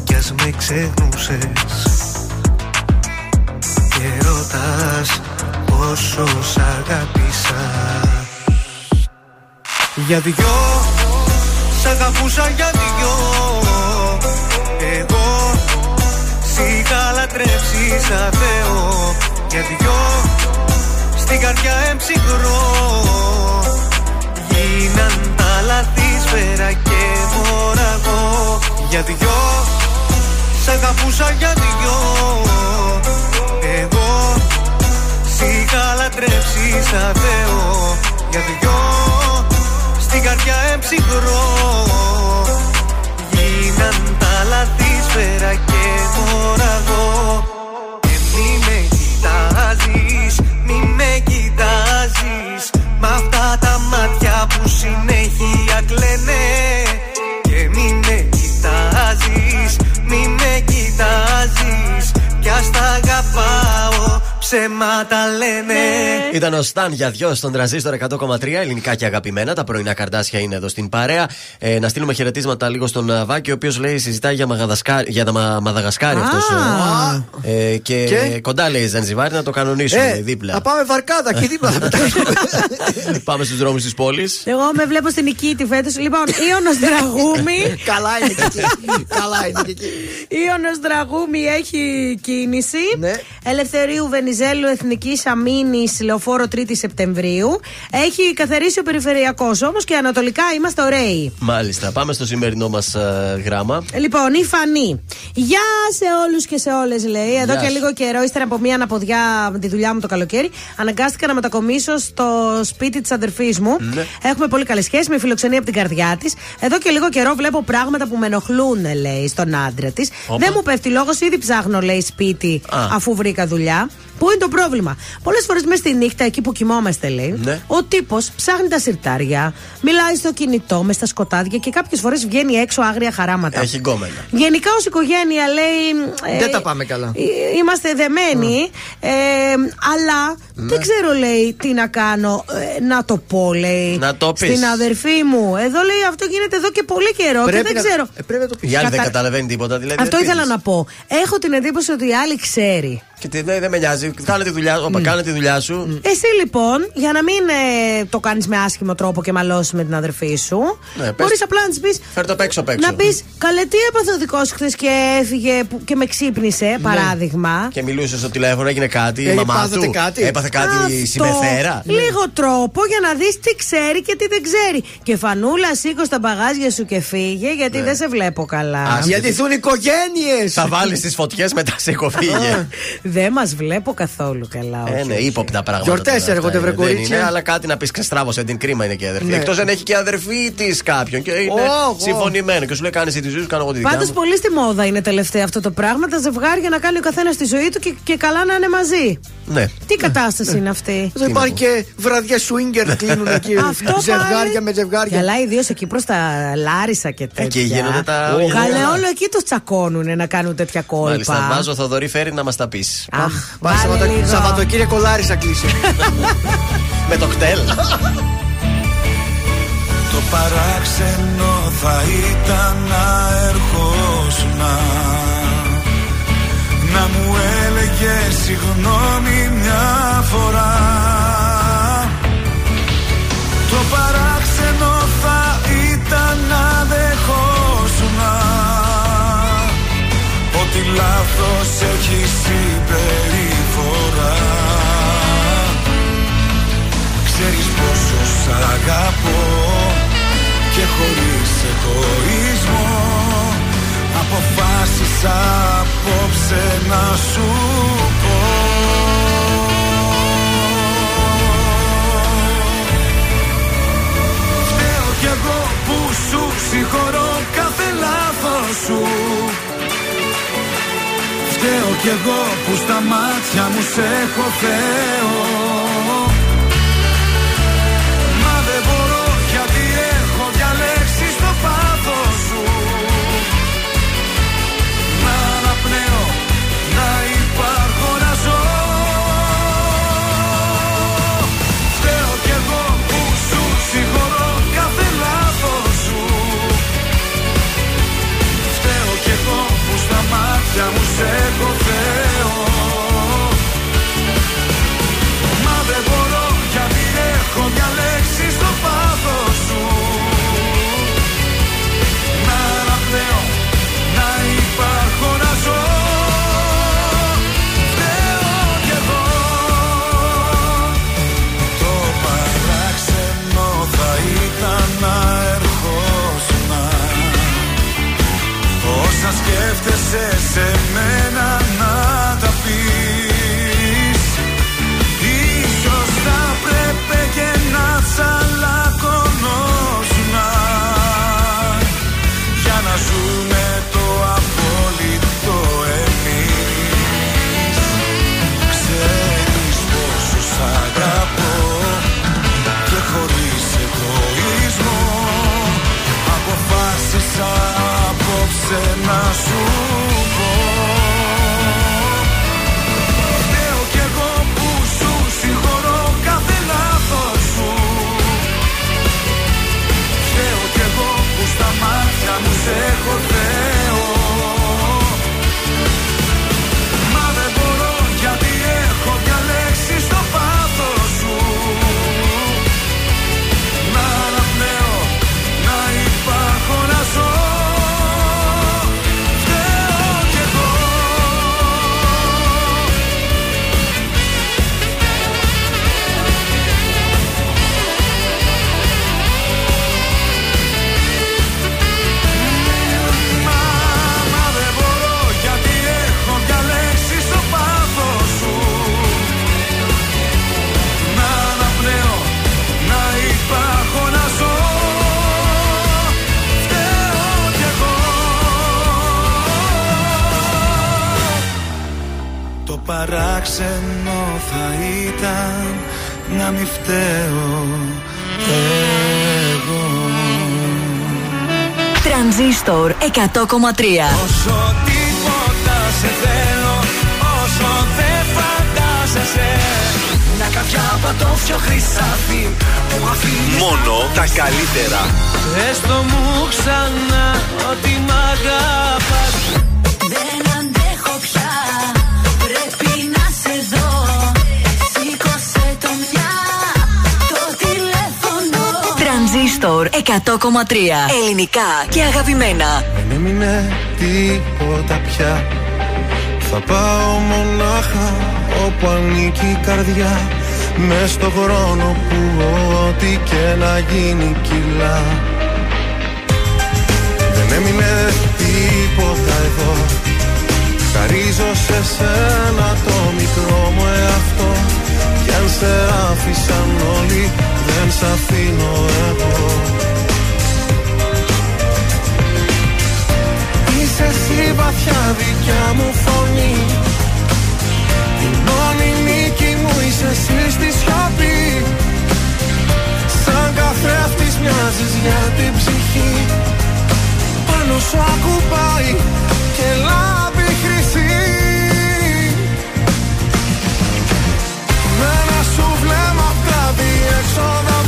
[SPEAKER 4] Κι ας με ξεχνούσες πόσο σ' αγάπησα Για δυο Σ' αγαπούσα για δυο. Εγώ Σ' είχα λατρέψει σαν Θεό. Για δυο Στην καρδιά εμψυχρό. Γίναν τα λάθη σφαίρα και μωραγό Για δυο Σ' αγαπούσα για δυο λατρέψει σαν Θεό Για δυο Στην καρδιά εμψυχρό Γίναν τα λάθη σφαίρα και μωραγό Και μη με κοιτάζεις, μη με κοιτάζεις. Μ' αυτά τα μάτια που συνέχεια κλαίνε ψέματα λένε
[SPEAKER 1] Ήταν ο Σταν για δυο στον τραζίστορ 100,3 ελληνικά και αγαπημένα. Τα πρωινά καρτάσια είναι εδώ στην παρέα. Ε, να στείλουμε χαιρετίσματα λίγο στον ε, Βάκη, ο οποίος λέει συζητάει για, Μαγαδασκάρι, για τα Μα- Μαδαγασκάρι αυτός. Ε, και,
[SPEAKER 3] Και;
[SPEAKER 1] κοντά λέει Ζανζιβάρι να το κανονίσουμε
[SPEAKER 3] Ε,
[SPEAKER 1] δίπλα.
[SPEAKER 3] Θα πάμε βαρκάδα και δίπλα θα πετάξουμε.
[SPEAKER 1] Πάμε στους δρόμους της πόλης.
[SPEAKER 2] Εγώ με βλέπω στην Νικήτη φέτος. Λοιπόν, Ιωνος Δραγούμη.
[SPEAKER 3] Καλά είναι και εκεί. Καλά είναι και εκεί.
[SPEAKER 2] Ιωνος Δραγούμη έχει κίνηση.
[SPEAKER 3] Ναι.
[SPEAKER 2] Ελευθερίου Βενιζέλου Εθνικής Αμήνης Λεωφόρο 3η Σεπτεμβρίου. Έχει καθαρίσει ο περιφερειακός όμως και ανατολικά είμαστε ωραίοι.
[SPEAKER 1] Μάλιστα, πάμε στο σημερινό μας γράμμα.
[SPEAKER 2] Λοιπόν, η Φανή. Γεια σε όλους και σε όλες, λέει. Εδώ
[SPEAKER 1] Γεια
[SPEAKER 2] και
[SPEAKER 1] σου.
[SPEAKER 2] λίγο καιρό, ύστερα από μία αναποδιά με τη δουλειά μου το καλοκαίρι, αναγκάστηκα να μετακομίσω στο σπίτι της αδερφής μου.
[SPEAKER 1] Ναι.
[SPEAKER 2] Έχουμε πολύ καλές σχέσεις, με φιλοξενεί από την καρδιά της. Εδώ και λίγο καιρό βλέπω πράγματα που με ενοχλούν, λέει, στον άντρα της.
[SPEAKER 1] Όπα.
[SPEAKER 2] Δεν μου πέφτει λόγος, ήδη ψάχνω, λέει, σπίτι
[SPEAKER 1] Α.
[SPEAKER 2] αφού βρήκα δουλειά. Πού είναι το πρόβλημα; Πολλές φορές μες στη νύχτα, εκεί που κοιμόμαστε, λέει,
[SPEAKER 1] Ναι.
[SPEAKER 2] ο τύπος ψάχνει τα σιρτάρια, μιλάει στο κινητό μες στα σκοτάδια και κάποιες φορές βγαίνει έξω άγρια χαράματα.
[SPEAKER 1] Έχει γκόμενα.
[SPEAKER 2] Γενικά ως οικογένεια λέει. ε,
[SPEAKER 3] Δεν τα πάμε καλά.
[SPEAKER 2] ε, Είμαστε δεμένοι. Ε, αλλά
[SPEAKER 1] Ναι.
[SPEAKER 2] δεν ξέρω, λέει, τι να κάνω. ε, να το πω, λέει.
[SPEAKER 1] Να το πεις.
[SPEAKER 2] Στην αδερφή μου. Εδώ λέει αυτό γίνεται εδώ και πολύ καιρό και δεν
[SPEAKER 3] να-
[SPEAKER 2] ξέρω.
[SPEAKER 3] ε, πρέπει να το πεις.
[SPEAKER 1] Η άλλη δεν
[SPEAKER 2] Κατα-
[SPEAKER 1] καταλαβαίνει τίποτα. Δηλαδή,
[SPEAKER 2] Αυτό
[SPEAKER 1] τι
[SPEAKER 2] ήθελα
[SPEAKER 1] της.
[SPEAKER 2] να πω. Έχω την εντύπωση ότι η άλλη ξέρει.
[SPEAKER 1] Και τι, δεν, δεν με νοιάζει. Κάνε τη δουλειά, όπα, κάνε τη δουλειά σου.
[SPEAKER 2] Εσύ λοιπόν, για να μην ε, το κάνεις με άσχημο τρόπο και μαλώσεις με την αδερφή σου,
[SPEAKER 1] Ναι, πες.
[SPEAKER 2] μπορείς απλά να της πεις.
[SPEAKER 1] Φέρ το απ' έξω απ' έξω.
[SPEAKER 2] Να πεις, καλέ, τι έπαθε ο δικός σου χθες και έφυγε που- και με ξύπνησε, παράδειγμα.
[SPEAKER 1] Και μιλούσε στο τηλέφωνο, έγινε κάτι. Η
[SPEAKER 3] Ε,
[SPEAKER 1] μαμά
[SPEAKER 3] πάθατε
[SPEAKER 1] του
[SPEAKER 3] κάτι;
[SPEAKER 1] έπαθε κάτι
[SPEAKER 2] Αυτό.
[SPEAKER 1] συμπεθέρα.
[SPEAKER 2] Λίγο τρόπο για να δεις τι ξέρει και τι δεν ξέρει. Και φανούλα, σήκω στα μπαγάζια σου και φύγε, γιατί
[SPEAKER 1] Ναι.
[SPEAKER 2] δεν σε βλέπω καλά.
[SPEAKER 1] Ας-
[SPEAKER 3] Γιατί θούν οικογένειες.
[SPEAKER 1] Θα βάλεις τις φωτιές μετά σε κοφίγε.
[SPEAKER 2] Δεν μας βλέπω καθόλου καλά.
[SPEAKER 1] Ε,
[SPEAKER 2] όχι,
[SPEAKER 1] ναι,
[SPEAKER 2] όχι.
[SPEAKER 1] ύποπτα πράγματα.
[SPEAKER 3] Γιορτές
[SPEAKER 1] τώρα αυτά
[SPEAKER 3] έρχονται,
[SPEAKER 1] είναι.
[SPEAKER 3] βρε
[SPEAKER 1] Δεν
[SPEAKER 3] κορίτσια.
[SPEAKER 1] είναι, αλλά κάτι να πεις ξεστράβωσε την κρίμα είναι και η αδερφή.
[SPEAKER 3] Ναι.
[SPEAKER 1] Εκτός αν έχει και αδερφή της κάποιον και είναι
[SPEAKER 3] Ω, ω.
[SPEAKER 1] συμφωνημένο και σου λέει κάνεις εσύ τη ζωή σου, κάνω εγώ τη δικιά
[SPEAKER 2] Πάντως
[SPEAKER 1] μου.
[SPEAKER 2] πολύ στη μόδα είναι τελευταία αυτό το πράγμα. Τα ζευγάρια να κάνει ο καθένας τη ζωή του και, και καλά να είναι μαζί.
[SPEAKER 1] Ναι.
[SPEAKER 2] Τι κατάσταση είναι αυτή;
[SPEAKER 3] Δεν υπάρχει και βραδιά swinger κλείνουν εκεί.
[SPEAKER 2] Αυτό
[SPEAKER 3] Ζευγάρια
[SPEAKER 2] πάλι.
[SPEAKER 3] με ζευγάρια.
[SPEAKER 2] Καλά, ιδίως εκεί προς τα Λάρισα και τέτοια.
[SPEAKER 1] Εκεί γίνονται τα-
[SPEAKER 2] Ω,
[SPEAKER 1] όλα.
[SPEAKER 2] Καλέ, όλο εκεί τους τσακώνουν να κάνουν τέτοια κόλπα.
[SPEAKER 1] Μάλιστα, βάζω Θοδωρή φέρει να μας τα πεις.
[SPEAKER 2] Αχ,
[SPEAKER 3] Πάει
[SPEAKER 2] βάλε
[SPEAKER 3] Σαββατο-
[SPEAKER 2] λίγο.
[SPEAKER 3] Σαββατοκύριακο Λάρισα κλείσει.
[SPEAKER 1] Με το κτέλ.
[SPEAKER 6] Το παράξενο θα ήταν να ερχόσουν Να μου έλεγε συγγνώμη μια φορά Ότι λάθος έχει συμπεριφορά. Ξέρεις πόσο σ' αγαπώ Και χωρίς εγωισμό. Αποφάσισα απόψε να σου πω. Φταίω κι εγώ που σου συγχωρώ κάθε λάθος σου Φταίω κι εγώ που στα μάτια μου σε έχω Θεό
[SPEAKER 5] 100,3
[SPEAKER 6] Όσο τίποτα σε θέλω Όσο δεν φαντάζεσαι Μια καρδιά πατώφιο χρυσάφι Που αφήνει
[SPEAKER 9] Μόνο τα καλύτερα.
[SPEAKER 19] Έστω μου ξανά ότι μ' αγαπάς.
[SPEAKER 8] Δεν αντέχω πια, πρέπει να σε δω. Σήκωσε το μια, το τηλέφωνο.
[SPEAKER 5] Τρανζίστορ 100,3 Ελληνικά και αγαπημένα.
[SPEAKER 4] Δεν έμεινε τίποτα πια. Θα πάω μονάχα όπου ανήκει η καρδιά. Μες στο χρόνο που ό,τι και να γίνει κιλά Δεν έμεινε τίποτα εδώ. Χαρίζω σε σένα το μικρό μου εαυτό. Κι αν σε άφησαν όλοι δεν σ' αφήνω εγώ εσύ βαθιά δικιά μου φωνή. Η μόνη νίκη μου είσαι εσύ στη σιωπή. Σαν καθρέφτης μοιάζεις για την ψυχή. Πάνω σου ακουμπάει και λάμπει χρυσή. Με ένα σου βλέμμα απ' τα διέξοδα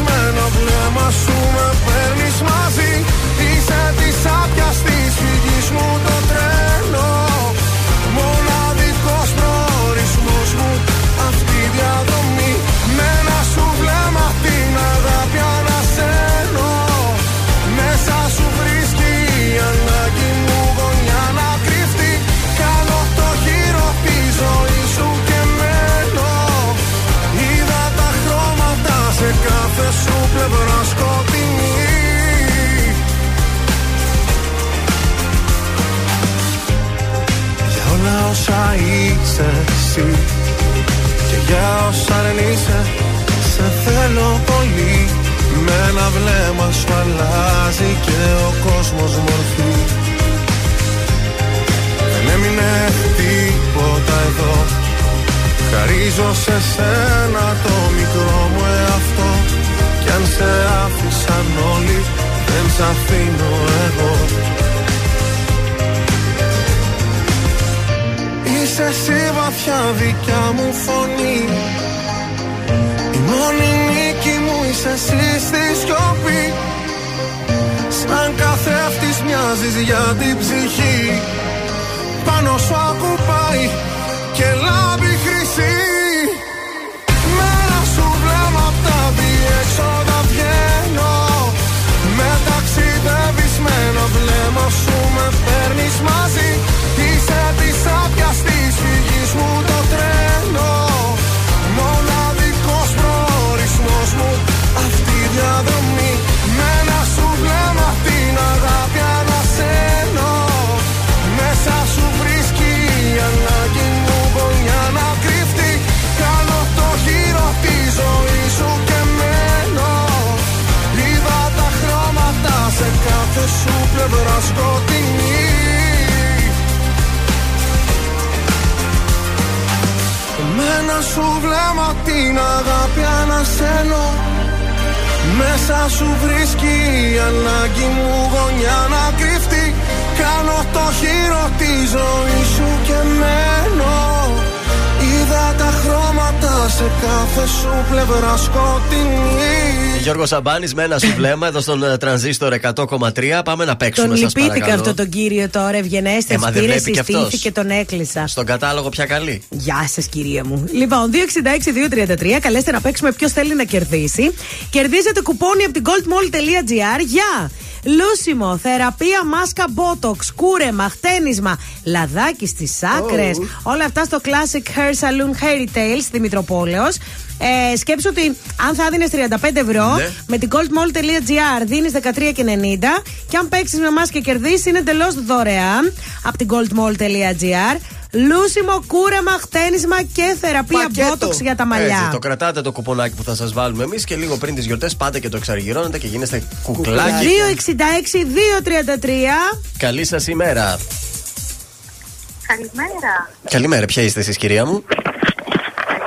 [SPEAKER 4] σπασμένο πνεύμα σου με παίρνεις μαζί. Είσαι της άπιας της φυγής μου το τρένο. με σκοτεινή Για όλα όσα είσαι εσύ Και για όσα είσαι Σε θέλω πολύ. Με ένα βλέμμα σου αλλάζει Και ο κόσμος μορφή. Δεν έμεινε τίποτα εδώ. Χαρίζω σε σένα το μικρό μου εαυτό. Κι αν σε άφησαν όλοι δεν σ' αφήνω εγώ. Είσαι εσύ βαθιά δικιά μου φωνή. Η μόνη νίκη μου είσαι εσύ στη σιωπή. Σαν καθρέφτης μοιάζεις για την ψυχή. Πάνω σου ακουπάει και λάμπει χρυσή ανάγκη μου γωνιά να κρυφτεί. Κάνω το χείρο της ζωής σε κάθε σου πλευρά σκοτεινή
[SPEAKER 1] Γιώργο Σαμπάνης με ένα σου βλέμμα εδώ στον ε, τρανζίστορ 100,3. Πάμε να παίξουμε
[SPEAKER 2] Τον
[SPEAKER 1] σας
[SPEAKER 2] λυπήθηκα
[SPEAKER 1] παρακαλώ.
[SPEAKER 2] αυτό τον κύριο τώρα, ευγενέστερ.
[SPEAKER 1] Ε, μα δεν
[SPEAKER 2] πήρε,
[SPEAKER 1] βλέπει κι αυτός.
[SPEAKER 2] συστήθηκε, τον έκλεισα.
[SPEAKER 1] Στον κατάλογο πια καλή.
[SPEAKER 2] Γεια σας, κυρία μου. Λοιπόν, 266-233, καλέστε να παίξουμε ποιος θέλει να κερδίσει. Κερδίζετε κουπόνι από την goldmall.gr για λούσιμο, θεραπεία, μάσκα, botox, κούρεμα, χτένισμα, λαδάκι στις άκρες. Όλα αυτά στο Classic Hair Salon Hair στη Μητροπόλεως. Ε, σκέψου ότι αν θα δίνεις 35 ευρώ,
[SPEAKER 1] Ναι.
[SPEAKER 2] με την goldmall.gr δίνεις 13,90 και αν παίξεις με εμά και κερδίσεις είναι εντελώς δωρεάν από την goldmall.gr. Λούσιμο, κούρεμα, χτένισμα και θεραπεία
[SPEAKER 3] Πακέτο.
[SPEAKER 2] botox για τα μαλλιά.
[SPEAKER 1] Έτσι, το κρατάτε το κουπονάκι που θα σας βάλουμε εμείς και λίγο πριν τις γιορτές πάτε και το εξαργυρώνετε και γίνεστε κουκλάκι.
[SPEAKER 2] 266-233.
[SPEAKER 1] Καλή σας ημέρα.
[SPEAKER 20] Καλημέρα.
[SPEAKER 1] Καλημέρα, ποια είστε εσείς, κυρία μου;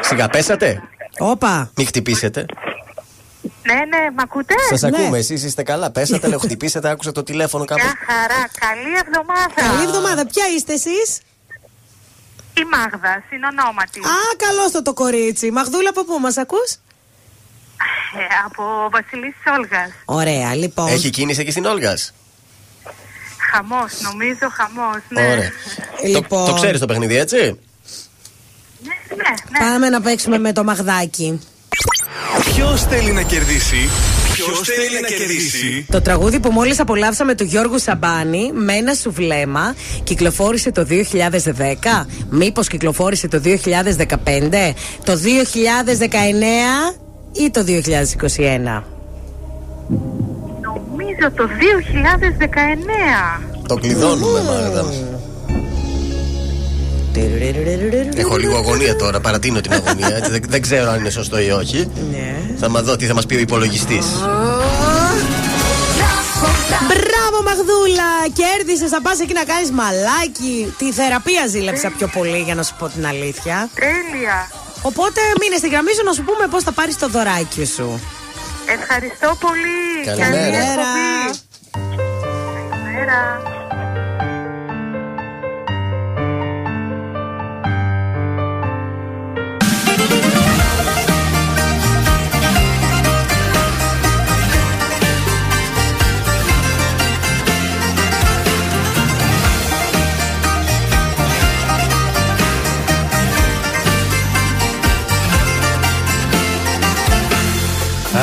[SPEAKER 1] Σιγά πέσατε;
[SPEAKER 2] Όπα.
[SPEAKER 1] Μην χτυπήσετε.
[SPEAKER 20] Ναι, ναι, μ' ακούτε;
[SPEAKER 1] Σας ακούμε, εσείς είστε καλά. Πέσατε, λέω χτυπήσετε, άκουσα το τηλέφωνο κάπου.
[SPEAKER 20] Μια χαρά. Καλή εβδομάδα.
[SPEAKER 2] Καλή εβδομάδα. Ποια είστε εσείς;
[SPEAKER 20] Η Μάγδα, συνονόματι.
[SPEAKER 2] Α, καλώς το το κορίτσι. Μαγδούλα, από πού μας ακούς;
[SPEAKER 20] Ε, από Βασιλής Όλγας.
[SPEAKER 2] Ωραία, λοιπόν.
[SPEAKER 1] Έχει κίνηση εκεί στην Όλγας;
[SPEAKER 20] Χαμός, νομίζω χαμός, ναι.
[SPEAKER 1] Ωραία.
[SPEAKER 2] Λοιπόν.
[SPEAKER 1] Το, το ξέρεις το παιχνίδι, έτσι;
[SPEAKER 20] Ναι, ναι.
[SPEAKER 2] Πάμε να παίξουμε με το Μαγδάκι.
[SPEAKER 9] Ποιος θέλει να κερδίσει. Ποιος θέλει να κερδίσει;
[SPEAKER 2] Το τραγούδι που μόλις απολαύσαμε του Γιώργου Σαμπάνη με ένα σου βλέμμα κυκλοφόρησε το 2010 μήπως κυκλοφόρησε το 2015 το 2019 ή το 2021
[SPEAKER 20] Νομίζω το 2019.
[SPEAKER 1] Το κλειδώνουμε, Μάγδα. Έχω λίγο αγωνία τώρα, παρατείνω την αγωνία. έτσι, δεν, δεν ξέρω αν είναι σωστό ή όχι. Θα μα δω τι θα μας πει ο υπολογιστής.
[SPEAKER 2] Μπράβο Μαγδούλα Κέρδισες θα πας εκεί να κάνεις μαλάκι Τη θεραπεία ζήλεψα πιο πολύ για να σου πω την αλήθεια
[SPEAKER 20] Τέλεια.
[SPEAKER 2] Οπότε μείνε στη γραμμή σου να σου πούμε πώς θα πάρεις το δωράκι σου
[SPEAKER 20] Ευχαριστώ πολύ.
[SPEAKER 2] Καλημέρα.
[SPEAKER 20] Καλή εκπομπή. Καλημέρα.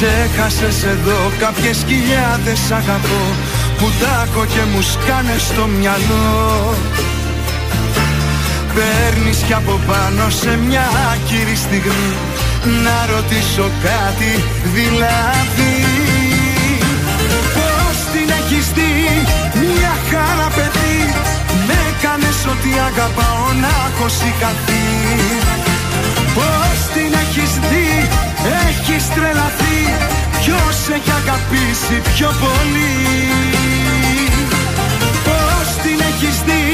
[SPEAKER 6] Ξέχασες εδώ κάποιες χιλιάδες αγαπώ Που τάκω και μου σκάνε στο μυαλό. Παίρνεις κι από πάνω σε μια άκυρη στιγμή Να ρωτήσω κάτι δηλαδή. Πώς την έχεις δει μια χαρά παιδί Με κάνες ότι αγαπάω να έχω σηκαθεί Πώς την έχεις δει έχεις τρελαθεί Ποιος έχει αγαπήσει πιο πολύ; Πώς την έχεις δει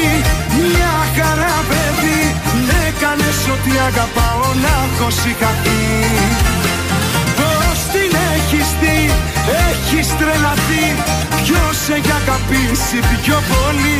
[SPEAKER 6] μια χαρά παιδί; Με κάνες ότι αγαπάω να έχω σηκαθεί Πώς την έχεις δει έχεις τρελαθεί Ποιος έχει αγαπήσει πιο πολύ;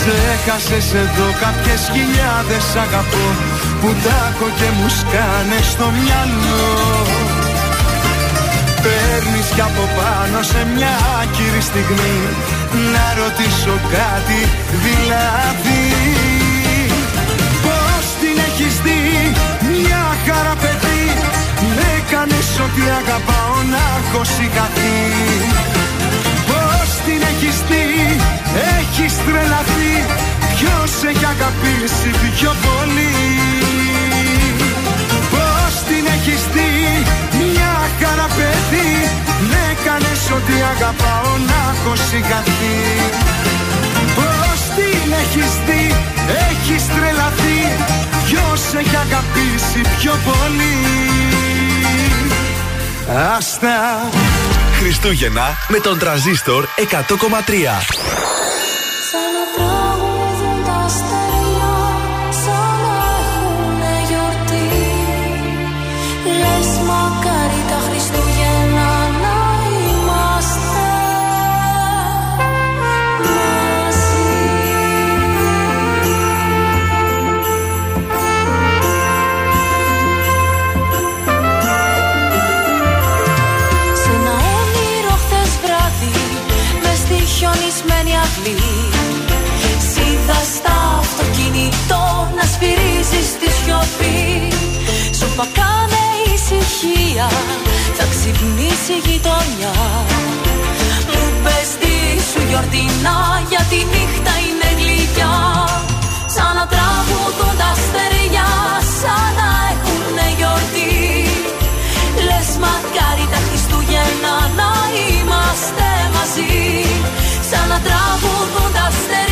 [SPEAKER 6] Ξέχασες εδώ κάποιες χιλιάδες αγαπώ Που τάκω και μου σκάνε στο μυαλό. Παίρνεις κι από πάνω σε μια άκυρη στιγμή Να ρωτήσω κάτι δηλαδή. Πώς την έχεις δει μια χαρά παιδί Με κάνεις ότι αγαπάω να έχω σηκαθεί Πώς την έχεις δει έχεις τρελαθεί. Ποιος έχει αγαπήσει πιο πολύ; Πώς την έχεις δει μια χαρά παιδί Με κάνεις ότι αγαπάω να έχω σηκαθεί Πώς την έχεις δει έχεις τρελαθεί. Ποιος έχει αγαπήσει πιο πολύ; Άστα
[SPEAKER 9] Χριστούγεννα με τον τραζίστορ 100,3.
[SPEAKER 8] Χιονισμένη αυλή. Σίδα στα αυτοκίνητο να σφυρίζεις στη σιωπή. Σου κάνε ησυχία, θα ξυπνήσει η γειτονιά. Μου πες τι σου γιορτινά, για τη νύχτα είναι γλυκιά. Σαν να τραγουδούν τα στεριά, σαν να έχουνε γιορτή. Λες μακάρι τα Χριστούγεννα να είμαστε μαζί Σαν να τραγουδούν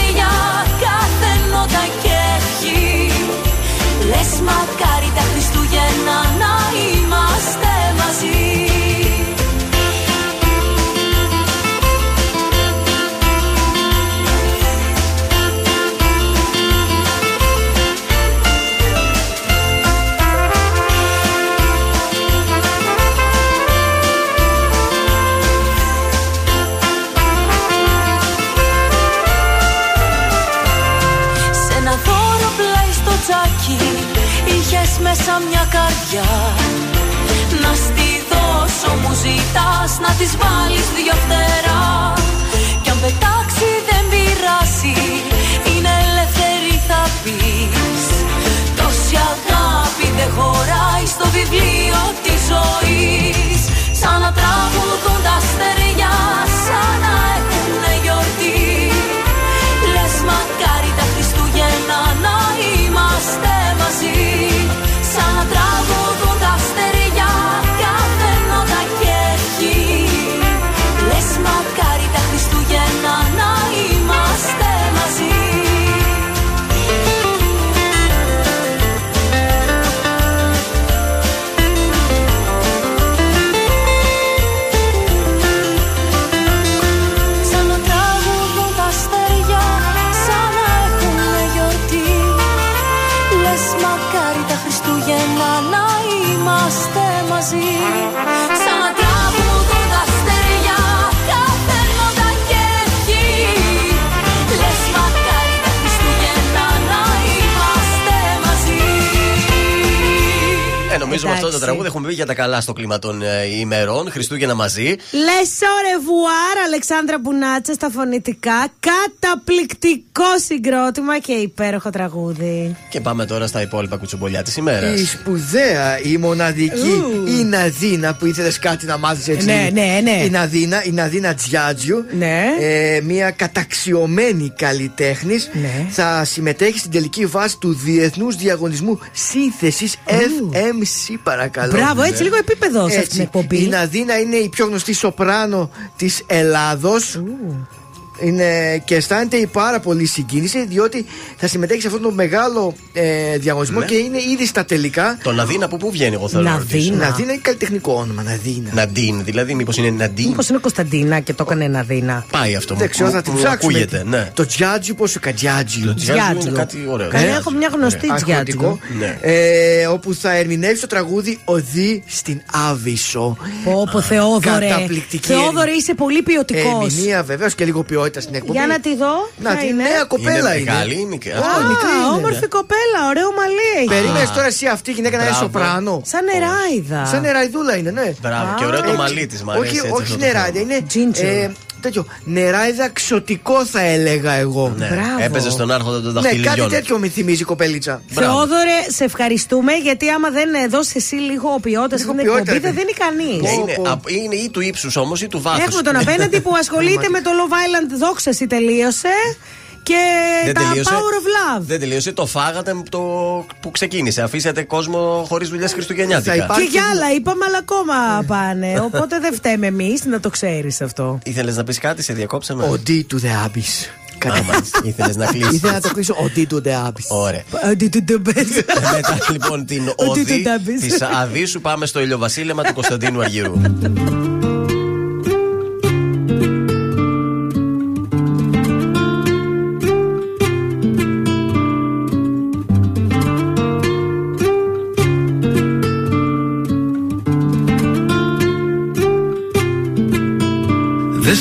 [SPEAKER 8] καρδιά Να στη δώσω μου ζητάς Να της βάλεις δυο φτερά. Κι αν πετάξει δεν πειράσει Είναι ελεύθερη θα πεις. Τόση αγάπη δεν χωράει στο βιβλίο της ζωής. Σαν να τραγουδούν τα στεριά
[SPEAKER 1] Ε, νομίζω με αυτό το
[SPEAKER 2] Εντάξει.
[SPEAKER 1] τραγούδι έχουμε βγει για τα καλά στο κλίμα των ε, ημερών. Χριστούγεννα μαζί.
[SPEAKER 2] Λες ρεβουάρ, Αλεξάνδρα Μπουνάτσα στα φωνητικά. Καταπληκτικό συγκρότημα και υπέροχο τραγούδι.
[SPEAKER 1] Και πάμε τώρα στα υπόλοιπα κουτσομπολιά της ημέρας.
[SPEAKER 3] Η σπουδαία, η μοναδική, η Ναδίνα που ήθελες κάτι να μάθεις έτσι;
[SPEAKER 2] Ναι, ναι, ναι.
[SPEAKER 3] Η Ναδίνα, η Ναδίνα Τζιάτζιου.
[SPEAKER 2] Ναι.
[SPEAKER 3] Ε, μια καταξιωμένη καλλιτέχνης.
[SPEAKER 2] Ναι.
[SPEAKER 3] Θα συμμετέχει στην τελική βάση του Διεθνούς Διαγωνισμού Σύνθεσης FMC, παρακαλώ.
[SPEAKER 2] Μπράβο, έτσι λίγο επίπεδο σε
[SPEAKER 3] Έτσι.
[SPEAKER 2] αυτή την εκπομπή.
[SPEAKER 3] Η Ναδίνα είναι η πιο γνωστή σοπράνο της Ελλάδος. Είναι και αισθάνεται η πάρα πολύ συγκίνηση διότι θα συμμετέχει σε αυτόν τον μεγάλο ε, διαγωνισμό
[SPEAKER 1] Ναι.
[SPEAKER 3] και είναι ήδη στα τελικά.
[SPEAKER 1] Το Ναδίνα από πού βγαίνει, εγώ θέλω να ρωτήσω.
[SPEAKER 3] Ναδίνα είναι καλλιτεχνικό όνομα, Ναδίνα.
[SPEAKER 1] Ναντίν, δηλαδή μήπως είναι Ναντίν.
[SPEAKER 2] Μήπως είναι Κωνσταντίνα και το έκανε ένα δίνα.
[SPEAKER 1] Πάει αυτό.
[SPEAKER 3] Δεν ξέρω,
[SPEAKER 1] μου-
[SPEAKER 3] θα την
[SPEAKER 1] μου
[SPEAKER 3] ψάξουμε.
[SPEAKER 1] Ακούγεται, ναι.
[SPEAKER 3] Το τζιάτζι, πώς ο κατζιάτζι.
[SPEAKER 1] Το τζιάτζι είναι κάτι ωραίο.
[SPEAKER 2] Καλά,
[SPEAKER 1] Ναι.
[SPEAKER 2] έχω μια γνωστή
[SPEAKER 3] Ναι.
[SPEAKER 2] τζιάτζι.
[SPEAKER 3] Αρχοντικό.
[SPEAKER 1] Ναι.
[SPEAKER 3] Ε, όπου θα ερμηνεύσει το τραγούδι Οδύ στην Άβυσσο.
[SPEAKER 2] Πω, πω, Θεόδωρε.
[SPEAKER 3] Καταπληκτική
[SPEAKER 2] Θεόδωρε, είσαι πολύ ποιοτικός.
[SPEAKER 3] Ερμηνεία βεβαίως και λίγο ποιότητα στην εκπομπή.
[SPEAKER 2] Για να τη δω.
[SPEAKER 3] Να,
[SPEAKER 2] ποια
[SPEAKER 3] τη
[SPEAKER 2] είναι.
[SPEAKER 3] νέα κοπέλα είναι.
[SPEAKER 1] μεγάλη ή μικρή.
[SPEAKER 3] Α,
[SPEAKER 1] Αυτό.
[SPEAKER 3] μικρή είναι,
[SPEAKER 2] όμορφη
[SPEAKER 3] ναι.
[SPEAKER 2] κοπέλα, ωραίο μαλλί έχει.
[SPEAKER 3] Περίμενες τώρα εσύ αυτή η γυναίκα να είναι
[SPEAKER 1] Μπράβο.
[SPEAKER 3] σοπράνο;
[SPEAKER 2] Σαν νεράιδα.
[SPEAKER 3] Σαν νεράιδούλα είναι, ναι.
[SPEAKER 1] Μπράβο, και ωραίο το μαλλί της, μ' αρέσει.
[SPEAKER 3] Όχι,
[SPEAKER 1] έτσι
[SPEAKER 3] όχι
[SPEAKER 1] αυτό το
[SPEAKER 3] νεράιδα, είναι.
[SPEAKER 2] Ginger.
[SPEAKER 3] ε, τέτοιο. Νεράιδα ξωτικό θα έλεγα εγώ.
[SPEAKER 1] Ναι,
[SPEAKER 2] Μπράβο.
[SPEAKER 1] έπαιζε στον άρχοντα των
[SPEAKER 3] Ναι, κάτι
[SPEAKER 1] δαχτυλιών.
[SPEAKER 3] τέτοιο με θυμίζει η κοπέλιτσα.
[SPEAKER 1] Μπράβο.
[SPEAKER 2] Θεόδωρε, σε ευχαριστούμε γιατί άμα δεν δώσει εσύ λίγο ποιότητας
[SPEAKER 3] Λίγο
[SPEAKER 2] στην
[SPEAKER 3] ποιότητα,
[SPEAKER 2] εκπομπή,
[SPEAKER 3] ρε.
[SPEAKER 2] δεν δίνει κανείς.
[SPEAKER 1] Ναι,
[SPEAKER 3] Πω,
[SPEAKER 1] είναι,
[SPEAKER 3] πω.
[SPEAKER 1] απ- είναι ή του ύψους όμως ή του βάθους.
[SPEAKER 2] Έχουμε τον απέναντι που ασχολείται με το Love Island δόξαση τελείωσε και
[SPEAKER 1] Δεν
[SPEAKER 2] τα
[SPEAKER 1] τελείωσε.
[SPEAKER 2] Power of Love.
[SPEAKER 1] Δεν τελείωσε, το φάγατε με το που ξεκίνησε. Αφήσατε κόσμο χωρίς δουλειές
[SPEAKER 3] Θα
[SPEAKER 1] Χριστουγεννιάτικα.
[SPEAKER 3] υπάρχει-
[SPEAKER 2] Και για άλλα είπαμε, αλλά ακόμα πάνε. Οπότε δεν φταίμε εμείς, να το ξέρεις αυτό.
[SPEAKER 1] Ήθελες να πεις κάτι, σε διακόψαμε;
[SPEAKER 3] Ο D to the Abyss. Κατά
[SPEAKER 1] Ήθελες να κλείσεις.
[SPEAKER 3] Ήθελα να το κλείσω ο D to the Abyss.
[SPEAKER 1] Ωραία.
[SPEAKER 2] Αντί του ντεμπέζ.
[SPEAKER 1] Μετά λοιπόν την
[SPEAKER 2] Ότι
[SPEAKER 1] οδή
[SPEAKER 2] το τάπεις.
[SPEAKER 1] της Αδίσου πάμε στο ηλιοβασίλεμα του Κωνσταντίνου Αργυρού.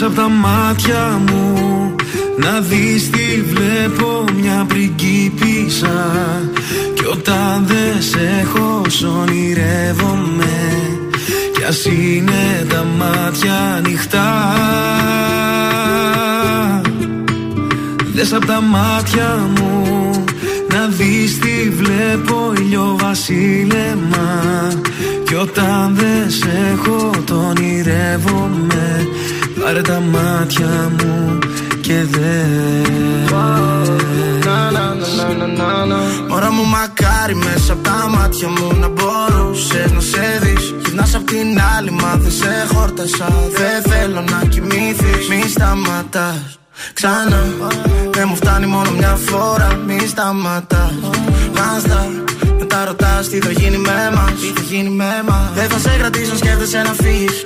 [SPEAKER 6] Δες απ' τα μάτια μου. Να δεις τι βλέπω μια πριγκίπισσα. Κι όταν δεν σε έχω σ' ονειρεύομαι. Κι ας είναι τα μάτια ανοιχτά. Δες απ' τα μάτια μου. Να δεις τι βλέπω ηλιοβασίλεμα Κι όταν δεν σε έχω τον ονειρεύομαι Πάρε τα μάτια μου και δες.
[SPEAKER 4] Μωρά μου μακάρι μέσα από τα μάτια μου να μπορούσες να σε δεις. Γυρνάς απ' την άλλη μα δεν σε χόρτασα. Δεν θέλω να κοιμηθείς. Μη σταματάς. Ξανά. Δεν μου φτάνει μόνο μια φορά. Μη σταματάς. Μάστα μετά ρωτάς τι θα γίνει με μας. Τι θα γίνει με μας. Δεν θα σε κρατήσω σκέφτεσαι να φύγεις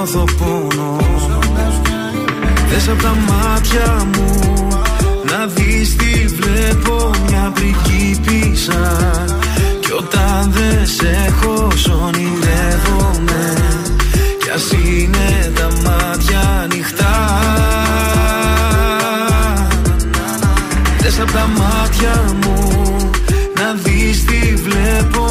[SPEAKER 6] νιώθω πόνο. Δες απ' τα μάτια μου Να δεις τι βλέπω μια πριγκίπισσα Κι όταν δεν σε έχω σ' ονειρεύομαι Κι ας είναι τα μάτια ανοιχτά. Δες απ' τα μάτια μου Να δεις τι βλέπω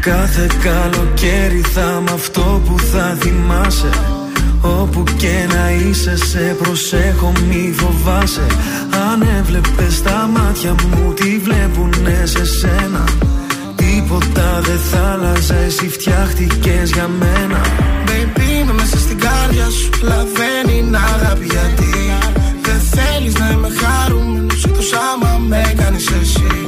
[SPEAKER 6] Κάθε καλοκαίρι θα είμαι αυτό που θα θυμάσαι. Όπου και να είσαι σε προσέχω μη φοβάσαι. Αν έβλεπες τα μάτια μου τι βλέπουνε σε σένα; Τίποτα δεν θα άλλαζα εσύ φτιάχτηκες για μένα.
[SPEAKER 21] Baby είμαι μέσα στην κάρδια σου Λαβαίνει να αγαπη Θέλεις να είμαι χαρούμενος Όπως άμα με κάνεις εσύ.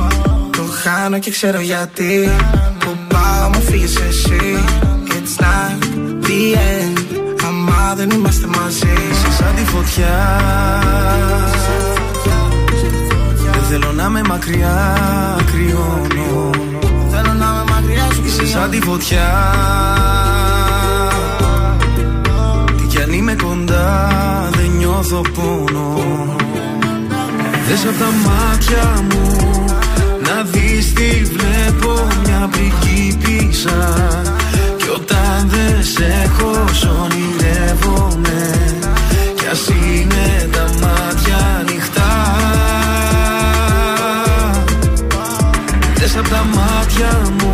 [SPEAKER 21] Το χάνω και ξέρω γιατί Που πάω μου φύγεις εσύ. It's not the end Αμά δεν είμαστε μαζί.
[SPEAKER 6] Σε σαν τη φωτιά. Δεν θέλω να είμαι μακριά Κρυώνω.
[SPEAKER 21] Θέλω να είμαι μακριά σου
[SPEAKER 6] Είσαι σαν τη φωτιά. Τι κι αν είμαι κοντά νιώθω πόνο. Δες απ' τα μάτια μου Να δεις τι βλέπω Μια πριγκίπισσα Κι όταν δεν σε έχω σ' ονειρεύομαι Κι ας είναι τα μάτια ανοιχτά. Δες απ' τα μάτια μου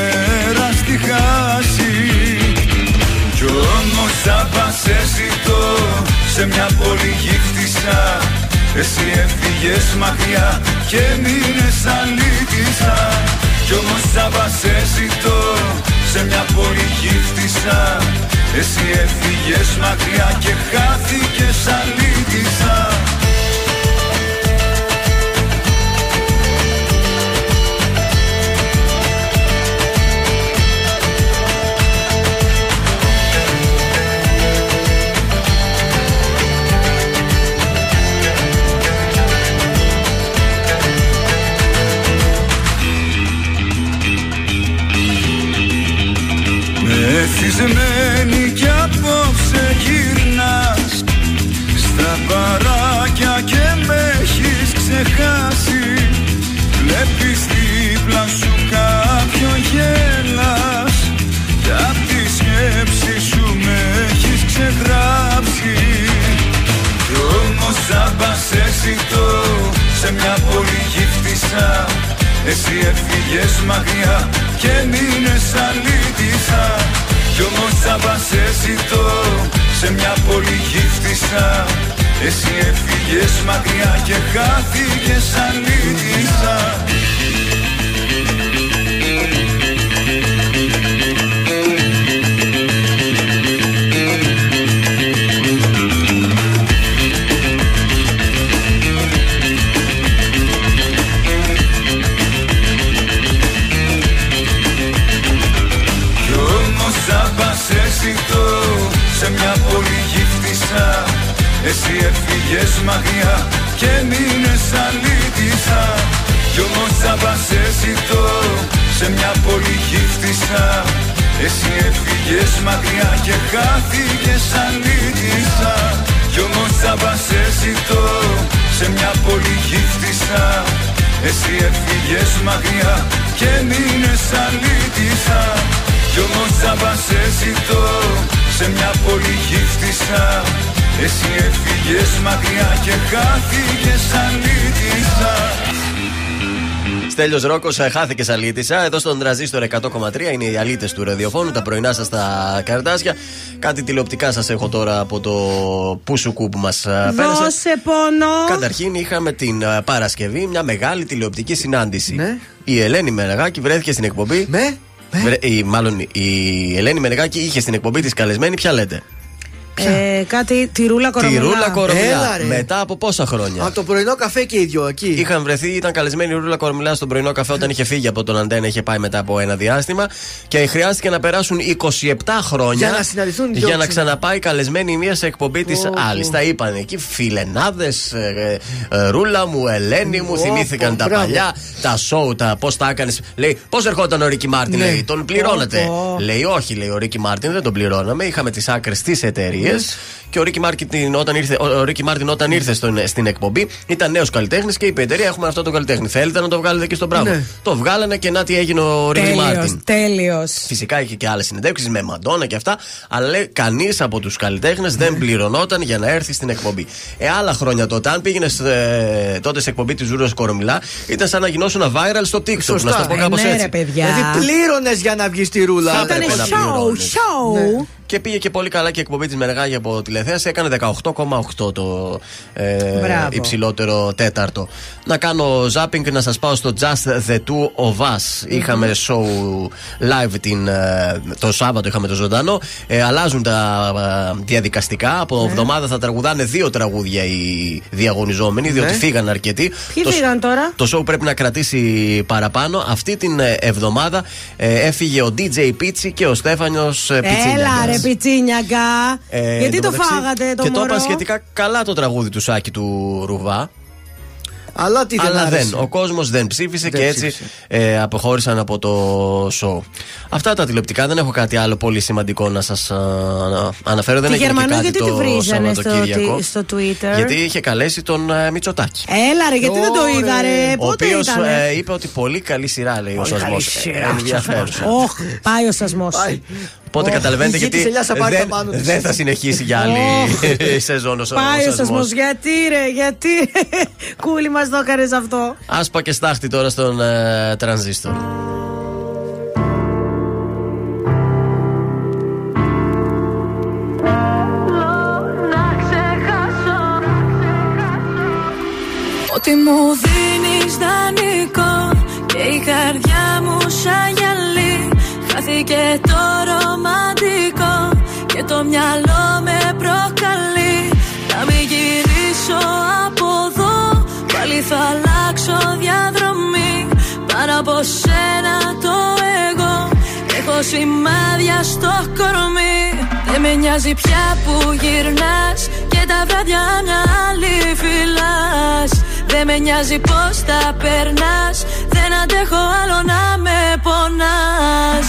[SPEAKER 6] στις μέρας τη χάση. Κι όμως θα πας εσύ το σε μια πόλη γύφτησα Εσύ έφυγες μακριά και μείνες αλήτησα. Κι όμως θα πας εσύ το σε μια πόλη γύφτησα Εσύ έφυγες μακριά και χάθηκες αλήτησα Μεθυσμένη κι απόψε γυρνάς. Στα παράκια και με έχεις ξεχάσει. Βλέπεις δίπλα σου κάποιον γέλας. Κι απ' τη σκέψη σου με έχεις ξεγράψει. Κι όμως θα πας εσύ το σε μια πόλη γύφτησα Εσύ έφυγες μακριά και μείνες αλήτησα. Κι όμως θα πας εσύ το σε μια πόλη γύφτησα Εσύ έφυγες μακριά και χάθηκες αλήτησα σε μια πόλη γύφτησα Εσύ έφυγες μακριά και μείνες αλήτησα Κι όμως θα πας εσύ το σε μια πόλη γύφτησα Εσύ έφυγες μακριά και χάθηκες αλήτησα Κι όμως θα πας εσύ το σε μια πόλη γύφτησα Εσύ έφυγες μακριά και μείνες αλήτησα Κι όμως θα πας εσύ το σε μια πόλη γύφτησα Εσύ έφυγες μακριά και χάθηκες αλήτησα
[SPEAKER 1] Στέλιος Ρόκος, χάθηκε αλήτησα. Εδώ στον τραζίστορ 100,3 είναι οι αλήτες του ραδιοφώνου. Τα πρωινά σας στα καρτάσια. Κάτι τηλεοπτικά σας έχω τώρα από το Πούσουκου που μας πέρασε.
[SPEAKER 2] Δώσε πόνο.
[SPEAKER 1] Καταρχήν είχαμε την ε, Παρασκευή μια μεγάλη τηλεοπτική συνάντηση.
[SPEAKER 3] Ναι.
[SPEAKER 1] Η Ελένη Μενεγάκη βρέθηκε στην εκπομπή.
[SPEAKER 3] Ναι.
[SPEAKER 1] Βρε- η, μάλλον η Ελένη Μενεγάκη είχε στην εκπομπή της καλεσμένη. Ποια λέτε.
[SPEAKER 2] Ε, κάτι τη ρούλα κορομιλά.
[SPEAKER 1] Τη Ρούλα
[SPEAKER 3] Έλα,
[SPEAKER 1] Κορομιλά.
[SPEAKER 3] ρε.
[SPEAKER 1] Μετά από πόσα χρόνια;
[SPEAKER 3] Από το πρωινό καφέ και οι δυο εκεί.
[SPEAKER 1] Είχαν βρεθεί, ήταν καλεσμένη η Ρούλα Κορομιλά στον πρωινό καφέ όταν είχε φύγει από τον Αντένα, είχε πάει μετά από ένα διάστημα. Και χρειάστηκε να περάσουν 27 χρόνια
[SPEAKER 3] Για να συναντηθούν οι δυο
[SPEAKER 1] για να
[SPEAKER 3] ξανά.
[SPEAKER 1] ξαναπάει καλεσμένη η μία σε εκπομπή της
[SPEAKER 3] Πω,
[SPEAKER 1] άλλη.
[SPEAKER 3] πω.
[SPEAKER 1] Τα είπαν εκεί, φιλενάδες, Ρούλα μου, Ελένη μου,
[SPEAKER 3] Πω,
[SPEAKER 1] θυμήθηκαν
[SPEAKER 3] πω,
[SPEAKER 1] τα
[SPEAKER 3] μπράβο.
[SPEAKER 1] παλιά, τα σόου, τα πώς τα έκανες. Λέει, πώς ερχόταν ο Ρίκι Μάρτιν,
[SPEAKER 3] Ναι.
[SPEAKER 1] λέει, τον πληρώνατε.
[SPEAKER 2] Πω, πω.
[SPEAKER 1] Λέει, όχι, λέει, ο Ρίκι Μάρτιν δεν τον πληρώναμε. Είχαμε τις άκρες της εταιρείας επιτυχίε. Και ο Ρίκι Μάρτιν όταν ήρθε, ο Ρίκι Μάρτιν όταν ήρθε στον, στην εκπομπή ήταν νέος καλλιτέχνης και είπε η εταιρεία έχουμε αυτό το καλλιτέχνη. Θέλετε να το βγάλετε και στον Μπράβο.
[SPEAKER 2] Ναι.
[SPEAKER 1] Το βγάλανε και να τι έγινε ο Ρίκι Μάρτιν.
[SPEAKER 2] Τέλειος.
[SPEAKER 1] Φυσικά είχε και άλλες συνεντεύξεις με Μαντόνα και αυτά. Αλλά λέει κανείς από τους καλλιτέχνες δεν πληρωνόταν για να έρθει στην εκπομπή. Ε, άλλα χρόνια τότε, αν πήγαινε ε, τότε σε εκπομπή της Ζούρας Κορομιλά, ήταν σαν να γινόσουν viral στο TikTok.
[SPEAKER 3] Σωστά.
[SPEAKER 1] Να στο πω
[SPEAKER 2] Ε,
[SPEAKER 1] κάπως
[SPEAKER 2] ναι,
[SPEAKER 1] έτσι.
[SPEAKER 2] ρε, παιδιά.
[SPEAKER 3] Δηλαδή πλήρωνες για να βγεις στη ρούλα.
[SPEAKER 1] Θα έπρεπε
[SPEAKER 2] Ήταν
[SPEAKER 1] να
[SPEAKER 2] show,
[SPEAKER 1] πληρώνεις.
[SPEAKER 2] show.
[SPEAKER 1] Και πήγε και πολύ καλά και η εκπομπή της Μενεγάγια από τηλεθέαση. Έκανε 18,8 το ε,
[SPEAKER 2] Μπράβο.
[SPEAKER 1] υψηλότερο τέταρτο. Να κάνω zapping να σας πάω στο Just the Two of Us. Είχαμε show live την, ε, το Σάββατο, είχαμε το ζωντανό. Ε, αλλάζουν τα ε, διαδικαστικά. Από εβδομάδα θα τραγουδάνε δύο τραγούδια οι διαγωνιζόμενοι, διότι
[SPEAKER 2] Ναι.
[SPEAKER 1] φύγαν αρκετοί.
[SPEAKER 2] Ποιοι
[SPEAKER 1] Το-
[SPEAKER 2] φύγαν τώρα;
[SPEAKER 1] το show πρέπει να κρατήσει παραπάνω. Αυτή την ε, εβδομάδα ε, έφυγε ο DJ Πίτσι και ο Στέφανιο
[SPEAKER 2] Έλα ρε πιτσίνιαγκα.
[SPEAKER 1] Ε,
[SPEAKER 2] Γιατί το φάγατε το
[SPEAKER 1] Και το
[SPEAKER 2] μωρό;
[SPEAKER 1] είπα σχετικά καλά το τραγούδι του Σάκη του Ρουβά.
[SPEAKER 3] Αλλά τι δεν
[SPEAKER 1] Αλλά
[SPEAKER 3] άρεσε.
[SPEAKER 1] δεν. Ο κόσμος δεν ψήφισε
[SPEAKER 3] Δεν
[SPEAKER 1] και έτσι
[SPEAKER 3] ψήφισε.
[SPEAKER 1] ε, αποχώρησαν από το show. Αυτά τα τηλεοπτικά. Δεν έχω κάτι άλλο πολύ σημαντικό να σας αναφέρω. Δεν
[SPEAKER 2] Τη
[SPEAKER 1] έγινε και
[SPEAKER 2] Γερμανού
[SPEAKER 1] κάτι
[SPEAKER 2] γιατί
[SPEAKER 1] το
[SPEAKER 2] τη βρίζανε στο,
[SPEAKER 1] Σαββατοκύριακο.
[SPEAKER 2] τι- στο Twitter;
[SPEAKER 1] Γιατί είχε καλέσει τον ε, Μητσοτάκη.
[SPEAKER 2] Έλα ρε, γιατί δεν το είδα ρε;
[SPEAKER 1] Ο
[SPEAKER 2] Πότε
[SPEAKER 1] οποίος
[SPEAKER 2] ήταν.
[SPEAKER 1] είπε ότι πολύ καλή σειρά λέει ο
[SPEAKER 2] Πολύ
[SPEAKER 1] σασμός.
[SPEAKER 2] καλή σειρά.
[SPEAKER 1] Ενδιαφέρουσα.
[SPEAKER 2] Όχ, πάει ο σασμός.
[SPEAKER 1] Οπότε
[SPEAKER 2] Ωχ,
[SPEAKER 1] καταλαβαίνετε
[SPEAKER 2] η γη της
[SPEAKER 1] γιατί
[SPEAKER 2] ελιάς θα πάρει
[SPEAKER 1] δεν,
[SPEAKER 2] τα πάνω της.
[SPEAKER 1] δεν θα συνεχίσει για άλλη σεζόν ο
[SPEAKER 2] Πάει ο
[SPEAKER 1] σασμός.
[SPEAKER 2] σασμός. Γιατί ρε, γιατί; Κούλι μας το έκανε αυτό.
[SPEAKER 1] Άσπα και στάχτη τώρα στον ε, τρανζίστορ.
[SPEAKER 14] Να ξεχάσω Ότι μου δίνεις δανεικό Και η καρδιά μου σαν γυαλί Χάθηκε το ρομαντικό Και το μυαλό με προκαλεί. Να μην γυρίσω από εδώ Πάλι θα αλλάξω διαδρομή. Πάνω από σένα το εγώ Έχω σημάδια στο κορμί. Δεν με νοιάζει πια που γυρνάς Και τα βράδια μια άλλη φυλάς Δεν με νοιάζει πως τα περνάς Δεν αντέχω άλλο να με πονάς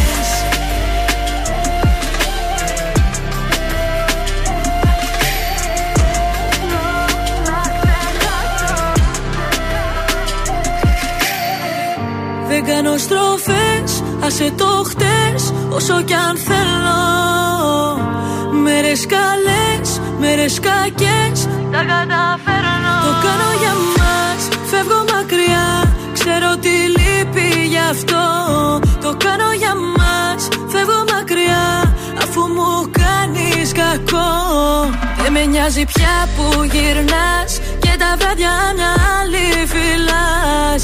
[SPEAKER 14] Δεν κάνω στροφές, άσε το χτες Όσο κι αν θέλω. Μέρες καλές, μέρες κακές Τα καταφέρνω. Το κάνω για μας, φεύγω μακριά Ξέρω τι λείπει γι' αυτό. Το κάνω για μας, φεύγω μακριά Αφού μου κάνεις κακό. Δεν με νοιάζει πια που γυρνάς Και τα βράδια μια άλλη φυλάς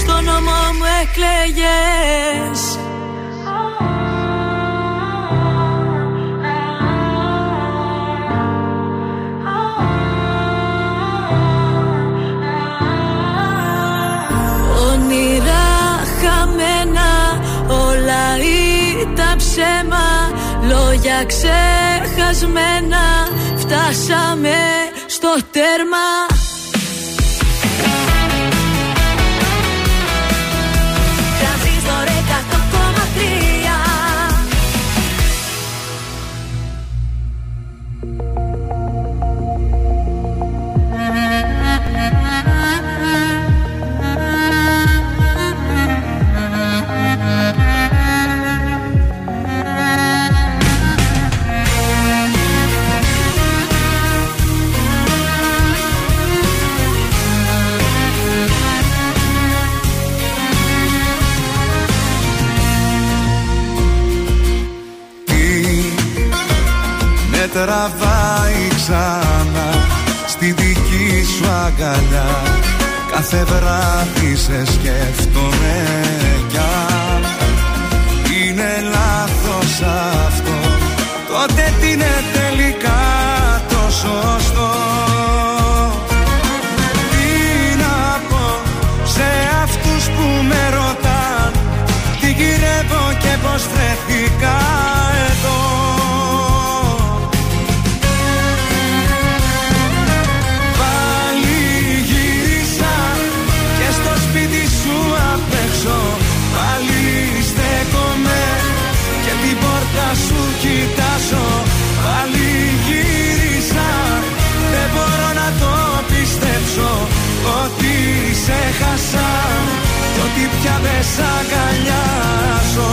[SPEAKER 14] στο νόμο μου εκλέγες. Όνειρα χαμένα Όλα ήταν ψέμα. Λόγια ξεχασμένα Φτάσαμε στο τέρμα
[SPEAKER 6] τραβάει ξανά στη δική σου αγκαλιά. Κάθε βράδυ σε σκέφτομαι κι αν είναι λάθος αυτό. Τότε τι είναι τελικά το σωστό; Ότι σε χάσα κι ότι πια δεν σ' αγκαλιάζω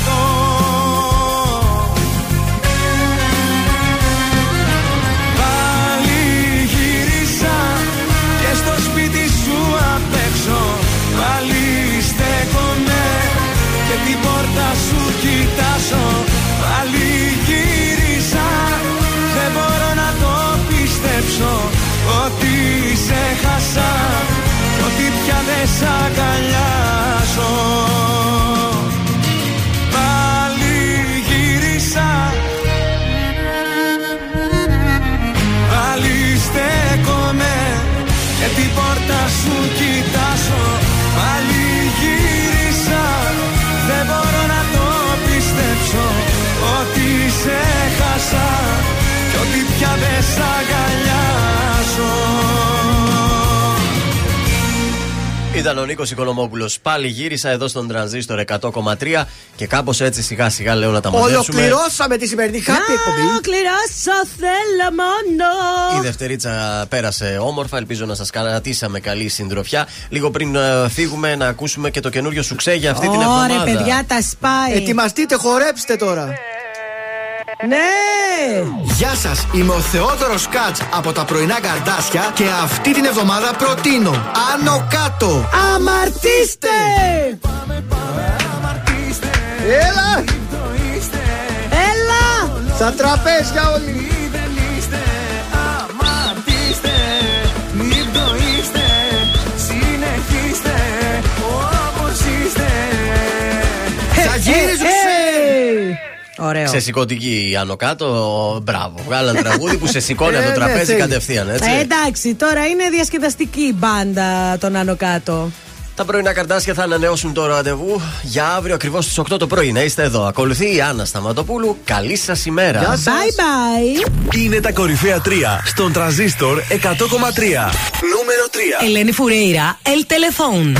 [SPEAKER 6] κοιτάζω Πάλι γύρισα δεν μπορώ να το πιστέψω Ότι σε χάσα. Κι ότι πια δεν σ' αγκαλιάζω
[SPEAKER 1] Ήταν ο Νίκος Οικονομόπουλος. Πάλι γύρισα εδώ στον τρανζίστορ 100,3 και κάπως έτσι σιγά σιγά λέω να τα μαζέψουμε.
[SPEAKER 3] Ολοκληρώσαμε τη σημερινή happy εκπομπή.
[SPEAKER 2] Ολοκληρώσω, θέλω μόνο.
[SPEAKER 1] Η Δευτερίτσα πέρασε όμορφα. Ελπίζω να σας κρατήσαμε καλή συντροφιά. Λίγο πριν ε, φύγουμε, να ακούσουμε και το καινούριο σου ξέ για αυτή την εβδομάδα.
[SPEAKER 2] Ωραία, παιδιά, τα σπάει.
[SPEAKER 3] Ετοιμαστείτε, χορέψτε τώρα.
[SPEAKER 2] Ναι!
[SPEAKER 3] Γεια σας, είμαι ο Θεόδωρος Κάτς από τα πρωινά καρδάσια και αυτή την εβδομάδα προτείνω Άνω κάτω.
[SPEAKER 2] Αμαρτήστε!
[SPEAKER 3] Έλα!
[SPEAKER 2] Έλα!
[SPEAKER 3] Στα τραπέζια όλοι!
[SPEAKER 2] Ωραίο.
[SPEAKER 1] Ξεσηκωτική η άνω κάτω. Μπράβο. Βγάλαν τραγούδι που σε σηκώνει από το
[SPEAKER 3] Ε, ναι,
[SPEAKER 1] τραπέζι
[SPEAKER 3] θέλει.
[SPEAKER 1] κατευθείαν, έτσι.
[SPEAKER 2] Ε, εντάξει, τώρα είναι διασκεδαστική η μπάντα των άνω κάτω.
[SPEAKER 1] Τα πρωινά καρτάσια θα ανανεώσουν το ραντεβού για αύριο ακριβώς στις 8 το πρωί. Να είστε εδώ. Ακολουθεί η Άννα Σταματοπούλου. Καλή σας ημέρα.
[SPEAKER 3] Γεια σας.
[SPEAKER 2] Bye bye.
[SPEAKER 9] Είναι τα κορυφαία 3 στον τραζίστορ 100,3. Νούμερο 3.
[SPEAKER 12] Ελένη Φουρέιρα, El Telefón.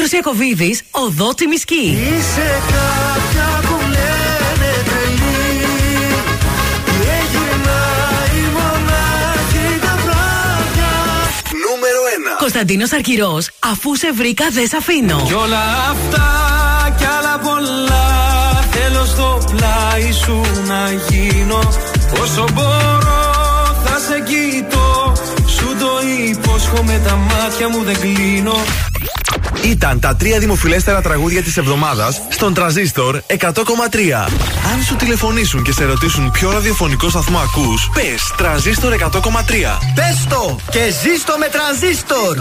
[SPEAKER 9] 2.
[SPEAKER 12] Πέτρος Ιακοβίδης, Οδό Τσιμισκή.
[SPEAKER 6] Είσαι κάποια που λένε τρελή και γυρνάει μονάχη τα βράδια
[SPEAKER 9] Νούμερο 1.
[SPEAKER 12] Κωνσταντίνος Αρκυρός, αφού σε βρήκα δεν σ' αφήνω.
[SPEAKER 17] Κι όλα αυτά κι άλλα πολλά Θέλω στο πλάι σου να γίνω Όσο μπορώ θα σε κοιτώ Σου το υπόσχομαι τα μάτια μου δεν κλείνω
[SPEAKER 9] Ήταν τα τρία δημοφιλέστερα τραγούδια της εβδομάδας στον τραζίστορ 100,3. Αν σου τηλεφωνήσουν και σε ρωτήσουν ποιο ραδιοφωνικό σταθμό ακούς, πες τραζίστορ 100,3.
[SPEAKER 3] Πες το και ζήστο με τρανζίστορ.